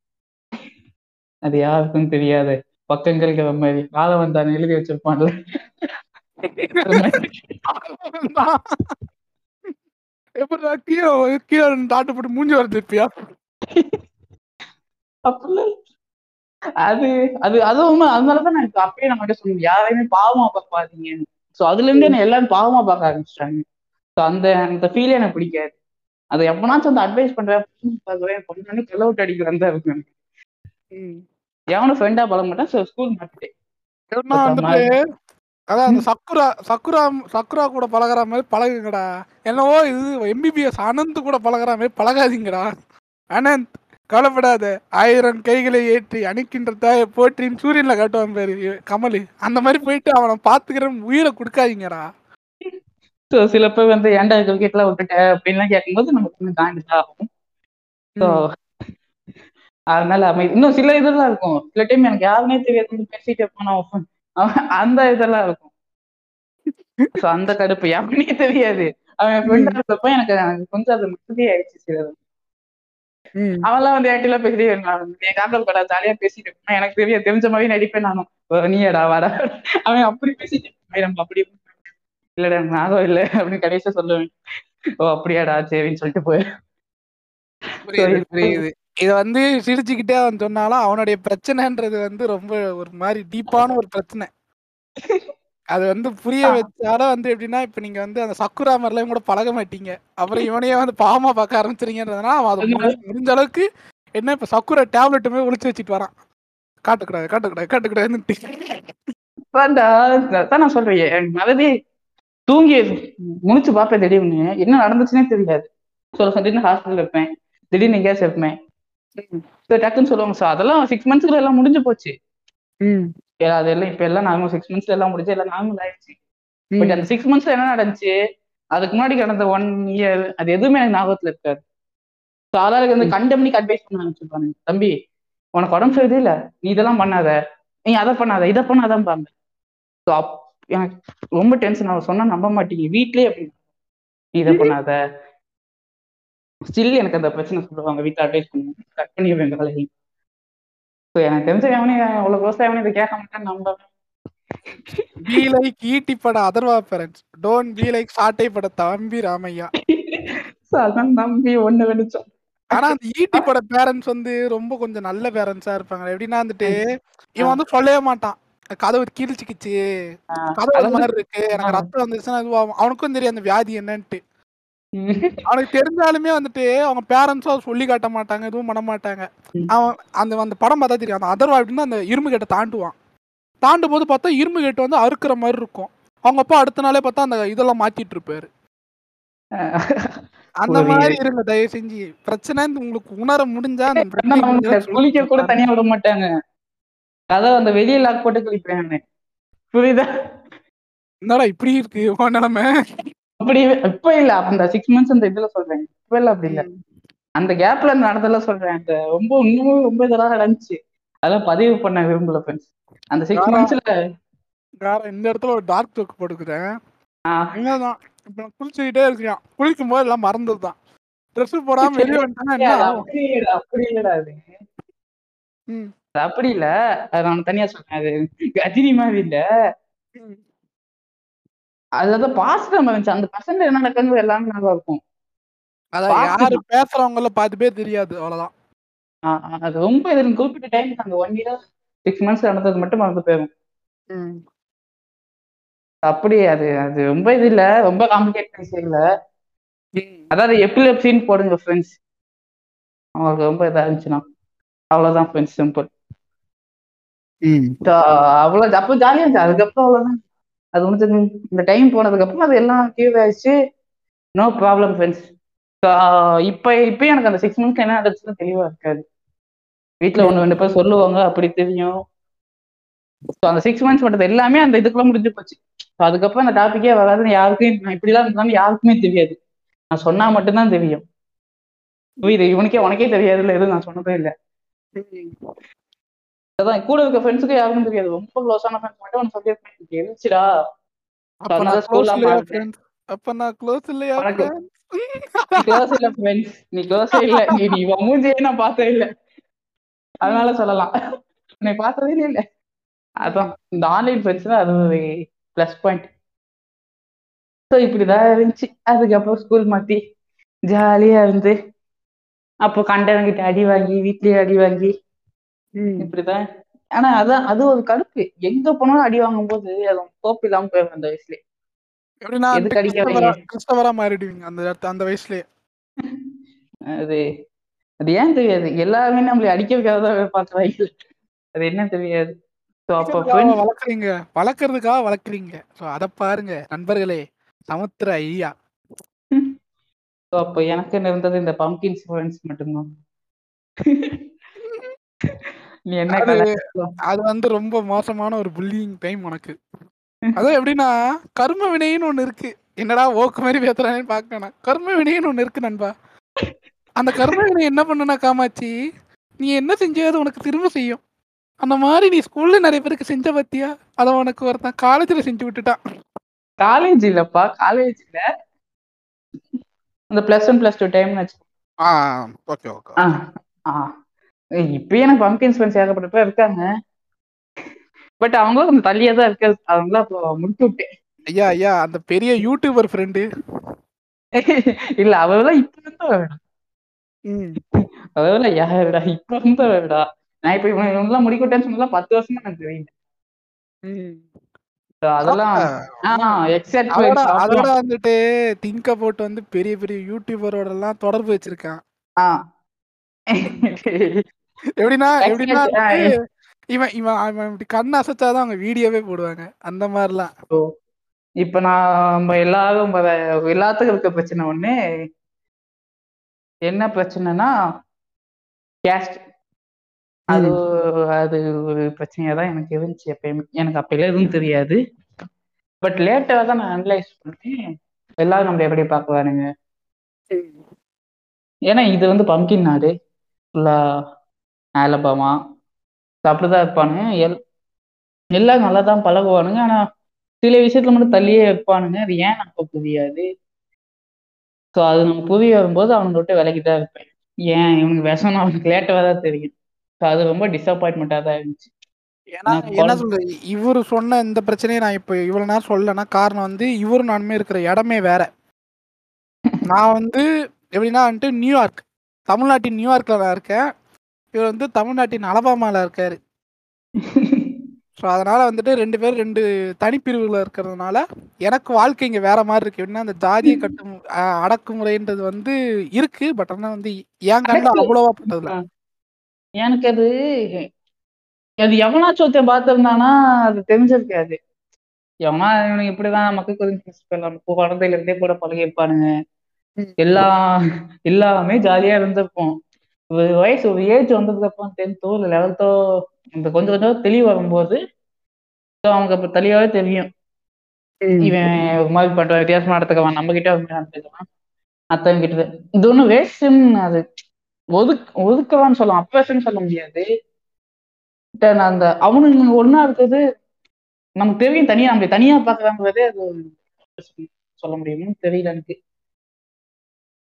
அது யாருக்கும் தெரியாது. பக்கங்கிற மாதிரி. காலை வந்தான் எழுதி வச்சிருப்பான்ல. எப்படா கீழே கீழே போட்டு மூஞ்சி வரது இருப்பியா அப்படிலாம் அது அது அதுவும் அதனாலதான் நான் அப்பயே நம்ம சொன்னேன் யாரையுமே பாவமா பார்க்காதீங்கன்னு. சோ அதுல இருந்து என்ன எல்லாரும் பாவமா பார்க்க ஆரம்பிச்சிட்டாங்க. சோ அந்த அந்த ஃபீலே எனக்கு பிடிக்காது. அது எப்பனாச்சும் அந்த அட்வைஸ் பண்றேன். பார்க்கவே பொண்ணு கெல்ல விட்டு அடிக்கிறேன் தான் இருக்கும் எனக்கு. எவனும் ஃப்ரெண்டா பழக மாட்டேன். ஸோ ஸ்கூல் மாட்டேன் அதான் அந்த சக்குரா சக்குரா சக்குரா கூட பழகுற மாதிரி பழகுங்கடா. என்னவோ இது எம்பிபிஎஸ் அனந்த் கூட பழகுற மாதிரி பழகாதீங்கடா. அனந்த் கவலைப்படாத ஆயிரம் கைகளை ஏற்றி அணிக்கின்ற தாய போற்றின்னு சூரியன்ல காட்டுவான் பேரு கமல். அந்த மாதிரி போயிட்டு அவனை பாத்துக்கிற உயிரை கொடுக்காதீங்கடா. ஸோ சில பேர் வந்து ஏன்டா கிரிக்கெட்லாம் விட்டுட்ட? அப்படின்லாம் கேட்கும்போது நமக்கு கொஞ்சம் தாண்டிதான் ஆகும். ஸோ அதனால அமைதி இன்னும் சில இதெல்லாம் இருக்கும். சில டைம் எனக்கு யாருமே தெரியாது. பேசிட்டு இருப்பான் அந்த இதெல்லாம் இருக்கும். ஸோ அந்த கடுப்பு யாருமே தெரியாது. அவன் ஃப்ரெண்டா இருந்தப்ப எனக்கு கொஞ்சம் அது மசதி ஆயிடுச்சு சிலது. அவன்லாம் வந்து ஏட்டிலாம் பேசிட்டே இருந்தான். என் காதல் கடை ஜாலியா பேசிட்டு இருப்பான். எனக்கு தெரிய தெரிஞ்ச மாதிரி நடிப்பேன் நானும் "ஓ, நீயடா வாடா. அவன் அப்படி பேசிட்டு நம்ம அப்படி இல்லடா நானும் இல்ல அப்படின்னு கடைசியா சொல்லுவேன். ஓ அப்படியாடா சரின்னு சொல்லிட்டு போய். புரியுது புரியுது. இத வந்து சிரிச்சுக்கிட்டே அவன் சொன்னாலும் அவனுடைய பிரச்சனைன்றது வந்து ரொம்ப ஒரு மாதிரி டீப்பான ஒரு பிரச்சனை. அது வந்து புரிய வச்சாலும் வந்து எப்படின்னா இப்ப நீங்க வந்து அந்த சக்குரா மாதிரிலாம் கூட பழக மாட்டீங்க. அப்புறம் இவனையே வந்து பாவமா பார்க்க ஆரம்பிச்சிருங்கன்றதுனால அவன் அதை முடி- முடிஞ்ச அளவுக்கு என்ன இப்ப சக்குரா டேப்லெட்டுமே ஒளிச்சு வச்சுட்டு வரான். காட்டுக்கூடாது காட்டுக்கூடாது காட்டுக்கூடாதுன்னு நான் சொல்றேன். மறதி தூங்கி முழிச்சு பார்ப்பேன் திடீர்னு. என்ன நடந்துச்சுன்னே தெரியாது. சொல்ல திடீர்னு ஹாஸ்பிட்டல் இருப்பேன். திடீர்னு எங்கேயாச்சும் So, டக்குன்னு சொல்லுவாங்க சார் அதெல்லாம் சிக்ஸ் மந்த்ஸ்ல எல்லாம் முடிஞ்சு போச்சு. ஏ, அதெல்லாம் இப்ப எல்லாம் நார்மல் சிக்ஸ் மந்த்ஸ்ல எல்லாம் முடிஞ்சு எல்லாம் நார்மல் ஆயிடுச்சு. பட் அந்த சிக்ஸ் மந்த்ஸ்ல என்ன நடந்துச்சு? அதுக்கு முன்னாடி கடந்த ஒன் இயர் அது எதுவுமே எனக்கு ஞாபகத்துல இருக்காது. ஸோ அதாவது வந்து கண்டமணிக்கு அட்வைஸ் பண்ண ஆரம்பிச்சிருப்பாங்க தம்பி உனக்கு உடம்பு சரியில்லை இல்ல நீ இதெல்லாம் பண்ணாத. நீ அதை பண்ணாத இதை பண்ணாதான் பாங்க ஸோ அப் எனக்கு ரொம்ப டென்ஷன் ஆகும் சொன்னா நம்ப மாட்டீங்க. வீட்லயே அப்படி நீ இதை பண்ணாத. ஸ்டில் எனக்கு அந்த பிரச்சனை சொல்லுவாங்க. வீட்டில் அட்வைஸ் பண்ணுவாங்க. கட் பண்ணிடுவேன் வேலையும் ஸோ எனக்கு தெரிஞ்ச எவனே அவ்வளோ க்ளோஸாக எவனே இதை கேட்க மாட்டேன்னு நம்புறேன் பி லைக் ஈட்டி பட Atharvaa parents don't be like Saattai பட தம்பி ராமையா. ஸோ அதான் நம்பி ஒன்று வெடிச்சோம். ஆனா அந்த ஈட்டி பட பேரண்ட்ஸ் வந்து ரொம்ப கொஞ்சம் நல்ல பேரண்ட்ஸா இருப்பாங்க. எப்படின்னா வந்துட்டு இவன் வந்து சொல்லவே மாட்டான். கதவு கீழ்ச்சிக்கிச்சு கதவு மாதிரி இருக்கு. எனக்கு. ரத்தம் வந்துச்சுன்னா இதுவாகும் அவனுக்கும் தெரியும் அந்த வியாதி என்னன்ட்டு. அவனுக்கு தெரிஞ்சாலுமே வந்துட்டு அவங்க பேரண்ட்ஸும் சொல்லி காட்ட மாட்டாங்க எதுவும் பண்ண மாட்டாங்க. அவன் அந்த அந்த படம் பார்த்தா தெரியும். அந்த அதர்வா எப்படின்னா அந்த இரும்பு கேட்டை தாண்டுவான். தாண்டும் போது பார்த்தா இரும்பு கேட்டு வந்து அறுக்கிற மாதிரி இருக்கும். அவங்க அப்பா அடுத்த நாளே பார்த்தா அந்த இதெல்லாம் மாத்திட்டு இருப்பாரு. அந்த. மாதிரி இருங்க தயவு செஞ்சு. பிரச்சனை உங்களுக்கு உணர முடிஞ்சா குளிக்க கூட. தனியா விட மாட்டாங்க. கதவை அந்த வெளியே லாக் போட்டு குளிப்பேன். புரியுதா? என்னடா இப்படி இருக்கு? உன் நிலைமை. அப்படி இப்ப இல்ல. அந்த சிக்ஸ் மந்த்ஸ் அந்த இதுல சொல்றேன். இப்ப இல்ல அப்படி இல்ல. அந்த கேப்ல நடந்தெல்லாம் சொல்றேன். அந்த ரொம்ப இன்னமும் ரொம்ப இதெல்லாம் நடந்துச்சு. அதெல்லாம் பதிவு பண்ண விரும்பல ஃப்ரெண்ட்ஸ் அந்த சிக்ஸ் மந்த்ஸ்ல வேற இந்த இடத்துல ஒரு டார்க் ஜோக் போட்டுக்கிறேன் என்னதான் இப்ப நான் குளிச்சுக்கிட்டே இருக்கிறான் குளிக்கும் போது எல்லாம் மறந்ததுதான் ட்ரெஸ் போடாம வெளியே வந்துட்டேன்னா? அப்படி இல்லடா அப்படி இல்ல. அது நான் தனியா சொல்றேன். அது கஜினி மாதிரி இல்ல. அதாவது பாசிட்டிவ் இருந்துச்சு அந்த பசங்க என்ன நடக்குது எல்லாமே நல்லா இருக்கும். அதான் யாரு பேசுறவங்கள பாதி பேர் தெரியாது அவ்வளவுதான். அது ரொம்ப இது குறிப்பிட்ட டைம் அந்த ஒன் இயர் சிக்ஸ் மந்த்ஸ் நடந்தது மட்டும் மறந்து போயிடும் அப்படி அது அது ரொம்ப இது இல்ல ரொம்ப காம்ப்ளிகேட் விஷயம் இல்ல. அதாவது எப்பிலெப்சின்னு போடுங்க ஃப்ரெண்ட்ஸ் அவங்களுக்கு ரொம்ப இதா இருந்துச்சுன்னா. அவ்வளவுதான் ஃப்ரெண்ட்ஸ் சிம்பிள் அவ்வளோ அப்போ ஜாலியா இருந்துச்சு. அதுக்கப்புறம் அவ்வளவுதான். அது முடிஞ்சது இந்த டைம் போனதுக்கு அப்புறம் அது எல்லாம் கியூர் ஆயிடுச்சு. நோ ப்ராப்ளம் ஃப்ரெண்ட்ஸ் இப்போ இப்போ எனக்கு அந்த சிக்ஸ் மந்த்ஸ் என்ன நடந்துச்சுன்னு தெளிவா இருக்காது. வீட்டில் ஒன்று ரெண்டு பேர் சொல்லுவாங்க அப்படி தெரியும். ஸோ அந்த சிக்ஸ் மந்த்ஸ் பண்ணுறது எல்லாமே அந்த இதுக்குள்ள முடிஞ்சு போச்சு. ஸோ அதுக்கப்புறம் அந்த டாப்பிக்கே வராதுன்னு யாருக்கும் நான் இப்படிலாம் இருந்தாலும் யாருக்குமே தெரியாது. நான் சொன்னா மட்டும்தான் தெரியும். புரியுது? இவனுக்கே உனக்கே தெரியாதுல்ல எதுவும் நான் சொன்னதே இல்லை. அதான் கூட இருக்க ஃப்ரெண்ட்ஸுக்கு யாருக்கும் தெரியாது. ரொம்ப க்ளோஸான ஃப்ரெண்ட்ஸ் மட்டும் அவன் சொல்லியிருப்பேன் எனக்கு எழுச்சிடா அப்ப அதனால நான் க்ளோஸ் இல்லையா அப்ப நான் க்ளோஸ் இல்லையா உனக்கு- இல்ல ஃப்ரெண்ட்ஸ் நீ க்ளோஸே இல்ல. நீ நீ மூஞ்சியே நான் பார்த்ததே இல்ல. அதனால சொல்லலாம். நீ பார்த்ததே இல்ல. அதான் இந்த ஆன்லைன் ஃப்ரெண்ட்ஸ் அது ஒரு ப்ளஸ் பாயிண்ட் ஸோ இப்படிதான் இருந்துச்சு. அதுக்கப்புறம் ஸ்கூல் மாத்தி ஜாலியா இருந்து அப்போ கண்டவங்கிட்ட அடி வாங்கி வீட்லயே அடி வாங்கி இப்படிதான். ஆனா அதான் அது ஒரு கடுப்பு எங்க போனாலும் அடி வாங்கும் போது அது கோப்பு இல்லாம போயிடும் அந்த வயசுல எப்படின்னா எதுக்கு அடிக்க கிறிஸ்தவரா வைங்க? கிறிஸ்தவரா மாறிடுவீங்க அந்த அந்த வயசுலயே. அது அது ஏன் தெரியாது? எல்லாருமே நம்மளை அடிக்க வைக்காதான் பாக்குறாங்க அது என்ன தெரியாது? வளர்க்குறீங்க. வளர்க்கறதுக்காக வளர்க்குறீங்க. ஸோ அதை பாருங்க. நண்பர்களே சமுத்திர ஐயா. ஸோ அப்போ எனக்கு இருந்தது இந்த பம்கின் ஃப்ரெண்ட்ஸ் மட்டும்தான். நீ என்ன அது அது வந்து ரொம்ப மோசமான ஒரு புல்லிங் டைம் உனக்கு. அதுவும் எப்படின்னா கர்ம வினைன்னு ஒண்ணு இருக்கு. என்னடா ஓக்கு மாதிரி பேசுறானேன்னு பார்க்கணும் கர்ம வினைன்னு ஒண்ணு இருக்கு நண்பா. அந்த கர்ம வினை என்ன பண்ணுனா காமாச்சி நீ என்ன செஞ்சாது உனக்கு திரும்ப செய்யும். அந்த மாதிரி நீ ஸ்கூல்ல நிறைய பேருக்கு செஞ்ச பத்தியா? அதை உனக்கு ஒருத்தன் காலேஜ்ல செஞ்சு விட்டுட்டான். காலேஜ் இல்லப்பா காலேஜ் இல்ல. இந்த பிளஸ் ஒன் பிளஸ் டூ ஆ ஓகே ஓகே. ஆ ஆ. இப்பயும் எனக்கு பம்கின் ஃப்ரெண்ட்ஸ் ஏகப்பட்ட இருக்காங்க. பட் அவங்களும் கொஞ்சம் தள்ளியே தான் இருக்காது அவங்களாம் இப்போ முடிச்சு விட்டேன். ஐயா ஐயா அந்த பெரிய யூடியூபர் ஃப்ரெண்டு இல்ல அவெல்லாம் இப்ப இருந்தா வேணாம் அதெல்லாம் யாருடா இப்ப இருந்தா வேடா நான் இப்ப இவன் இவங்கெல்லாம் முடிக்கட்டேன்னு சொன்னதெல்லாம் பத்து வருஷமா எனக்கு தெரியும் அதோட வந்துட்டு திங்க போட்டு வந்து பெரிய பெரிய யூடியூபரோட எல்லாம் தொடர்பு வச்சிருக்கான். எப்படின்னா எப்படின்னா இவன் இவன் அவன் இப்படி கண் அசைச்சாதான் அவங்க வீடியோவே போடுவாங்க. அந்த மாதிரிலாம். இப்ப நான் நம்ம எல்லாரும் எல்லாத்துக்கும் இருக்க பிரச்சனை ஒண்ணு. என்ன பிரச்சனைனா கேஸ்ட் அது அது ஒரு பிரச்சனையா தான் எனக்கு இருந்துச்சு எப்பயுமே. எனக்கு அப்பெல்லாம் எதுவும் தெரியாது. பட் லேட்டாக தான் நான் அனலைஸ் பண்ணேன் எல்லாரும் நம்மளை எப்படி பார்க்குவானுங்க ஏன்னா இது வந்து பம்கின் நாடு. ஃபுல்லா ஆலபாமா அப்படிதான் இருப்பானுங்க. எல் எல்லாம் நல்லா தான் பழகுவானுங்க. ஆனா சில விஷயத்துல மட்டும் தள்ளியே இருப்பானுங்க அது ஏன் நமக்கு புரியாது? ஸோ அது நம்ம புரிய வரும்போது அவனுங்க விட்டு விலகி தான் இருப்பேன். ஏன்? இவனுக்கு விஷம் அவனுக்கு லேட்டாக தான் தெரியும். ஸோ அது ரொம்ப டிசப்பாயின்மெண்ட்டாக தான் இருந்துச்சு. ஏன்னா என்ன சொல்றது? இவரு சொன்ன இந்த பிரச்சனையை நான் இப்போ இவ்வளவு நேரம் சொல்லலைன்னா காரணம் வந்து இவரு நானுமே இருக்கிற இடமே வேற. நான் வந்து எப்படின்னா வந்துட்டு நியூயார்க் தமிழ்நாட்டின் நியூயார்க்ல நான் இருக்கேன். இவர் வந்து தமிழ்நாட்டின் அலபாமால இருக்காரு. ஸோ அதனால வந்துட்டு ரெண்டு பேரும் ரெண்டு தனிப்பிரிவுல இருக்கிறதுனால எனக்கு வாழ்க்கை இங்க வேற மாதிரி இருக்கு. எப்படின்னா அந்த ஜாதிய கட்டும் அடக்குமுறைன்றது வந்து இருக்கு. பட் ஆனா வந்து என் எனக்கு- அவ்வளவா பண்ணதில்ல. எனக்கு அது அது எவனாச்சும் ஒருத்தன் பார்த்திருந்தானா அது தெரிஞ்சிருக்காது எவனா இவனுக்கு இப்படிதான் மக்கள் கொதிப்பு குழந்தையில இருந்தே கூட பழகி இருப்பானுங்க ம். எல்லாம் எல்லாமே ஜாலியா இருந்திருப்போம் வயசு ஒரு ஏஜ் வந்ததுக்கு அப்புறம் டென்த்தோ இல்லை லெவல்த்தோ இந்த கொஞ்சம் கொஞ்சம் தெளிவு வரும்போது அவங்க அப்ப தெளிவாவே தெரியும். இவன் ஒரு மாதிரி பண்ற வித்தியாசமா நடத்துக்கவன் நம்ம கிட்ட வந்து நடத்துக்குவான் அத்தவங்க கிட்ட இது ஒண்ணும் வேஸ்ட்னு அது ஒதுக் ஒதுக்கவான்னு சொல்லலாம் அப்பேசன்னு சொல்ல முடியாது. அந்த அவனுங்க ஒண்ணா இருக்கிறது நமக்கு தெரியும் தனியா நம்ம தனியா பாக்குறாங்கிறதே அது சொல்ல முடியும்னு தெரியல எனக்கு.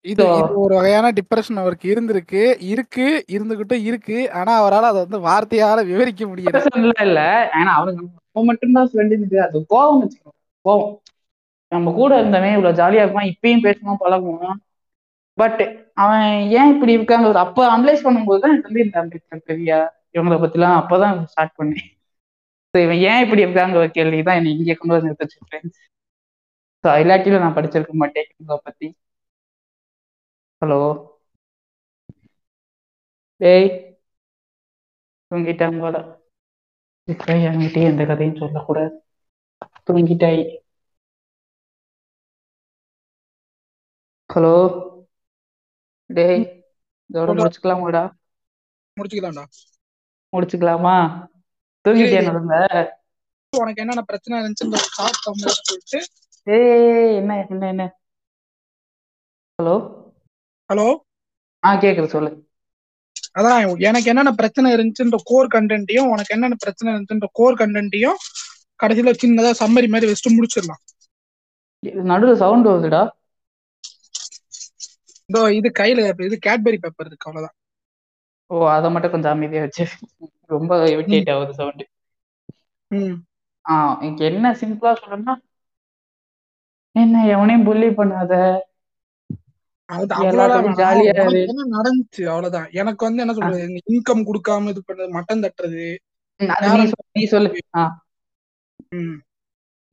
இது ஒரு வகையான டிப்ரெஷன் அவருக்கு இருந்திருக்கு. இருக்கு இருந்துகிட்டு இருக்கு. ஆனா அவரால் அதை வந்து வார்த்தையால விவரிக்க முடியல. Depression-ல இல்ல. ஏன்னா அவனுக்கு அவன் மட்டும்தான் ஃப்ரெண்டு அது கோவம் வச்சுக்கோ கோவம். நம்ம கூட இருந்தவன் இவ்வளவு ஜாலியா இருப்பான். இப்பயும் பேசணும் பழகுவான். பட் அவன் ஏன் இப்படி இருக்காங்க அப்ப அனலைஸ் பண்ணும்போது தான் எனக்கு வந்து இந்த அம்பேத்கர் பெரியா இவங்களை பத்திலாம் அப்பதான் ஸ்டார்ட் பண்ணேன். So இவன் ஏன் இப்படி இருக்காங்க ஒரு கேள்விதான் என்னை இங்கே கொண்டு வந்து நிறுத்துச்சு ஃப்ரெண்ட்ஸ் ஸோ இல்லாட்டிலும் நான் படிச்சிருக்க மாட்டேன் இவங்களை பத்தி. ஹலோ. டேய் தூங்கிட்டாங்க போல. இப்போ என்கிட்டயே எந்த கதையும் சொல்லக்கூடாது. தூங்கிட்டாய். ஹலோ. டேய் இதோட. முடிச்சுக்கலாமாடா? முடிச்சுக்கலாம்டா. முடிச்சுக்கலாமா? தூங்கிட்டே நடந்த உனக்கு என்னென்ன பிரச்சனை ஷார்ட் கமெண்ட் சொல்லிட்டு. ஏய் என்ன என்ன என்ன? ஹலோ. ஹலோ? ஆ கேக்குது சொல்லு. அதான் எனக்கு என்னென்ன பிரச்சனை இருந்துச்சுன்ற கோர் கண்டென்ட்டையும் உனக்கு என்னென்ன பிரச்சனை இருந்துச்சுன்ற கோர் கண்டென்ட்டையும் கடைசியில சின்னதா சம்மரி மாதிரி வச்சுட்டு முடிச்சிடலாம். நடுவுல சவுண்ட் வருதுடா. இதோ இது கையில இது கேட்பரி பேப்பர் இருக்கு அவ்வளவுதான். ஓ அதை மட்டும் கொஞ்சம் அமைதியா வச்சு. ரொம்ப இரிட்டேட் ஆகுது சவுண்ட் ம். ஆ எனக்கு என்ன சிம்பிளா சொல்லணும்னா என்ன எவனையும் புள்ளி பண்ணாத அது எல்லாத்துக்கும் அவ்வளவுதான் ஜாலியா உனக்கு இரு. என்ன நடந்துச்சு? அவ்வளவுதான். எனக்கு வந்து என்ன சொல்றது? இன்கம் கொடுக்காம இது பண்றது மட்டன் தட்டுறது. நீ சொல்லு.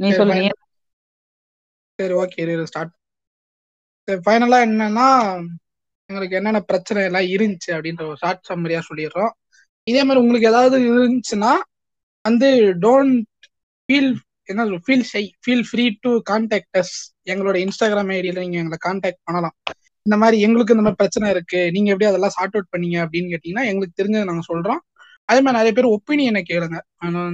நீ சொல்லு சரி, ஓகே ஸ்டார்ட் ஃபைனலா என்னன்னா எங்களுக்கு என்னென்ன பிரச்சனை எல்லாம் இருந்துச்சு அப்படின்ற ஒரு ஷார்ட் சம்மரியா சொல்லிடுறோம். இதே மாதிரி உங்களுக்கு ஏதாவது இருந்துச்சுன்னா வந்து டோன்ட் ஃபீல் என்ன feel shy feel free to contact us எங்களோட இன்ஸ்டாகிராம் ஐடியில நீங்க எங்களை கான்டாக்ட் பண்ணலாம். இந்த மாதிரி எங்களுக்கு இந்த மாதிரி பிரச்சனை இருக்கு. நீங்க எப்படி அதெல்லாம் சார்ட் அவுட் பண்ணீங்க அப்படின்னு கேட்டீங்கன்னா எங்களுக்கு தெரிஞ்சதை நாங்க சொல்றோம். அதே மாதிரி நிறைய பேர் ஒப்பீனியனை கேளுங்க.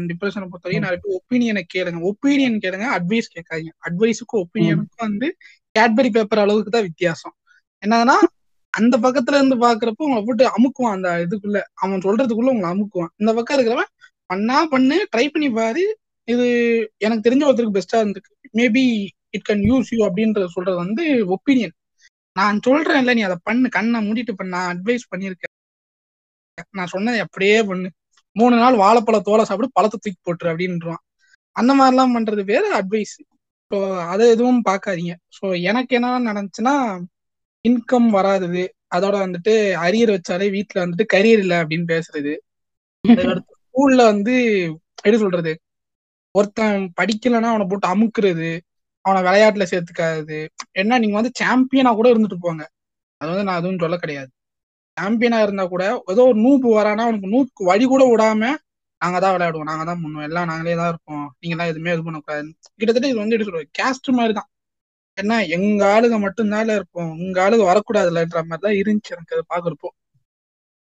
டிப்ரெஷனை பொறுத்த வரைக்கும் நிறைய பேர் ஒப்பீனியனை கேளுங்க. ஒப்பீனியன் கேளுங்க அட்வைஸ் கேட்காதீங்க. அட்வைஸுக்கும் ஒப்பீனியனுக்கும் வந்து கேட்பரி பேப்பர் அளவுக்கு தான் வித்தியாசம். என்னன்னா அந்த பக்கத்துல இருந்து பாக்குறப்ப உங்களை போட்டு அமுக்குவான் அந்த இதுக்குள்ள. அவன் சொல்றதுக்குள்ள உங்களை அமுக்குவான். இந்த பக்கம் இருக்கிறவன் பண்ணா பண்ணு ட்ரை பண்ணி பாரு. இது எனக்கு தெரிஞ்ச ஒருத்தருக்கு பெஸ்டா இருந்திருக்கு. Maybe it can use you அப்படின்றது சொல்றது வந்து ஒப்பீனியன் நான் சொல்றேன்ல நீ அதை பண்ணு. கண்ணை மூடிட்டு பண்ண நான் அட்வைஸ் பண்ணியிருக்கேன். நான் சொன்னதை அப்படியே பண்ணு. மூணு நாள் வாழைப்பழ தோலை சாப்பிட்டு பழத்தை தூக்கி போட்டுரு அப்படின்றான். அந்த மாதிரிலாம் பண்றது வேற அட்வைஸ் ஸோ அதை எதுவும் பார்க்காதீங்க. ஸோ எனக்கு என்ன நடந்துச்சுன்னா இன்கம் வராது அதோட வந்துட்டு அரியர் வச்சாலே வீட்டுல வந்துட்டு கரியர் இல்லை அப்படின்னு பேசுறது. ஸ்கூல்ல வந்து எப்படி சொல்றது? ஒருத்தன் படிக்கலைன்னா அவனை போட்டு அமுக்குறது. அவனை விளையாட்டுல சேர்த்துக்காது. என்ன நீங்க வந்து சாம்பியனா கூட இருந்துட்டு போங்க. அது வந்து நான் அதுவும் சொல்ல கிடையாது. சாம்பியனா இருந்தா கூட ஏதோ ஒரு நூப்பு வரானா அவனுக்கு நூப்புக்கு வழி கூட விடாம நாங்க தான் விளையாடுவோம். நாங்க தான் பண்ணுவோம் எல்லாம் நாங்களே தான் இருப்போம். நீங்க எல்லாம் எதுவுமே இது பண்ணக்கூடாது கிட்டத்தட்ட இது வந்து எப்படி சொல்லுவோம் கேஸ்ட் மாதிரி தான். என்ன எங்க ஆளுங்க மட்டும்தான் இருப்போம். உங்க ஆளுங்க வரக்கூடாதுலன்ற மாதிரி தான் இருந்துச்சு எனக்கு அதை பாக்குறப்போ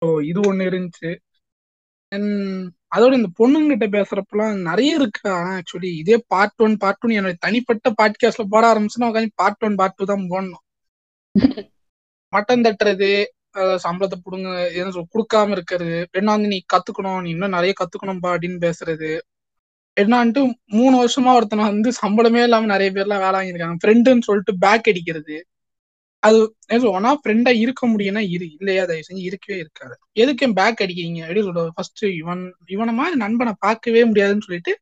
ஸோ இது ஒண்ணு இருந்துச்சு. And அதோட இந்த பொண்ணுங்கிட்ட பேசுறப்பெல்லாம் நிறைய இருக்கு. ஆனா ஆக்சுவலி இதே பார்ட் ஒன் பார்ட் டூ என்னோட தனிப்பட்ட பாட்காஸ்ட்ல போட ஆரம்பிச்சுன்னா உட்காந்து பார்ட் ஒன் பார்ட் டூ தான் போடணும். மட்டன் தட்டுறது சம்பளத்தை புடுங்க கொடுக்காம இருக்கிறது என்ன வந்து நீ கத்துக்கணும் நீ இன்னும் நிறைய கத்துக்கணும்பா அப்படின்னு பேசுறது. என்னான்ட்டு மூணு வருஷமா ஒருத்தனை வந்து சம்பளமே இல்லாம நிறைய பேர்லாம் வேலை வாங்கியிருக்காங்க. ஃப்ரெண்டுன்னு சொல்லிட்டு பேக் அடிக்கிறது. அது சொல்லுவோம்னா ஃப்ரெண்டா இருக்க முடியும்னா இரு. இல்லையா? தயவு செஞ்சு இருக்கவே இருக்காது. எதுக்கு என் பேக் அடிக்கிறீங்க? எப்படி சொல்றது ஃபர்ஸ்ட் இவன் இவனை மாதிரி நண்பனை பார்க்கவே முடியாதுன்னு சொல்லிட்டு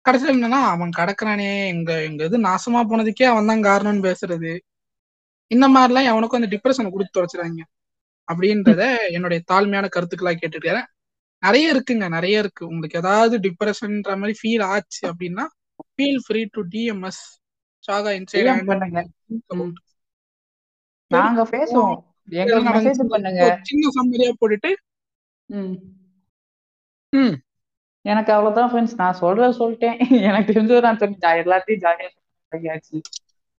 கடைசியில் என்னன்னா அவன் கடக்குறானே. எங்க எங்க இது நாசமா போனதுக்கே அவன் தான் காரணம்னு பேசுறது. இந்த மாதிரிலாம் அவனுக்கும் அந்த டிப்ரெஷனை கொடுத்து தொலைச்சிடாங்க அப்படின்றத என்னுடைய தாழ்மையான கருத்துக்களா கேட்டுக்கிறேன். நிறைய இருக்குங்க. நிறைய இருக்கு. உங்களுக்கு ஏதாவது டிப்ரெஷன்ன்ற மாதிரி ஃபீல் ஆச்சு அப்படின்னா ஃபீல் ஃப்ரீ டு டிஎம்எஸ் சாகா இன்சைட் பண்ணுங்க. நாங்க பேசுவோம். எங்களுக்கு மெசேஜ் பண்ணுங்க. சின்ன சம்மதியா போட்டுட்டு ம். ம். எனக்கு அவ்வளவுதான் ஃப்ரெண்ட்ஸ் நான் சொல்றத சொல்லிட்டேன். எனக்கு தெரிஞ்சது நான் சொன்னேன் எல்லாத்தையும் ஜாலியா சொல்லியாச்சு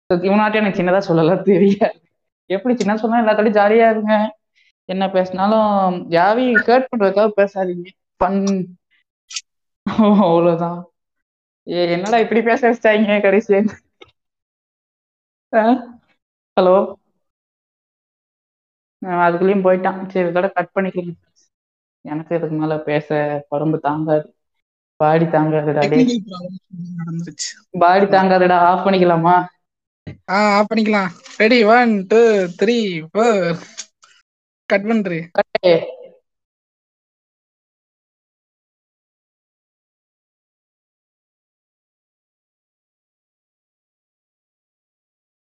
இவனாட்டும் எனக்கு சின்னதா சொல்லல தெரியாது. எப்படி சின்ன சொன்னா எல்லாத்தோடய ஜாலியா இருங்க. என்ன பேசினாலும் யாரையும் ஹர்ட் பண்றதுக்காக பேசாதீங்க. பண். அவ்வளவுதான். ஏ என்னடா இப்படி பேச வச்சிட்டாங்க கடைசி ஹலோ? அதுக்குள்ளேயும் போயிட்டான். சரி இதோட கட் பண்ணிக்கலாம். எனக்கு இதுக்கு மேல பேச பரும்பு தாங்காது. பாடி தாங்காதுடா பாடி தாங்காதுடா. ஆஃப் பண்ணிக்கலாமா? ஆ ஆஃப் பண்ணிக்கலாம். Ready one two three four cut பண்றேன்